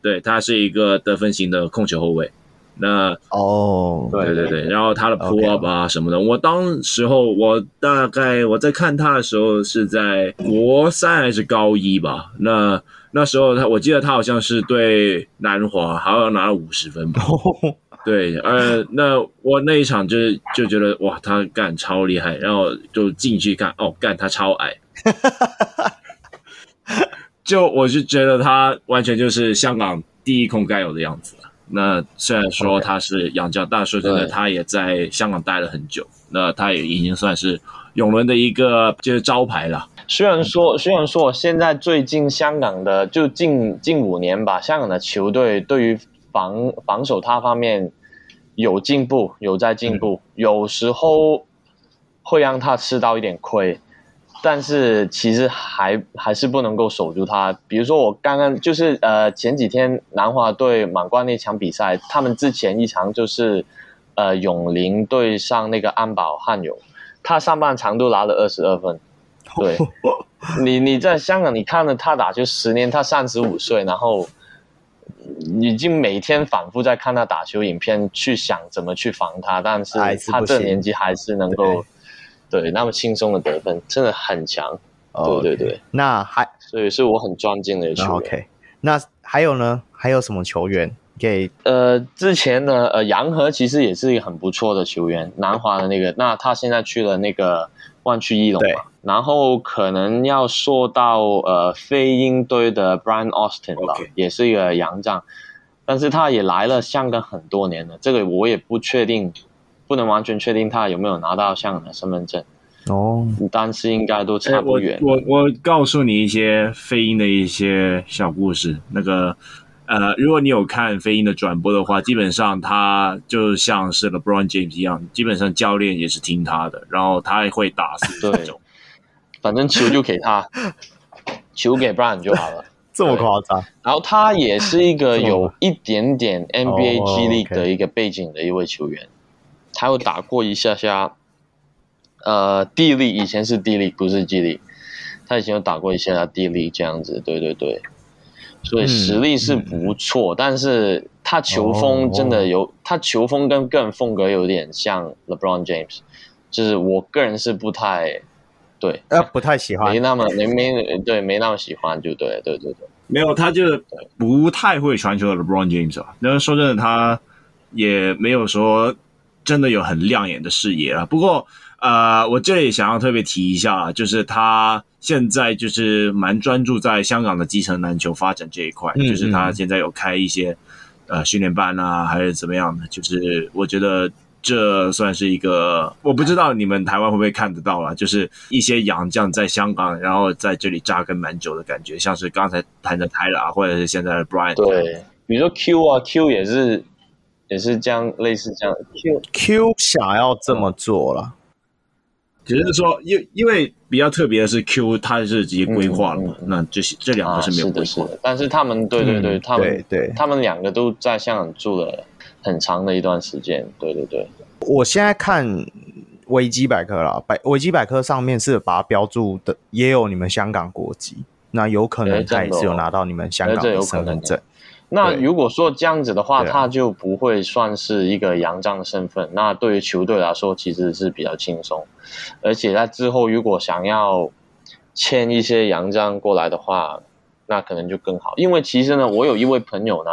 对，他是一个得分型的控球后卫。那哦，对对对，然后他的 pull up 啊什么的，okay. 我当时候我大概我在看他的时候是在国三还是高一吧？那那时候他我记得他好像是对南华好像拿了五十分吧。对，呃，那我那一场就是就觉得哇，他干超厉害，然后就进去看，哦，干他超矮。就我是觉得他完全就是香港第一控该有的样子。那虽然说他是洋将，但说真的，他也在香港待了很久。那他也已经算是永伦的一个就是招牌了。虽然说，虽然说现在最近香港的就近近五年吧，香港的球队对于防防守他方面有进步，有在进步，嗯，有时候会让他吃到一点亏。但是其实还还是不能够守住他。比如说我刚刚就是呃前几天南华对满贯那场比赛，他们之前一场就是呃永林对上那个安保汉勇，他上半场都拿了二十二分。对，你你在香港你看了他打球十年，他三十五岁，然后已经每天反复在看他打球影片，去想怎么去防他，但是他这年纪还是能够。对，那么轻松的得分真的很强。Oh. 对对对，那还所以是我很尊敬的球员。OK，那还有呢？还有什么球员给？呃，之前呢，呃，杨和其实也是一个很不错的球员，南华的那个。那他现在去了那个湾区一龙嘛。然后可能要说到呃飞鹰队的 Brian Austin 吧，okay. 也是一个洋将，但是他也来了香港很多年了，这个我也不确定。不能完全确定他有没有拿到香港的身份证哦，但是应该都差不远。我我，我告诉你一些飞鹰的一些小故事。那个呃，如果你有看飞鹰的转播的话，基本上他就像是 LeBron James 一样，基本上教练也是听他的，然后他也会打死这种。反正球就给他，球给 Brown 就好了。这么夸张？然后他也是一个有一点点 NBA G League 的一个背景的一位球员。他有打过一下下，呃，地利以前是地利，不是基利。他以前有打过一下下地利这样子，对对对，所以实力是不错，嗯、但是他球风真的有，哦、他球风跟个人风格有点像 LeBron James，就是我个人是不太对，呃，不太喜欢，没那么没没对，没那么喜欢，就对对对对，没有，他就是不太会传球的 LeBron James 啊。那说真的，他也没有说。真的有很亮眼的视野啊！不过，呃，我这里想要特别提一下，就是他现在就是蛮专注在香港的基层篮球发展这一块，嗯嗯，就是他现在有开一些呃训练班啊，还是怎么样的？就是我觉得这算是一个，我不知道你们台湾会不会看得到啊，就是一些洋将在香港，然后在这里扎根蛮久的感觉，像是刚才谈的 Tyler 或者是现在的 Brian，对，比如说 Q 啊，Q 也是。也是这样，类似这样。Q Q 想要这么做了，只是说，因因为比较特别的是 Q，它是直接规划了嘛、嗯嗯。那这些这两个是没有规划、啊、是的，是的。但是他们，对对对，他们对对，他们两个都在香港住了很长的一段时间。对对对。我现在看维基百科啦，百维基百科上面是把它标注的，也有你们香港国籍，那有可能他也是有拿到你们香港的身份证。那如果说这样子的话，他就不会算是一个洋将的身份。那对于球队来说，其实是比较轻松。而且在之后，如果想要签一些洋将过来的话，那可能就更好。因为其实呢，我有一位朋友呢，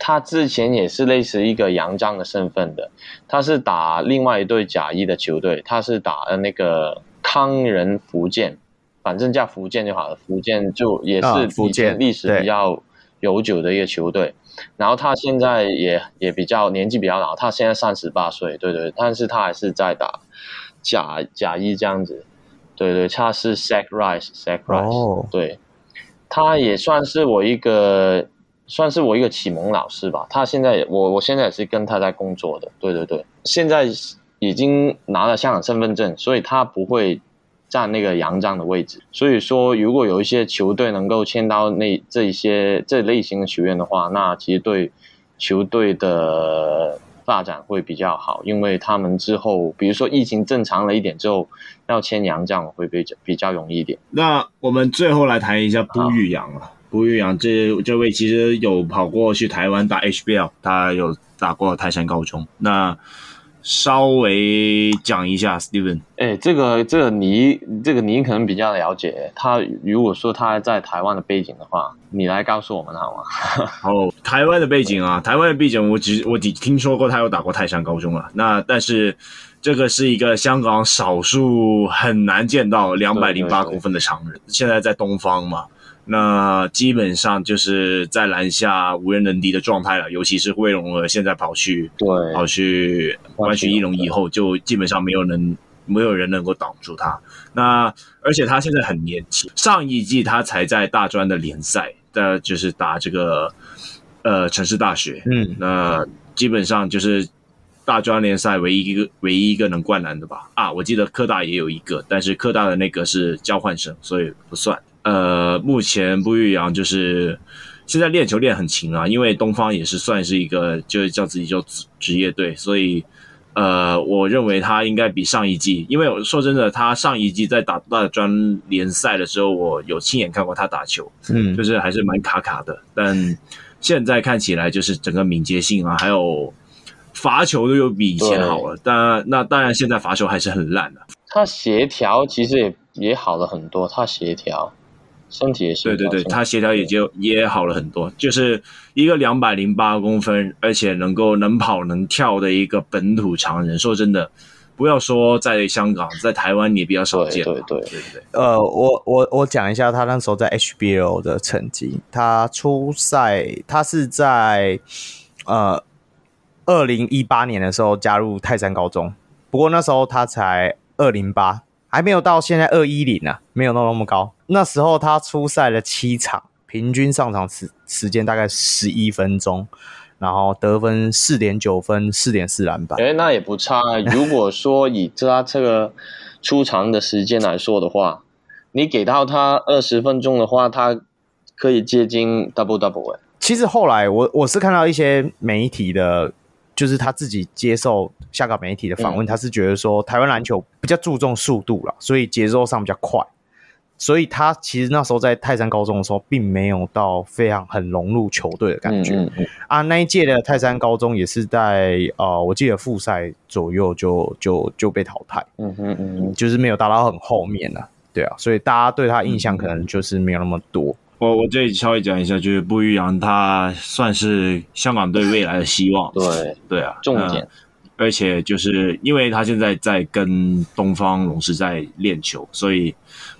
他之前也是类似一个洋将的身份的，他是打另外一队甲一的球队，他是打的那个康仁福建，反正叫福建就好了。福建就也是福建历史比较悠久的一个球队。然后他现在也也比较年纪比较老，他现在三十八岁，对对，但是他还是在打甲甲一这样子，对对，他是 Rice，、oh. 对，他也算是我一个算是我一个启蒙老师吧。他现在我我现在也是跟他在工作的，对对对，现在已经拿了香港身份证，所以他不会。占那个洋将的位置，所以说如果有一些球队能够签到那这一些这类型的球员的话，那其实对球队的发展会比较好，因为他们之后比如说疫情正常了一点之后，要签洋将会比较比较容易一点。那我们最后来谈一下布玉阳了。布玉阳这这位其实有跑过去台湾打 HBL，他有打过泰山高中。那稍微讲一下，Steven。哎，这个这个你这个你可能比较了解他。如果说他在台湾的背景的话，你来告诉我们好吗？哦，台湾的背景啊，台湾的背景，我只我只听说过他有打过泰山高中啊。那但是这个是一个香港少数很难见到两百零八公分的长人，现在在东方嘛。那基本上就是在篮下无人能敌的状态了，尤其是魏龙儿现在跑去，对，跑去湾区一龙以后，就基本上没有人，没有人能够挡住他。那而且他现在很年轻，上一季他才在大专的联赛的，就是打这个呃城市大学，嗯，那基本上就是大专联赛唯一一个唯一一个能灌篮的吧？啊，我记得科大也有一个，但是科大的那个是交换生，所以不算。呃，目前不玉阳就是现在练球练很勤啊，因为东方也是算是一个就是叫自己叫职职业队，所以呃，我认为他应该比上一季，因为我说真的，他上一季在打大专联赛的时候，我有亲眼看过他打球，嗯，就是还是蛮卡卡的，但现在看起来就是整个敏捷性啊，还有罚球都有比以前好了，但那当然现在罚球还是很烂的。他协调其实也也好了很多，他协调。身体也是对对对，他协调也就也好了很多，就是一个两百零八公分，而且能够能跑能跳的一个本土长人。说真的，不要说在香港，在台湾也比较少见。对对对，对对对。呃，我我我讲一下他那时候在 HBL 的成绩。他初赛，他是在呃二零一八年的时候加入泰山高中，不过那时候他才二零八。还没有到现在二一零呢，没有到那么高。那时候他出赛了七场，平均上场时时间大概十一分钟，然后得分四点九分，四点四篮板。哎，那也不差。如果说以他这个出场的时间来说的话，你给到他二十分钟的话，他可以接近 double double 哎。其实后来我我是看到一些媒体的。就是他自己接受香港媒体的访问，嗯、他是觉得说台湾篮球比较注重速度了，所以节奏上比较快，所以他其实那时候在泰山高中的时候，并没有到非常很融入球队的感觉。嗯嗯嗯、啊，那一届的泰山高中也是在呃，我记得复赛左右就就就被淘汰。嗯嗯嗯，就是没有打到很后面了，对啊，所以大家对他印象可能就是没有那么多。我我这里稍微讲一下，就是布玉阳，他算是香港队未来的希望。对对啊，重点、呃。而且就是因为他现在在跟东方龙狮在练球，所以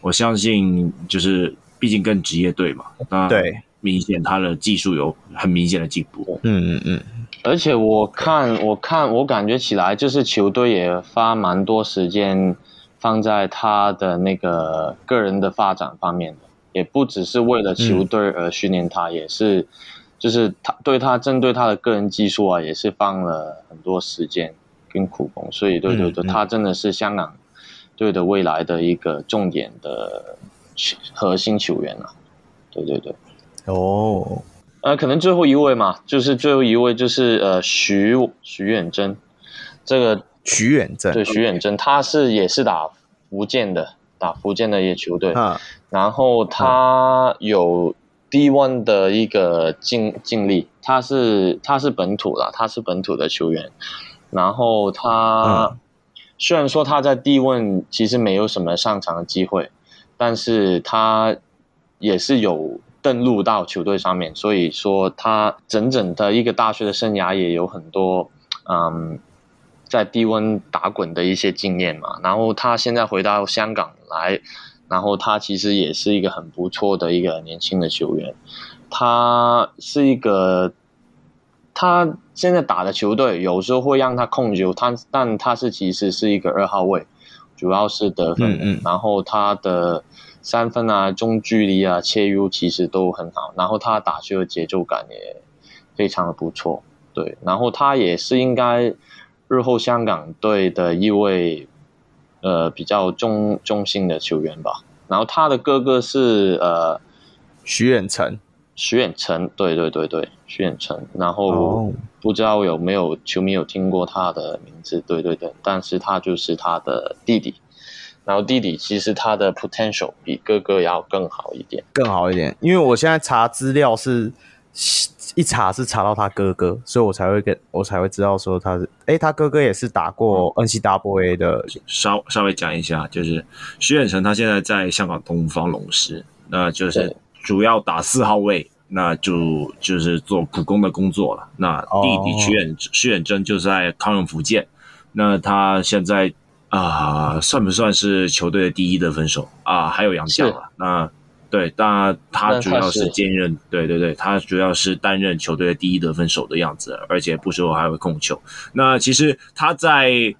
我相信就是毕竟跟职业队嘛，那对，明显他的技术有很明显的进步。嗯嗯嗯。而且我看我看我感觉起来，就是球队也花蛮多时间放在他的那个个人的发展方面的。也不只是为了球队而训练他，嗯、也是，就是他对他针对他的个人技术啊，也是放了很多时间跟苦功，所以对对对，嗯嗯、他真的是香港队的未来的一个重点的核心球员啊，对对对，哦，呃，可能最后一位嘛，就是最后一位就是呃徐徐远征，这个徐远征，对徐远征，他是也是打福建的。打福建的一个球队，啊、然后他有 D1 的一个经经历，他是他是本土的，他是本土的球员，然后他、嗯、虽然说他在 D1 其实没有什么上场的机会，但是他也是有登陆到球队上面，所以说他整整的一个大学的生涯也有很多嗯在低温打滚的一些经验嘛。然后他现在回到香港来，然后他其实也是一个很不错的一个年轻的球员。他是一个，他现在打的球队有时候会让他控球，他但他是其实是一个二号位，主要是得分，嗯嗯，然后他的三分啊、中距离啊、切入其实都很好，然后他打球的节奏感也非常的不错，对，然后他也是应该日后香港队的一位呃比较中中心的球员吧，然后他的哥哥是呃徐远成。徐远成，对对对对，徐远成。然后不知道有没有球迷有听过他的名字？对对对，但是他就是他的弟弟。然后弟弟其实他的 potential 比哥哥要更好一点，更好一点。因为我现在查资料是一查是查到他哥哥，所以我才会跟我才会知道说他是，哎，他哥哥也是打过 N C W A 的。稍稍微讲一下，就是徐远成他现在在香港东方龙狮，那就是。主要打四号位，那就就是做普攻的工作了。那弟弟徐远徐远征就是在康永福建，那他现在啊、呃，算不算是球队的第一得分手啊？还有杨绛了。那对，但他主要是兼任，对对对，他主要是担任球队的第一得分手的样子，而且不时候还会控球。那其实他在。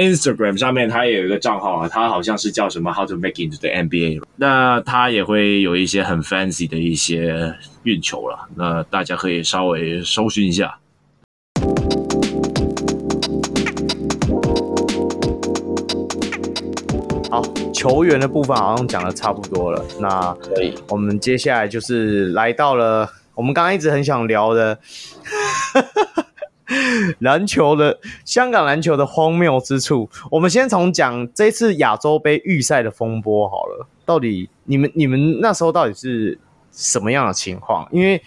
Instagram 上面他也有一个账号啊，他好像是叫什么 How to Make into the NBA。那他也会有一些很 fancy 的一些运球了，那大家可以稍微搜寻一下。好，球员的部分好像讲的差不多了，那可以，我们接下来就是来到了我们刚刚一直很想聊的。篮球的香港篮球的荒谬之处，我们先从讲这次亚洲杯预赛的风波好了。到底你们你们那时候到底是什么样的情况？因为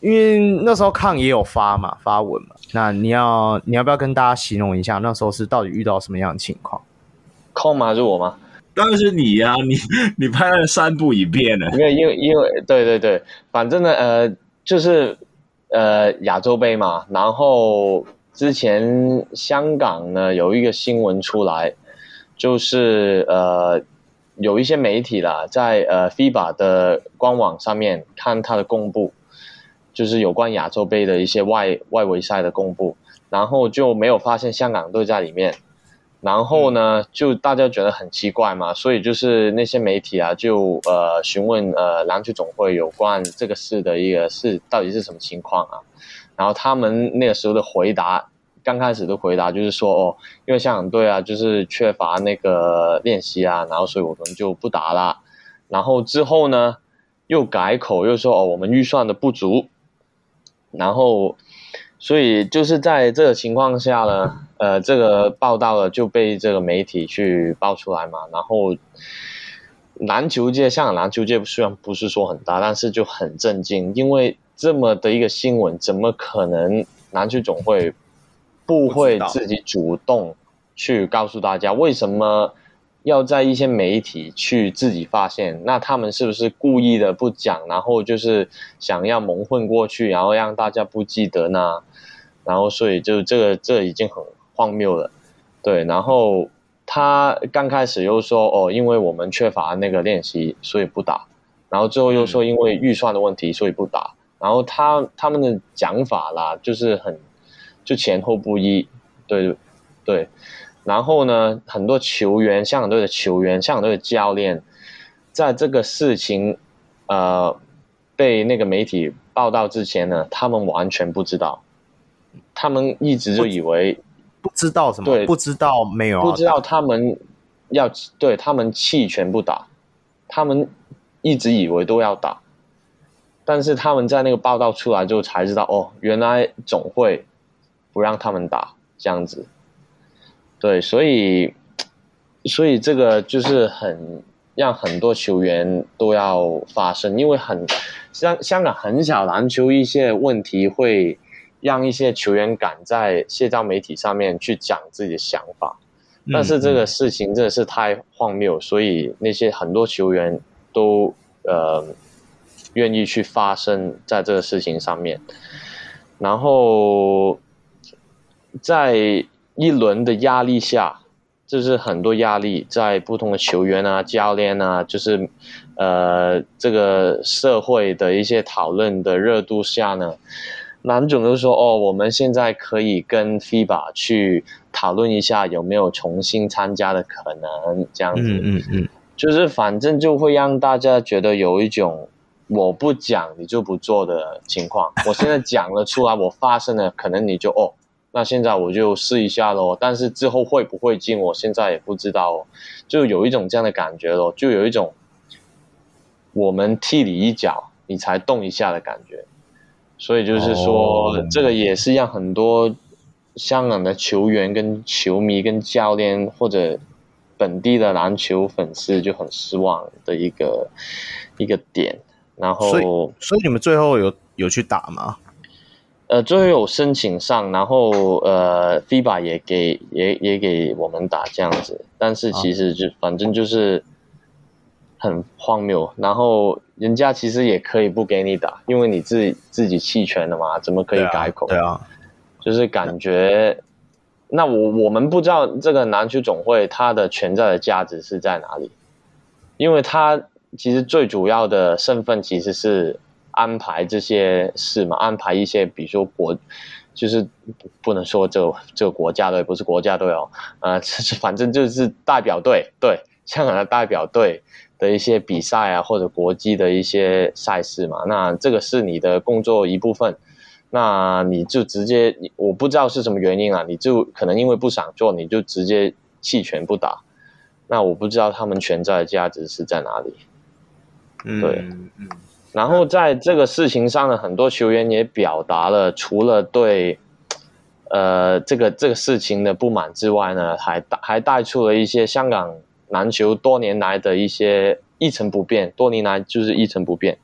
因为那时候抗也有发嘛发文嘛，那你要你要不要跟大家形容一下那时候是到底遇到什么样的情况？抗吗？是我吗？当然是你呀、啊！你 你拍了三部影片呢？因为因为因为对对对，反正呢呃就是。呃，亚洲杯嘛，然后之前香港呢有一个新闻出来，就是呃有一些媒体啦，在呃 FIBA 的官网上面看他的公布，就是有关亚洲杯的一些外外围赛的公布，然后就没有发现香港队在里面。然后呢，就大家觉得很奇怪嘛，所以就是那些媒体啊，就呃询问呃篮球总会有关这个事的一个事到底是什么情况啊？然后他们那个时候的回答，刚开始的回答就是说哦，因为香港队啊就是缺乏那个练习啊，然后所以我们就不打了。然后之后呢又改口又说哦我们预算的不足，然后。所以就是在这个情况下呢，呃，这个报道了就被这个媒体去爆出来嘛，然后篮球界，香港篮球界虽然不是说很大，但是就很震惊，因为这么的一个新闻，怎么可能篮球总会不会自己主动去告诉大家为什么？要在一些媒体去自己发现，那他们是不是故意的不讲，然后就是想要蒙混过去，然后让大家不记得呢？然后所以就这个这已经很荒谬了，对。然后他刚开始又说哦，因为我们缺乏那个练习，所以不打。然后最后又说因为预算的问题，所以不打。然后他他们的讲法啦，就是很就前后不一，对对。然后呢，很多球员，香港队的球员，香港队的教练，在这个事情，呃，被那个媒体报道之前呢，他们完全不知道，他们一直就以为不，不知道什么，对，不知道没有，不知道他们要对他们弃权不打，他们一直以为都要打，但是他们在那个报道出来之后才知道，哦，原来总会不让他们打这样子。对，所以，所以这个就是很让很多球员都要发声，因为很香香港很小篮球一些问题会让一些球员敢在社交媒体上面去讲自己的想法，但是这个事情真的是太荒谬，所以那些很多球员都呃愿意去发生在这个事情上面，然后在一轮的压力下，就是很多压力在不同的球员啊、教练啊，就是呃这个社会的一些讨论的热度下呢，蓝总就说：“哦，我们现在可以跟 FIBA 去讨论一下有没有重新参加的可能，这样子。”嗯嗯嗯，就是反正就会让大家觉得有一种。我不讲你就不做的情况，我现在讲了出来，我发生了，可能你就哦，那现在我就试一下喽。但是之后会不会进，我现在也不知道哦，就有一种这样的感觉咯，就有一种我们踢你一脚，你才动一下的感觉。所以就是说，哦、这个也是让很多香港的球员、跟球迷、跟教练或者本地的篮球粉丝就很失望的一个一个点。然后，所以，所以你们最后有有去打吗？呃，最后有申请上，然后呃，FIBA 也给也也给我们打这样子，但是其实就、啊、反正就是很荒谬。然后人家其实也可以不给你打，因为你自己自己弃权了嘛，怎么可以改口？对啊，对啊，就是感觉，那我我们不知道这个南区总会它的存在的价值是在哪里，因为它。其实最主要的身份其实是安排这些事嘛，安排一些，比如说国，就是不能说这个这个国家队不是国家队哦，呃，反正就是代表队，对，香港的代表队的一些比赛啊，或者国际的一些赛事嘛，那这个是你的工作一部分，那你就直接，我不知道是什么原因啊，你就可能因为不想做，你就直接弃权不打，那我不知道他们存在的价值是在哪里。对，嗯，然后在这个事情上呢，很多球员也表达了，除了对，呃，这个这个事情的不满之外呢，还带还带出了一些香港篮球多年来的一些一成不变，多年来就是一成不变，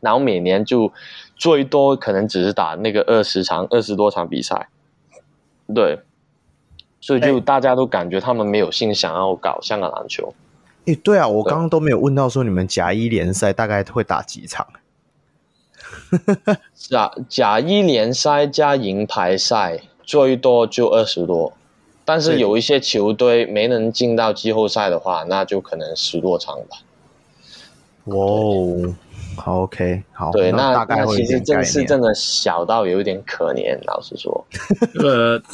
然后每年就最多可能只是打那个二十场、二十多场比赛，对，所以就大家都感觉他们没有心想要搞香港篮球。诶，对啊，我刚刚都没有问到说你们甲一联赛大概会打几场？甲甲一联赛加银牌赛最多就二十多，但是有一些球队没能进到季后赛的话，那就可能十多场吧。哇哦，好，OK，好，对，那大概那其实真是真的小到有一点可怜，老实说。呃。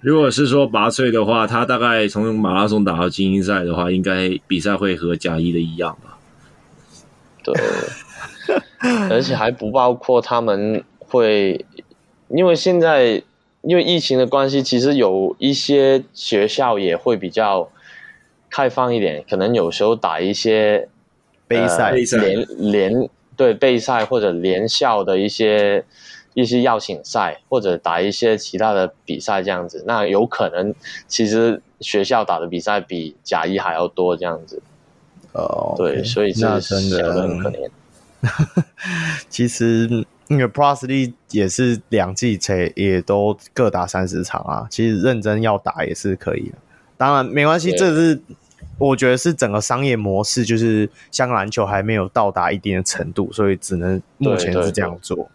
如果是说拔萃的话，他大概从马拉松打到精英赛的话，应该比赛会和甲一的一样吧？对，而且还不包括他们会，因为现在因为疫情的关系，其实有一些学校也会比较开放一点，可能有时候打一些杯赛、呃、联联对杯赛或者联校的一些。一些邀请赛或者打一些其他的比赛这样子，那有可能其实学校打的比赛比甲一还要多这样子。哦，对，所以这真的很可怜。其实那个 Plus League 也是两季才也都各打三十场啊，其实认真要打也是可以的。当然没关系，这是我觉得是整个商业模式，就是香港篮球还没有到达一定的程度，所以只能目前是这样做。对对对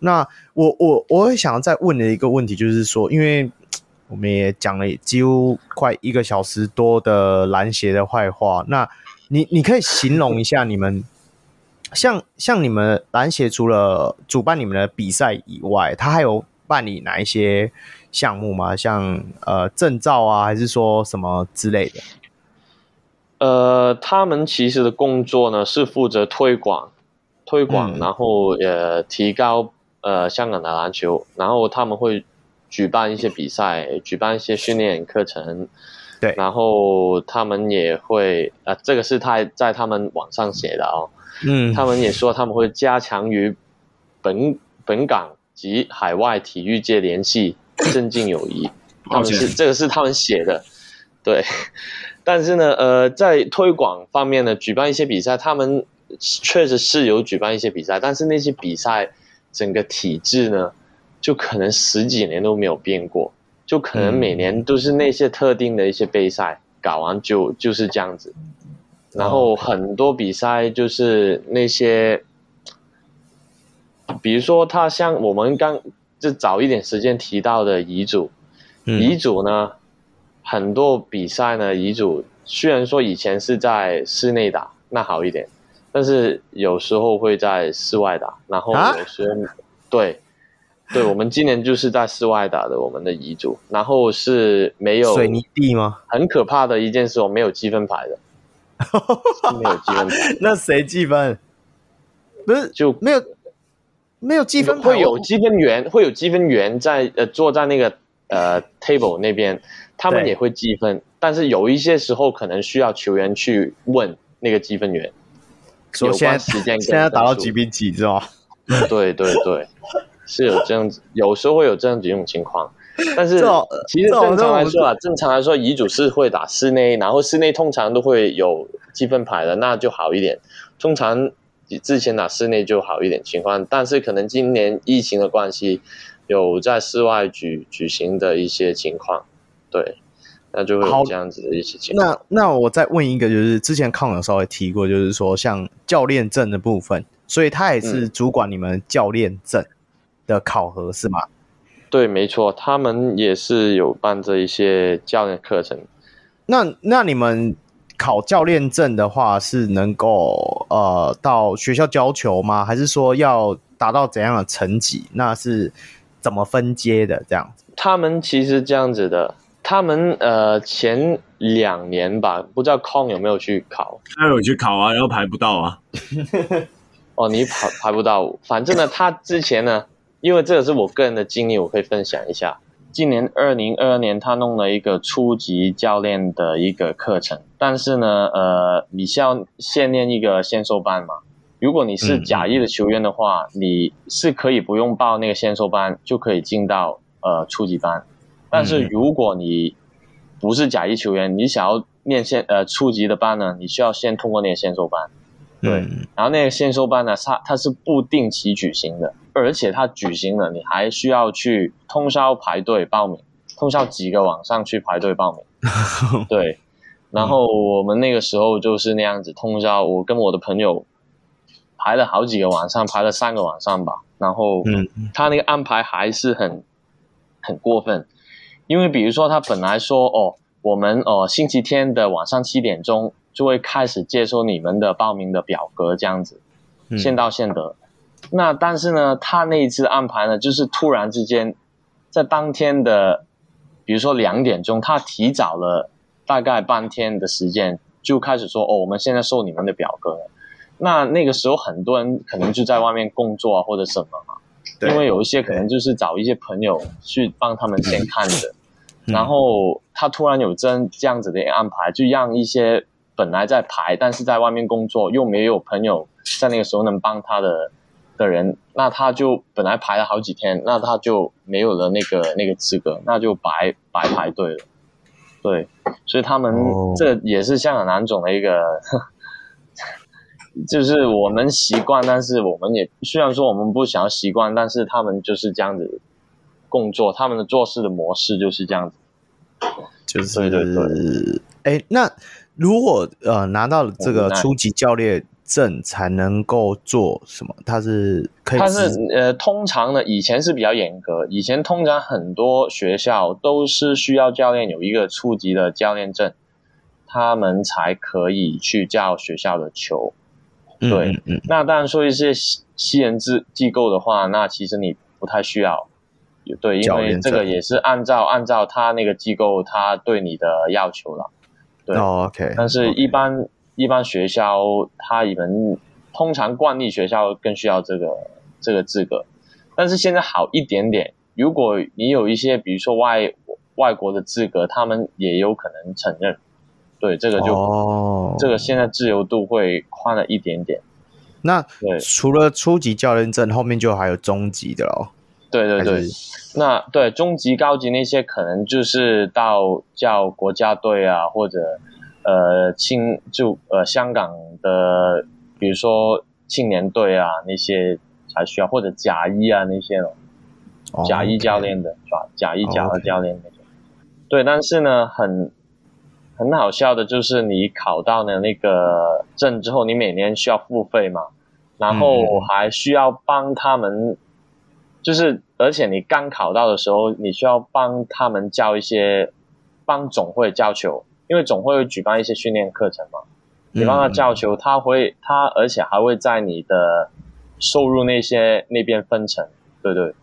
那我我我会想要再问的一个问题就是说，因为我们也讲了几乎快一个小时多的篮协的坏话，那你你可以形容一下你们像像你们篮协除了主办你们的比赛以外，他还有办理哪一些项目吗？像呃证照啊，还是说什么之类的？呃，他们其实的工作呢是负责推广推广，嗯、然后也提高。呃，香港的篮球，然后他们会举办一些比赛，举办一些训练课程，对，然后他们也会，呃，这个是他在他们网上写的哦，嗯，他们也说他们会加强与本本港及海外体育界联系，增进友谊，他们是这个是他们写的，对，但是呢，呃，在推广方面呢，举办一些比赛，他们确实是有举办一些比赛，但是那些比赛。整个体制呢，就可能十几年都没有变过，就可能每年都是那些特定的一些杯赛搞完就就是这样子，然后很多比赛就是那些比如说他像我们刚就早一点时间提到的遗嘱，嗯、乙组呢，很多比赛呢，遗嘱虽然说以前是在室内打，那好一点，但是有时候会在室外打，然后有时候、啊、对。对，我们今年就是在室外打的，我们的遗嘱，然后是没有水泥地吗？很可怕的一件事，我没有积分牌的，没有积分牌。那谁积分？不是就没有没有积分牌？会有积分员，会有积分员在呃坐在那个呃 table 那边，他们也会积分，但是有一些时候可能需要球员去问那个积分员，说现在时间现在打到几比几，是吧？对对对。是有这样子，有时候会有这样几种情况，但是其实正常来说啊，正常来说，遗嘱是会打室内，然后室内通常都会有积分牌的，那就好一点。通常之前打室内就好一点情况，但是可能今年疫情的关系，有在室外举举行的一些情况，对，那就会有这样子的一些情况。那那我再问一个，就是之前康有稍微提过，就是说像教练证的部分，所以他也是主管你们教练证。嗯的考核是吗？对，没错，他们也是有办这一些教练课程。那那你们考教练证的话，是能够呃到学校教球吗？还是说要达到怎样的成绩？那是怎么分阶的？这样子？他们其实这样子的，他们呃前两年吧，不知道康有没有去考？他有去考啊，然后排不到啊。哦，你排排不到，反正呢，他之前呢。因为这个是我个人的经历，我可以分享一下。今年二零二二年，他弄了一个初级教练的一个课程，但是呢，呃，你需要先练一个先修班嘛。如果你是甲一的球员的话，嗯、你是可以不用报那个先修班，就可以进到呃初级班。但是如果你不是甲一球员，你想要练先呃初级的班呢，你需要先通过那个先修班。对，然后那个先修班呢，它它是不定期举行的。而且它举行了，你还需要去通宵排队报名，通宵几个晚上去排队报名。对，然后我们那个时候就是那样子通宵，我跟我的朋友排了好几个晚上，排了三个晚上吧。然后，他那个安排还是很很过分，因为比如说他本来说哦，我们哦星期天的晚上七点钟就会开始接收你们的报名的表格，这样子，先到先得。那但是呢，他那一次安排呢，就是突然之间，在当天的，比如说两点钟，他提早了大概半天的时间，就开始说：“哦，我们现在收你们的表格了。”那那个时候很多人可能就在外面工作啊，或者什么嘛，因为有一些可能就是找一些朋友去帮他们先看的，嗯、然后他突然有这这样子的安排，就让一些本来在排，但是在外面工作又没有朋友在那个时候能帮他的。的人，那他就本来排了好几天，那他就没有了那个那个资格，那就白白排队了。对，所以他们这也是香港男总的一个，哦、就是我们习惯，但是我们也虽然说我们不想要习惯，但是他们就是这样子工作，他们的做事的模式就是这样子。就是对对对。哎，那如果呃拿到了这个初级教练。证才能够做什么？他是可以，他是呃，通常呢，以前是比较严格，以前通常很多学校都是需要教练有一个初级的教练证，他们才可以去教学校的球。对，嗯嗯嗯，那当然说一些私人机机构的话，那其实你不太需要。对，因为这个也是按照按照他那个机构他对你的要求了。对，哦，OK，但是一般。Okay. 一般学校，他们通常惯例学校更需要这个这个资格，但是现在好一点点。如果你有一些，比如说外外国的资格，他们也有可能承认。对，这个就、哦、这个现在自由度会宽了一点点。那对，除了初级教练证，后面就还有中级的咯。对对对，那对中级、高级那些，可能就是到叫国家队啊，或者。呃，青就呃香港的，比如说青年队啊那些才需要，或者甲一啊那些哦，甲一教练的是吧？甲一、甲二教练那种。对，但是呢，很很好笑的就是你考到了那个证之后，你每年需要付费嘛，然后还需要帮他们，就是而且你刚考到的时候，你需要帮他们教一些，帮总会教球，因为总会会举办一些训练课程嘛，你帮他教球，他会他而且还会在你的收入那些那边分成，对对。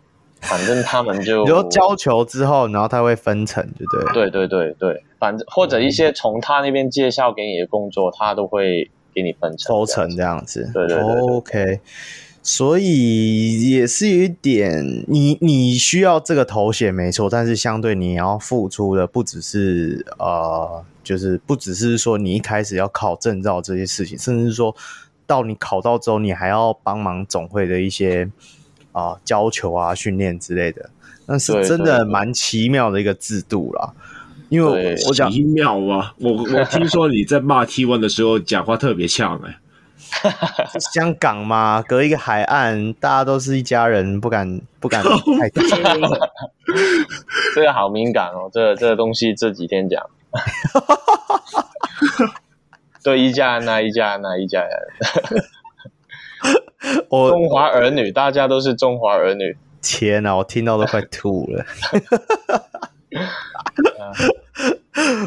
反正他们就，比如教球之后，然后他会分成，对不对？对对对对，反正或者一些从他那边介绍给你的工作，他都会给你分成抽成这样子。对对对，对，OK。所以也是有一点，你你需要这个头衔没错，但是相对你要付出的不只是呃，就是不只是说你一开始要考证照这些事情，甚至是说到你考到之后，你还要帮忙总会的一些。啊，教球啊，训练之类的，那是真的蛮奇妙的一个制度啦。因为我讲奇妙啊，我我听说你在骂 T One 的时候讲话特别呛哎。香港嘛，隔一个海岸，大家都是一家人，不敢不敢 太多。这个好敏感哦，这个这个东西这几天讲。对，一家人啊，一家人啊，一家人。我中华儿女，大家都是中华儿女。天哪，我听到都快吐了。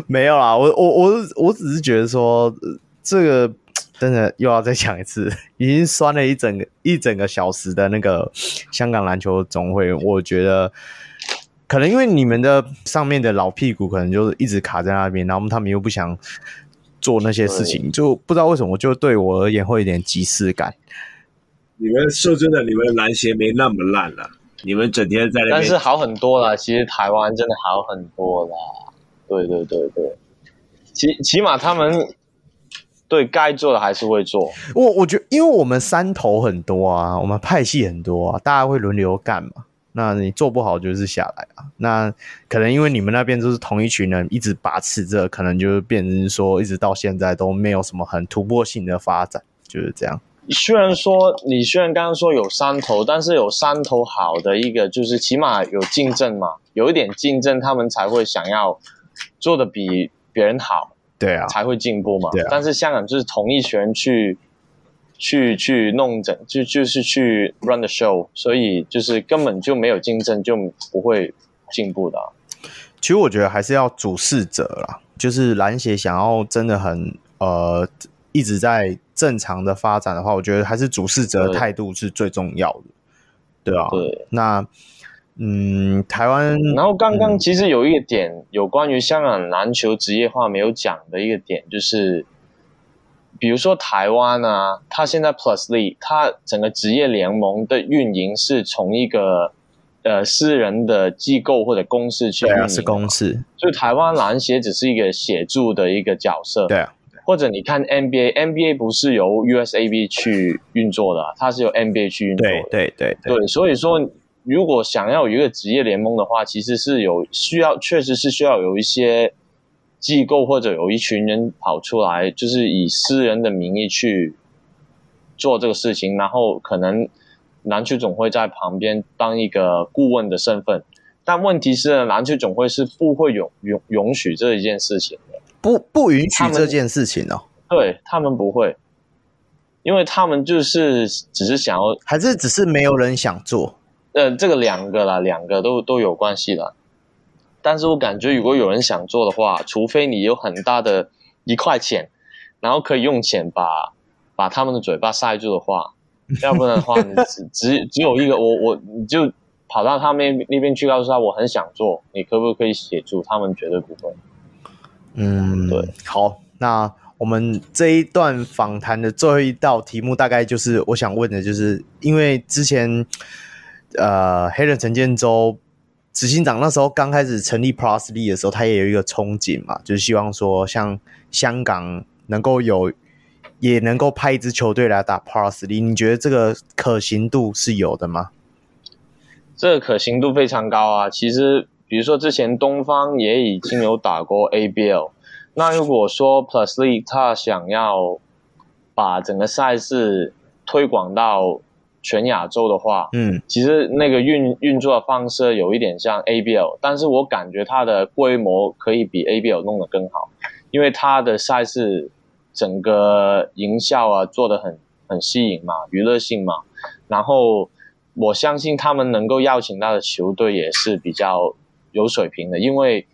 没有啦，我我我我只是觉得说，这个真的又要再讲一次，已经酸了一整个一整个小时的那个香港篮球总会，我觉得可能因为你们的上面的老屁股可能就是一直卡在那边，然后他们又不想做那些事情，就不知道为什么，就对我而言会有点即视感。你们说真的，你们篮协没那么烂了。你们整天在那边，但是好很多了。其实台湾真的好很多了。对对对对，起起码他们对该做的还是会做。我我觉得，因为我们山头很多啊，我们派系很多啊，大家会轮流干嘛。那你做不好就是下来啊。那可能因为你们那边都是同一群人一直把持着，可能就变成说，一直到现在都没有什么很突破性的发展，就是这样。虽然说你虽然刚刚说有山头，但是有山头好的一个就是起码有竞争嘛，有一点竞争，他们才会想要做的比别人好，对啊，才会进步嘛。对啊。但是香港就是同一群人去去去弄整，就就是去 run the show，所以就是根本就没有竞争，就不会进步的。其实我觉得还是要主事者啦，就是篮协想要真的很呃。一直在正常的发展的话，我觉得还是主事者的态度是最重要的，对啊。对，那嗯，台湾，然后刚刚其实有一个点，嗯、有关于香港篮球职业化没有讲的一个点，就是比如说台湾啊，它现在 Plus League，它整个职业联盟的运营是从一个呃私人的机构或者公司去运营，对啊，是公司，所以台湾篮协只是一个协助的一个角色，对啊。或者你看 NBA，NBA 不是由 USAB 去运作的，它是由 NBA 去运作的。对对对对，所以说，如果想要有一个职业联盟的话，其实是有需要，确实是需要有一些机构或者有一群人跑出来，就是以私人的名义去做这个事情，然后可能篮球总会在旁边当一个顾问的身份。但问题是，篮球总会是不会允允允许这一件事情的。不不允许这件事情哦，对他们不会，因为他们就是只是想要，还是只是没有人想做？呃，这个两个啦，两个都都有关系啦。但是我感觉，如果有人想做的话，除非你有很大的一块钱，然后可以用钱把把他们的嘴巴塞住的话，要不然的话，你只只只有一个，我我你就跑到他们那边去告诉他，我很想做，你可不可以协助？他们绝对不会。嗯，对，好，那我们这一段访谈的最后一道题目，大概就是我想问的，就是因为之前呃，黑人陈建州执行长那时候刚开始成立 Plusly 的时候，他也有一个憧憬嘛，就是希望说像香港能够有，也能够派一支球队来打 Plusly 你觉得这个可行度是有的吗？这个可行度非常高啊，其实。比如说，之前东方也已经有打过 ABL，那如果说 Plusly 他想要把整个赛事推广到全亚洲的话，嗯，其实那个运运作的方式有一点像 ABL，但是我感觉它的规模可以比 ABL 弄得更好，因为它的赛事整个营销啊做得很很吸引嘛，娱乐性嘛。然后我相信他们能够邀请到的球队也是比较有水平的，因为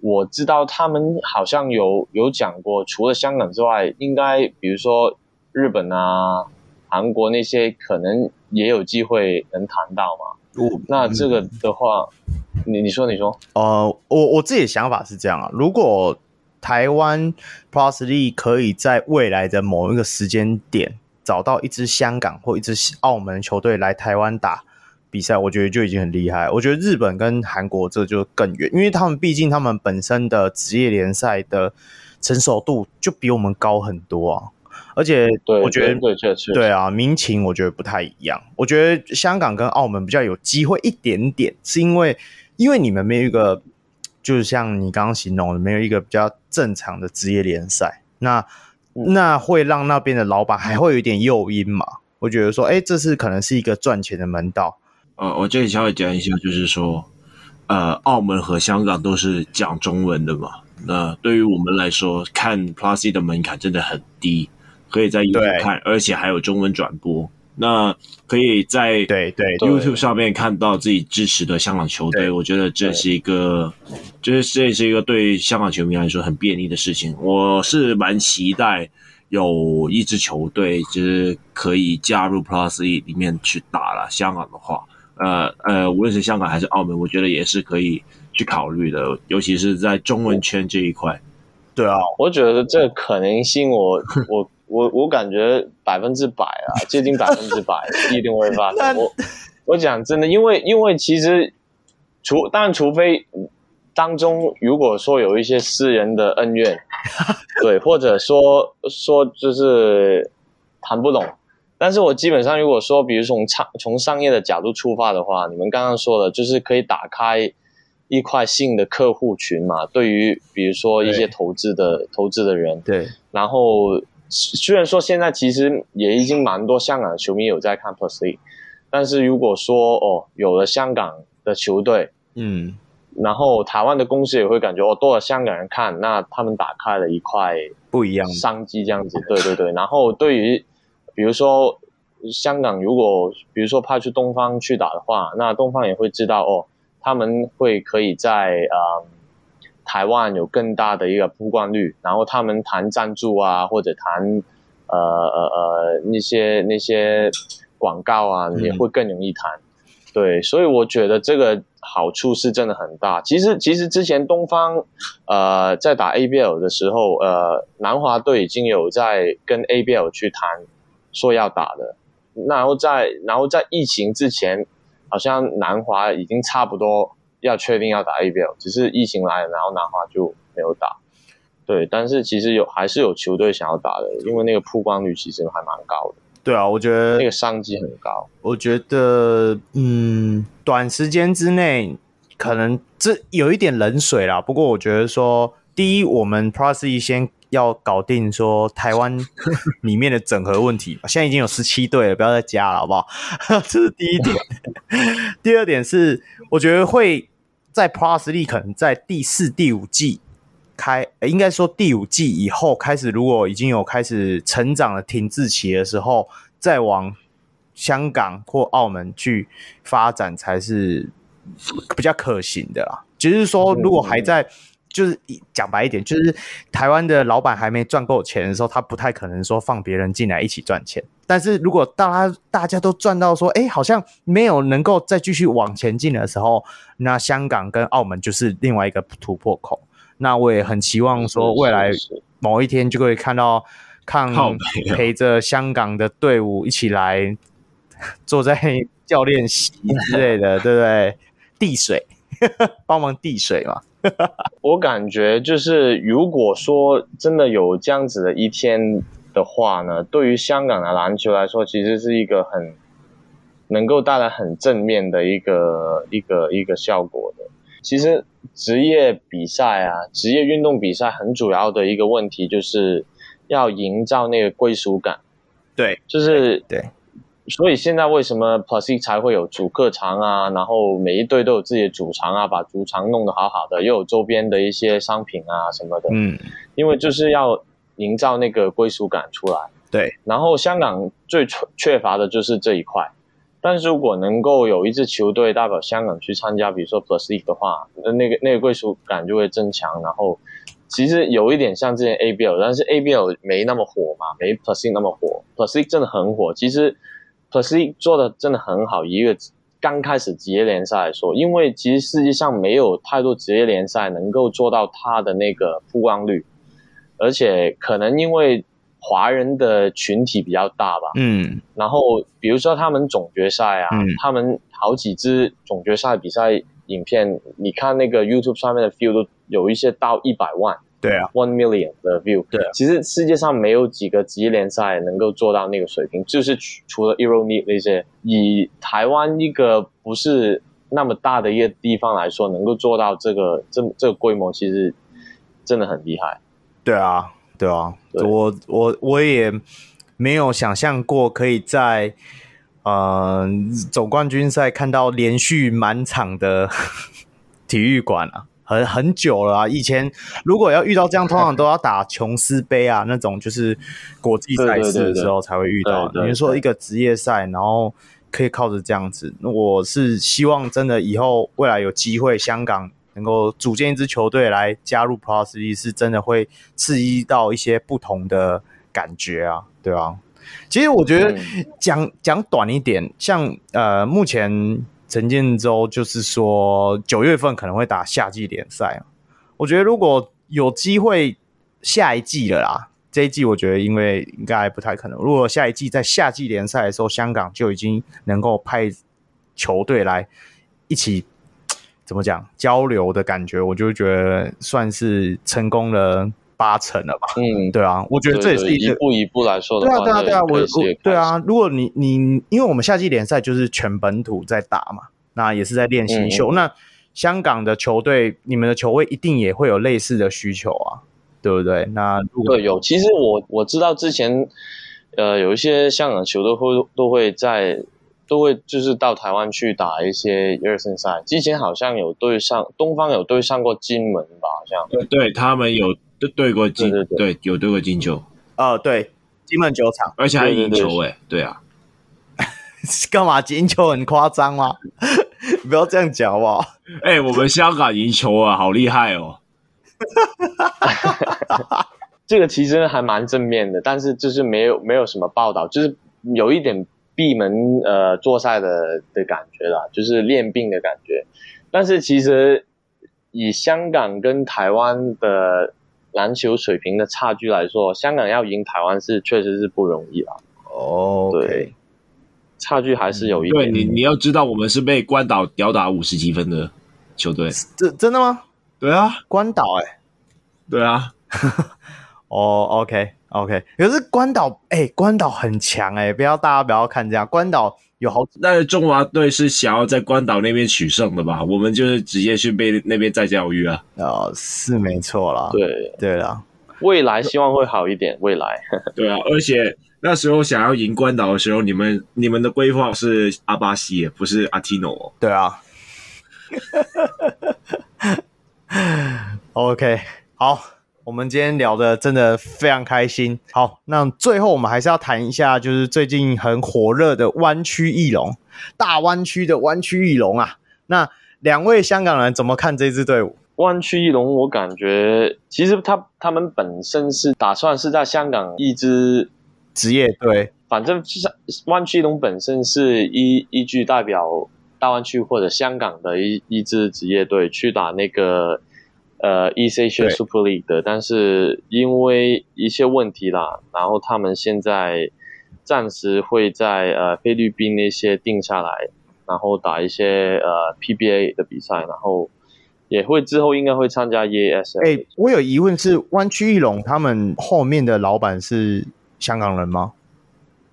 我知道他们好像有有讲过，除了香港之外，应该比如说日本啊、韩国那些，可能也有机会能谈到嘛。我那这个的话，嗯、你你说你说，呃，我我自己的想法是这样啊，如果台湾 Plus League 可以在未来的某一个时间点找到一支香港或一支澳门球队来台湾打比赛，我觉得就已经很厉害。我觉得日本跟韩国这就更远，因为他们毕竟他们本身的职业联赛的成熟度就比我们高很多啊。而且我觉得对对对啊，民情我觉得不太一样。我觉得香港跟澳门比较有机会一点点，是因为因为你们没有一个，就是像你刚刚形容的，没有一个比较正常的职业联赛，那那会让那边的老板还会有一点诱因嘛？我觉得说，哎，这是可能是一个赚钱的门道。呃，我这里稍微讲一下，就是说，呃，澳门和香港都是讲中文的嘛。那对于我们来说，看 Plus 的门槛真的很低。可以在 YouTube 看，而且还有中文转播。那可以在对对 YouTube 上面看到自己支持的香港球队。我觉得这是一个，就是这是一个对香港球迷来说很便利的事情。我是蛮期待有一支球队就是可以加入 Plus League 里面去打了。香港的话，呃呃，无论是香港还是澳门，我觉得也是可以去考虑的，尤其是在中文圈这一块。对啊，我觉得这可能性我，我我。我我感觉百分之百啊，接近百分之百一定会发生。我我讲真的，因为因为其实除当然除非当中如果说有一些私人的恩怨，对，或者说说就是谈不拢。但是我基本上如果说，比如从商从商业的角度出发的话，你们刚刚说的，就是可以打开一块新的客户群嘛。对于比如说一些投资的投资的人，对，然后。虽然说现在其实也已经蛮多香港的球迷有在看 Plus League，但是如果说哦有了香港的球队，嗯，然后台湾的公司也会感觉哦多了香港人看，那他们打开了一块不一样商机这样子，对对对。然后对于比如说香港如果比如说派出东方去打的话，那东方也会知道哦他们会可以在呃。台湾有更大的一个曝光率，然后他们谈赞助啊，或者谈呃呃呃那些那些广告啊，也会更容易谈。嗯、对，所以我觉得这个好处是真的很大。其实其实之前东方呃在打 ABL 的时候，呃南华队已经有在跟 ABL 去谈说要打的，然后在然后在疫情之前，好像南华已经差不多。要确定要打 ABL，只是疫情来了，然后南华就没有打。对，但是其实有还是有球队想要打的，因为那个曝光率其实还蛮高的。对啊，我觉得那个商机很高。我觉得，嗯，短时间之内可能这有一点冷水啦。不过我觉得说，第一，我们 Plus League 先要搞定说台湾 里面的整合问题。现在已经有十七队了，不要再加了，好不好？这是第一点。第二点是，我觉得会。在 Plus League 可能在第四、第五季开，应该说第五季以后开始，如果已经有开始成长的停滞期的时候，再往香港或澳门去发展才是比较可行的啦。就是说，如果还在。就是讲白一点，就是台湾的老板还没赚够钱的时候，他不太可能说放别人进来一起赚钱。但是如果大家大家都赚到说，哎，好像没有能够再继续往前进的时候，那香港跟澳门就是另外一个突破口。那我也很期望说，未来某一天就会看到看陪着香港的队伍一起来坐在教练席之类的，对不对？递水，帮忙递水嘛。我感觉就是，如果说真的有这样子的一天的话呢，对于香港的篮球来说，其实是一个很能够带来很正面的一个一个一个效果的。其实职业比赛啊，职业运动比赛很主要的一个问题就是要营造那个归属感。对，就是对。所以现在为什么 Plus League 才会有主客场啊？然后每一队都有自己的主场啊，把主场弄得好好的，又有周边的一些商品啊什么的。嗯，因为就是要营造那个归属感出来。对，然后香港最缺缺乏的就是这一块。但是如果能够有一支球队代表香港去参加，比如说 Plus League 的话，那那个那个归属感就会增强。然后其实有一点像之前 ABL，但是 ABL 没那么火嘛，没 Plus League 那么火。Plus League 真的很火，其实 Plus League 做的真的很好。一个刚开始职业联赛来说，因为其实世界上没有太多职业联赛能够做到它的那个曝光率，而且可能因为。华人的群体比较大吧，嗯，然后比如说他们总决赛啊，嗯、他们好几支总决赛比赛影片，你看那个 YouTube 上面的 view 都有一些到一百万，对啊，one million 的 view，对、啊，其实世界上没有几个职业联赛能够做到那个水平，就是除了 EuroLeague 那些，以台湾一个不是那么大的一个地方来说，能够做到这个这这个规模，其实真的很厉害，对啊。对啊，对。我我我也没有想象过可以在呃总冠军赛看到连续满场的 体育馆啊，很很久了啊。以前如果要遇到这样，通常都要打琼斯杯啊那种，就是国际赛事的时候才会遇到。比如说一个职业赛，然后可以靠着这样子，我是希望真的以后未来有机会香港。能够组建一支球队来加入 Plus League 是真的会刺激到一些不同的感觉啊，对啊。其实我觉得讲讲短一点，像呃，目前陈建州就是说九月份可能会打夏季联赛。我觉得如果有机会下一季了啦，这一季我觉得因为应该不太可能。如果下一季在夏季联赛的时候，香港就已经能够派球队来一起。怎么讲交流的感觉，我就觉得算是成功了八成了吧。嗯，对啊，我觉得这也是一，一步一步来说的话。对啊，对啊，对啊，我我对啊。如果你你因为我们夏季联赛就是全本土在打嘛，那也是在练新秀。嗯、那香港的球队，你们的球队一定也会有类似的需求啊，对不对？那如果对有，其实我我知道之前呃有一些香港球队会都会在。都会就是到台湾去打一些热身赛。之前好像有对上东方有对上过金门吧，好像对，对他们有对过金，对，对，对，对有对过金球。哦，对，金门酒厂，而且还赢球诶，对啊，干嘛赢球很夸张吗？不要这样讲好不好？哎、欸，我们香港赢球啊，好厉害哦！这个其实还蛮正面的，但是就是没有没有什么报道，就是有一点。闭门呃做赛的的感觉啦，就是练病的感觉。但是其实以香港跟台湾的篮球水平的差距来说，香港要赢台湾是确实是不容易啦。哦，对，差距还是有一点。对，你你要知道，我们是被关岛吊打五十几分的球队。这真的吗？对啊，关岛哎、欸，对啊。哦、oh,，OK。OK，可是关岛，哎、欸，关岛很强哎、欸，不要大家不要看这样，关岛有好，但是中华队是想要在关岛那边取胜的吧？我们就是直接去被那边再教育啊。哦，是没错啦。对对啦，未来希望会好一点，未来。对啊，而且那时候想要赢关岛的时候，你们你们的规划是阿巴西，不是阿提诺、哦。对啊。OK，好。我们今天聊的真的非常开心。好，那最后我们还是要谈一下，就是最近很火热的湾区翼龙，大湾区的湾区翼龙啊。那两位香港人怎么看这支队伍？湾区翼龙，我感觉其实他他们本身是打算是在香港一支职业队，反正是湾区翼龙本身是依依据代表大湾区或者香港的一一支职业队去打那个。呃，East Asia Super League 的，但是因为一些问题啦，然后他们现在暂时会在呃菲律宾那些定下来，然后打一些呃 PBA 的比赛，然后也会之后应该会参加 EASL。哎，我有疑问是，湾区翼龙他们后面的老板是香港人吗？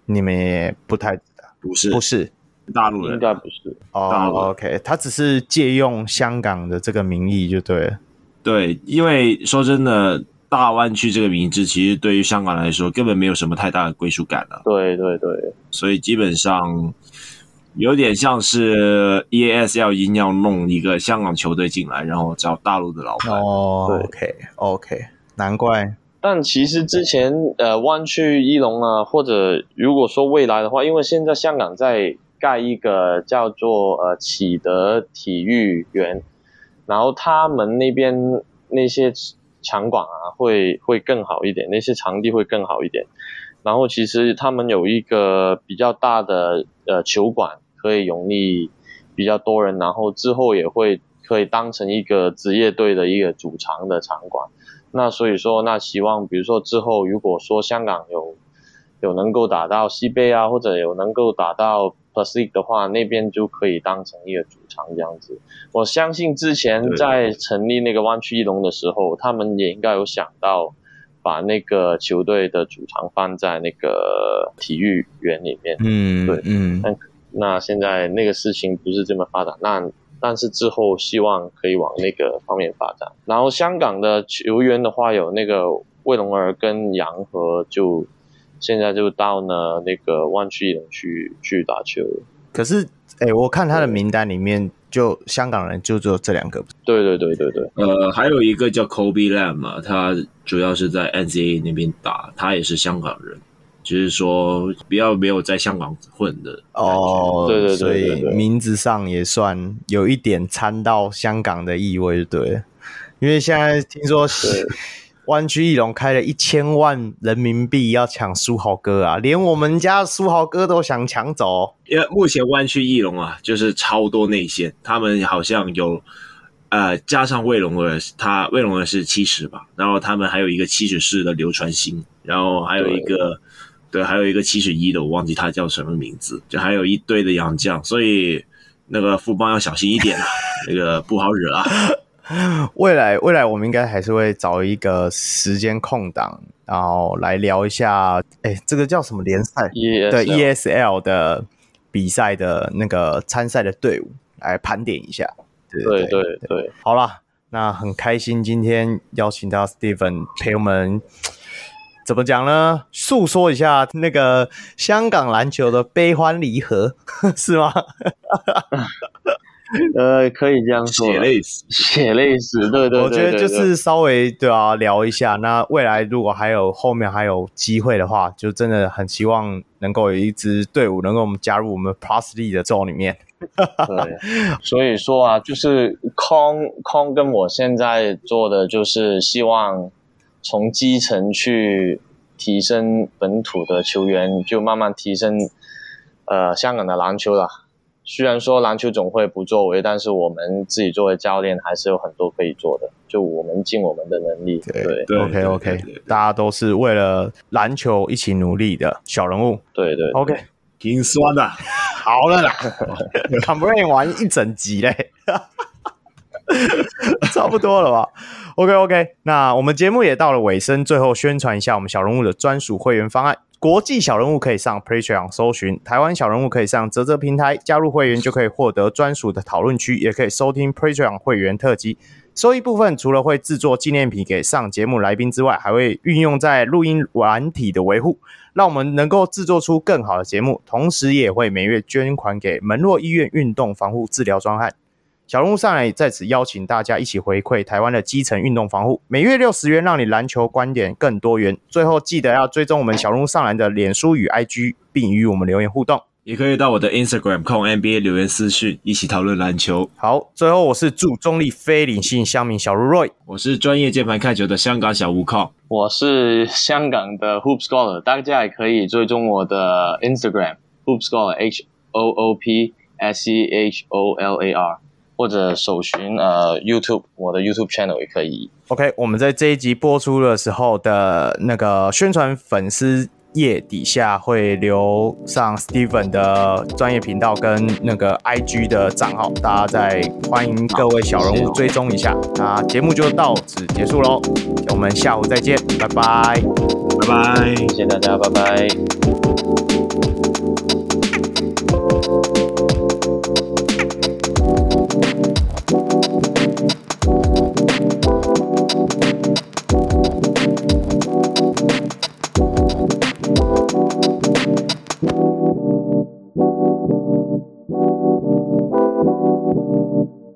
你们也不太知道，不是，不是大陆人，应该不是。哦、oh,，OK，他只是借用香港的这个名义就对了。对，因为说真的，大湾区这个名字其实对于香港来说根本没有什么太大的归属感了。对对对，所以基本上有点像是 EAS 要硬要弄一个香港球队进来，然后找大陆的老板。哦，对，OK OK，难怪。但其实之前呃湾区一龙啊，或者如果说未来的话，因为现在香港在盖一个叫做呃启德体育园，然后他们那边那些场馆啊会会更好一点，那些场地会更好一点。然后其实他们有一个比较大的呃球馆，可以容纳比较多人，然后之后也会可以当成一个职业队的一个主场的场馆。那所以说，那希望比如说之后如果说香港有有能够打到西贝啊，或者有能够打到 Pacific 的话，那边就可以当成一个主场这样子。我相信之前在成立那个湾区翼龙的时候，他们也应该有想到把那个球队的主场放在那个体育园里面。嗯，对，嗯。那那现在那个事情不是这么发展，那但是之后希望可以往那个方面发展。然后香港的球员的话，有那个魏龙儿跟杨和就。现在就到呢那个湾区一龙去去打球，可是哎、欸，我看他的名单里面，就香港人就只有这两个。对对对对对，呃，还有一个叫 Kobe Lam 嘛，他主要是在 NCAA 那边打，他也是香港人，就是说比较没有在香港混的。哦，对对对，所以名字上也算有一点掺到香港的意味，对。因为现在听说是。湾区翼龙开了一千万人民币要抢苏豪哥啊，连我们家苏豪哥都想抢走。因为目前湾区翼龙啊，就是超多内线，他们好像有呃加上卫龙的，他卫龙的是七十吧，然后他们还有一个七十四的刘传兴，然后还有一个对，对，还有一个七十一的，我忘记他叫什么名字，就还有一堆的洋将，所以那个富邦要小心一点啊，那个不好惹啊。未来，未来我们应该还是会找一个时间空档，然后来聊一下，哎，这个叫什么联赛？ESL 对，ESL 的比赛的那个参赛的队伍来盘点一下。对对对，对，对，好啦，那很开心今天邀请到 Steven 陪我们，怎么讲呢？诉说一下那个香港篮球的悲欢离合，是吗？呃，可以这样说，血泪史，血泪史，对对，对，对，对，我觉得就是稍微对啊，聊一下。那未来如果还有后面还有机会的话，就真的很希望能够有一支队伍能够我们加入我们 Plus League 的州里面。对，所以说啊，就是空空跟我现在做的就是希望从基层去提升本土的球员，就慢慢提升呃香港的篮球了。虽然说篮球总会不作为，但是我们自己作为教练还是有很多可以做的。就我们尽我们的能力。对对，对，OK OK，大家都是为了篮球一起努力的小人物。对对，对，OK，挺酸的。好了啦，Complain 完一整集嘞，差不多了吧？OK OK，那我们节目也到了尾声，最后宣传一下我们小人物的专属会员方案。国际小人物可以上 Patreon 搜寻，台湾小人物可以上泽泽平台加入会员，就可以获得专属的讨论区，也可以收听 Patreon 会员特辑。收益部分除了会制作纪念品给上节目来宾之外，还会运用在录音软体的维护，让我们能够制作出更好的节目。同时，也会每月捐款给门诺医院运动防护治疗专案。小人物上篮在此邀请大家一起回馈台湾的基层运动防护，每月六十元，让你篮球观点更多元。最后记得要追踪我们小人物上篮的脸书与 IG，并与我们留言互动。也可以到我的 Instagram 控 NBA 留言私讯，一起讨论篮球。好，最后我是祝中立非理性乡民小如 Roy，我是专业键盘看球的香港小吴控，我是香港的 Hoop Scholar，大家也可以追踪我的 Instagram Hoop Scholar H O O P S E H O L A R。或者搜寻呃 YouTube，我的 YouTube channel 也可以。OK，我们在这一集播出的时候的那个宣传粉丝页底下会留上 Steven 的专业频道跟那个 IG 的账号，大家再欢迎各位小人物追踪一下。那节目就到此结束喽，我们下午再见，拜拜，拜拜，谢谢大家，拜拜。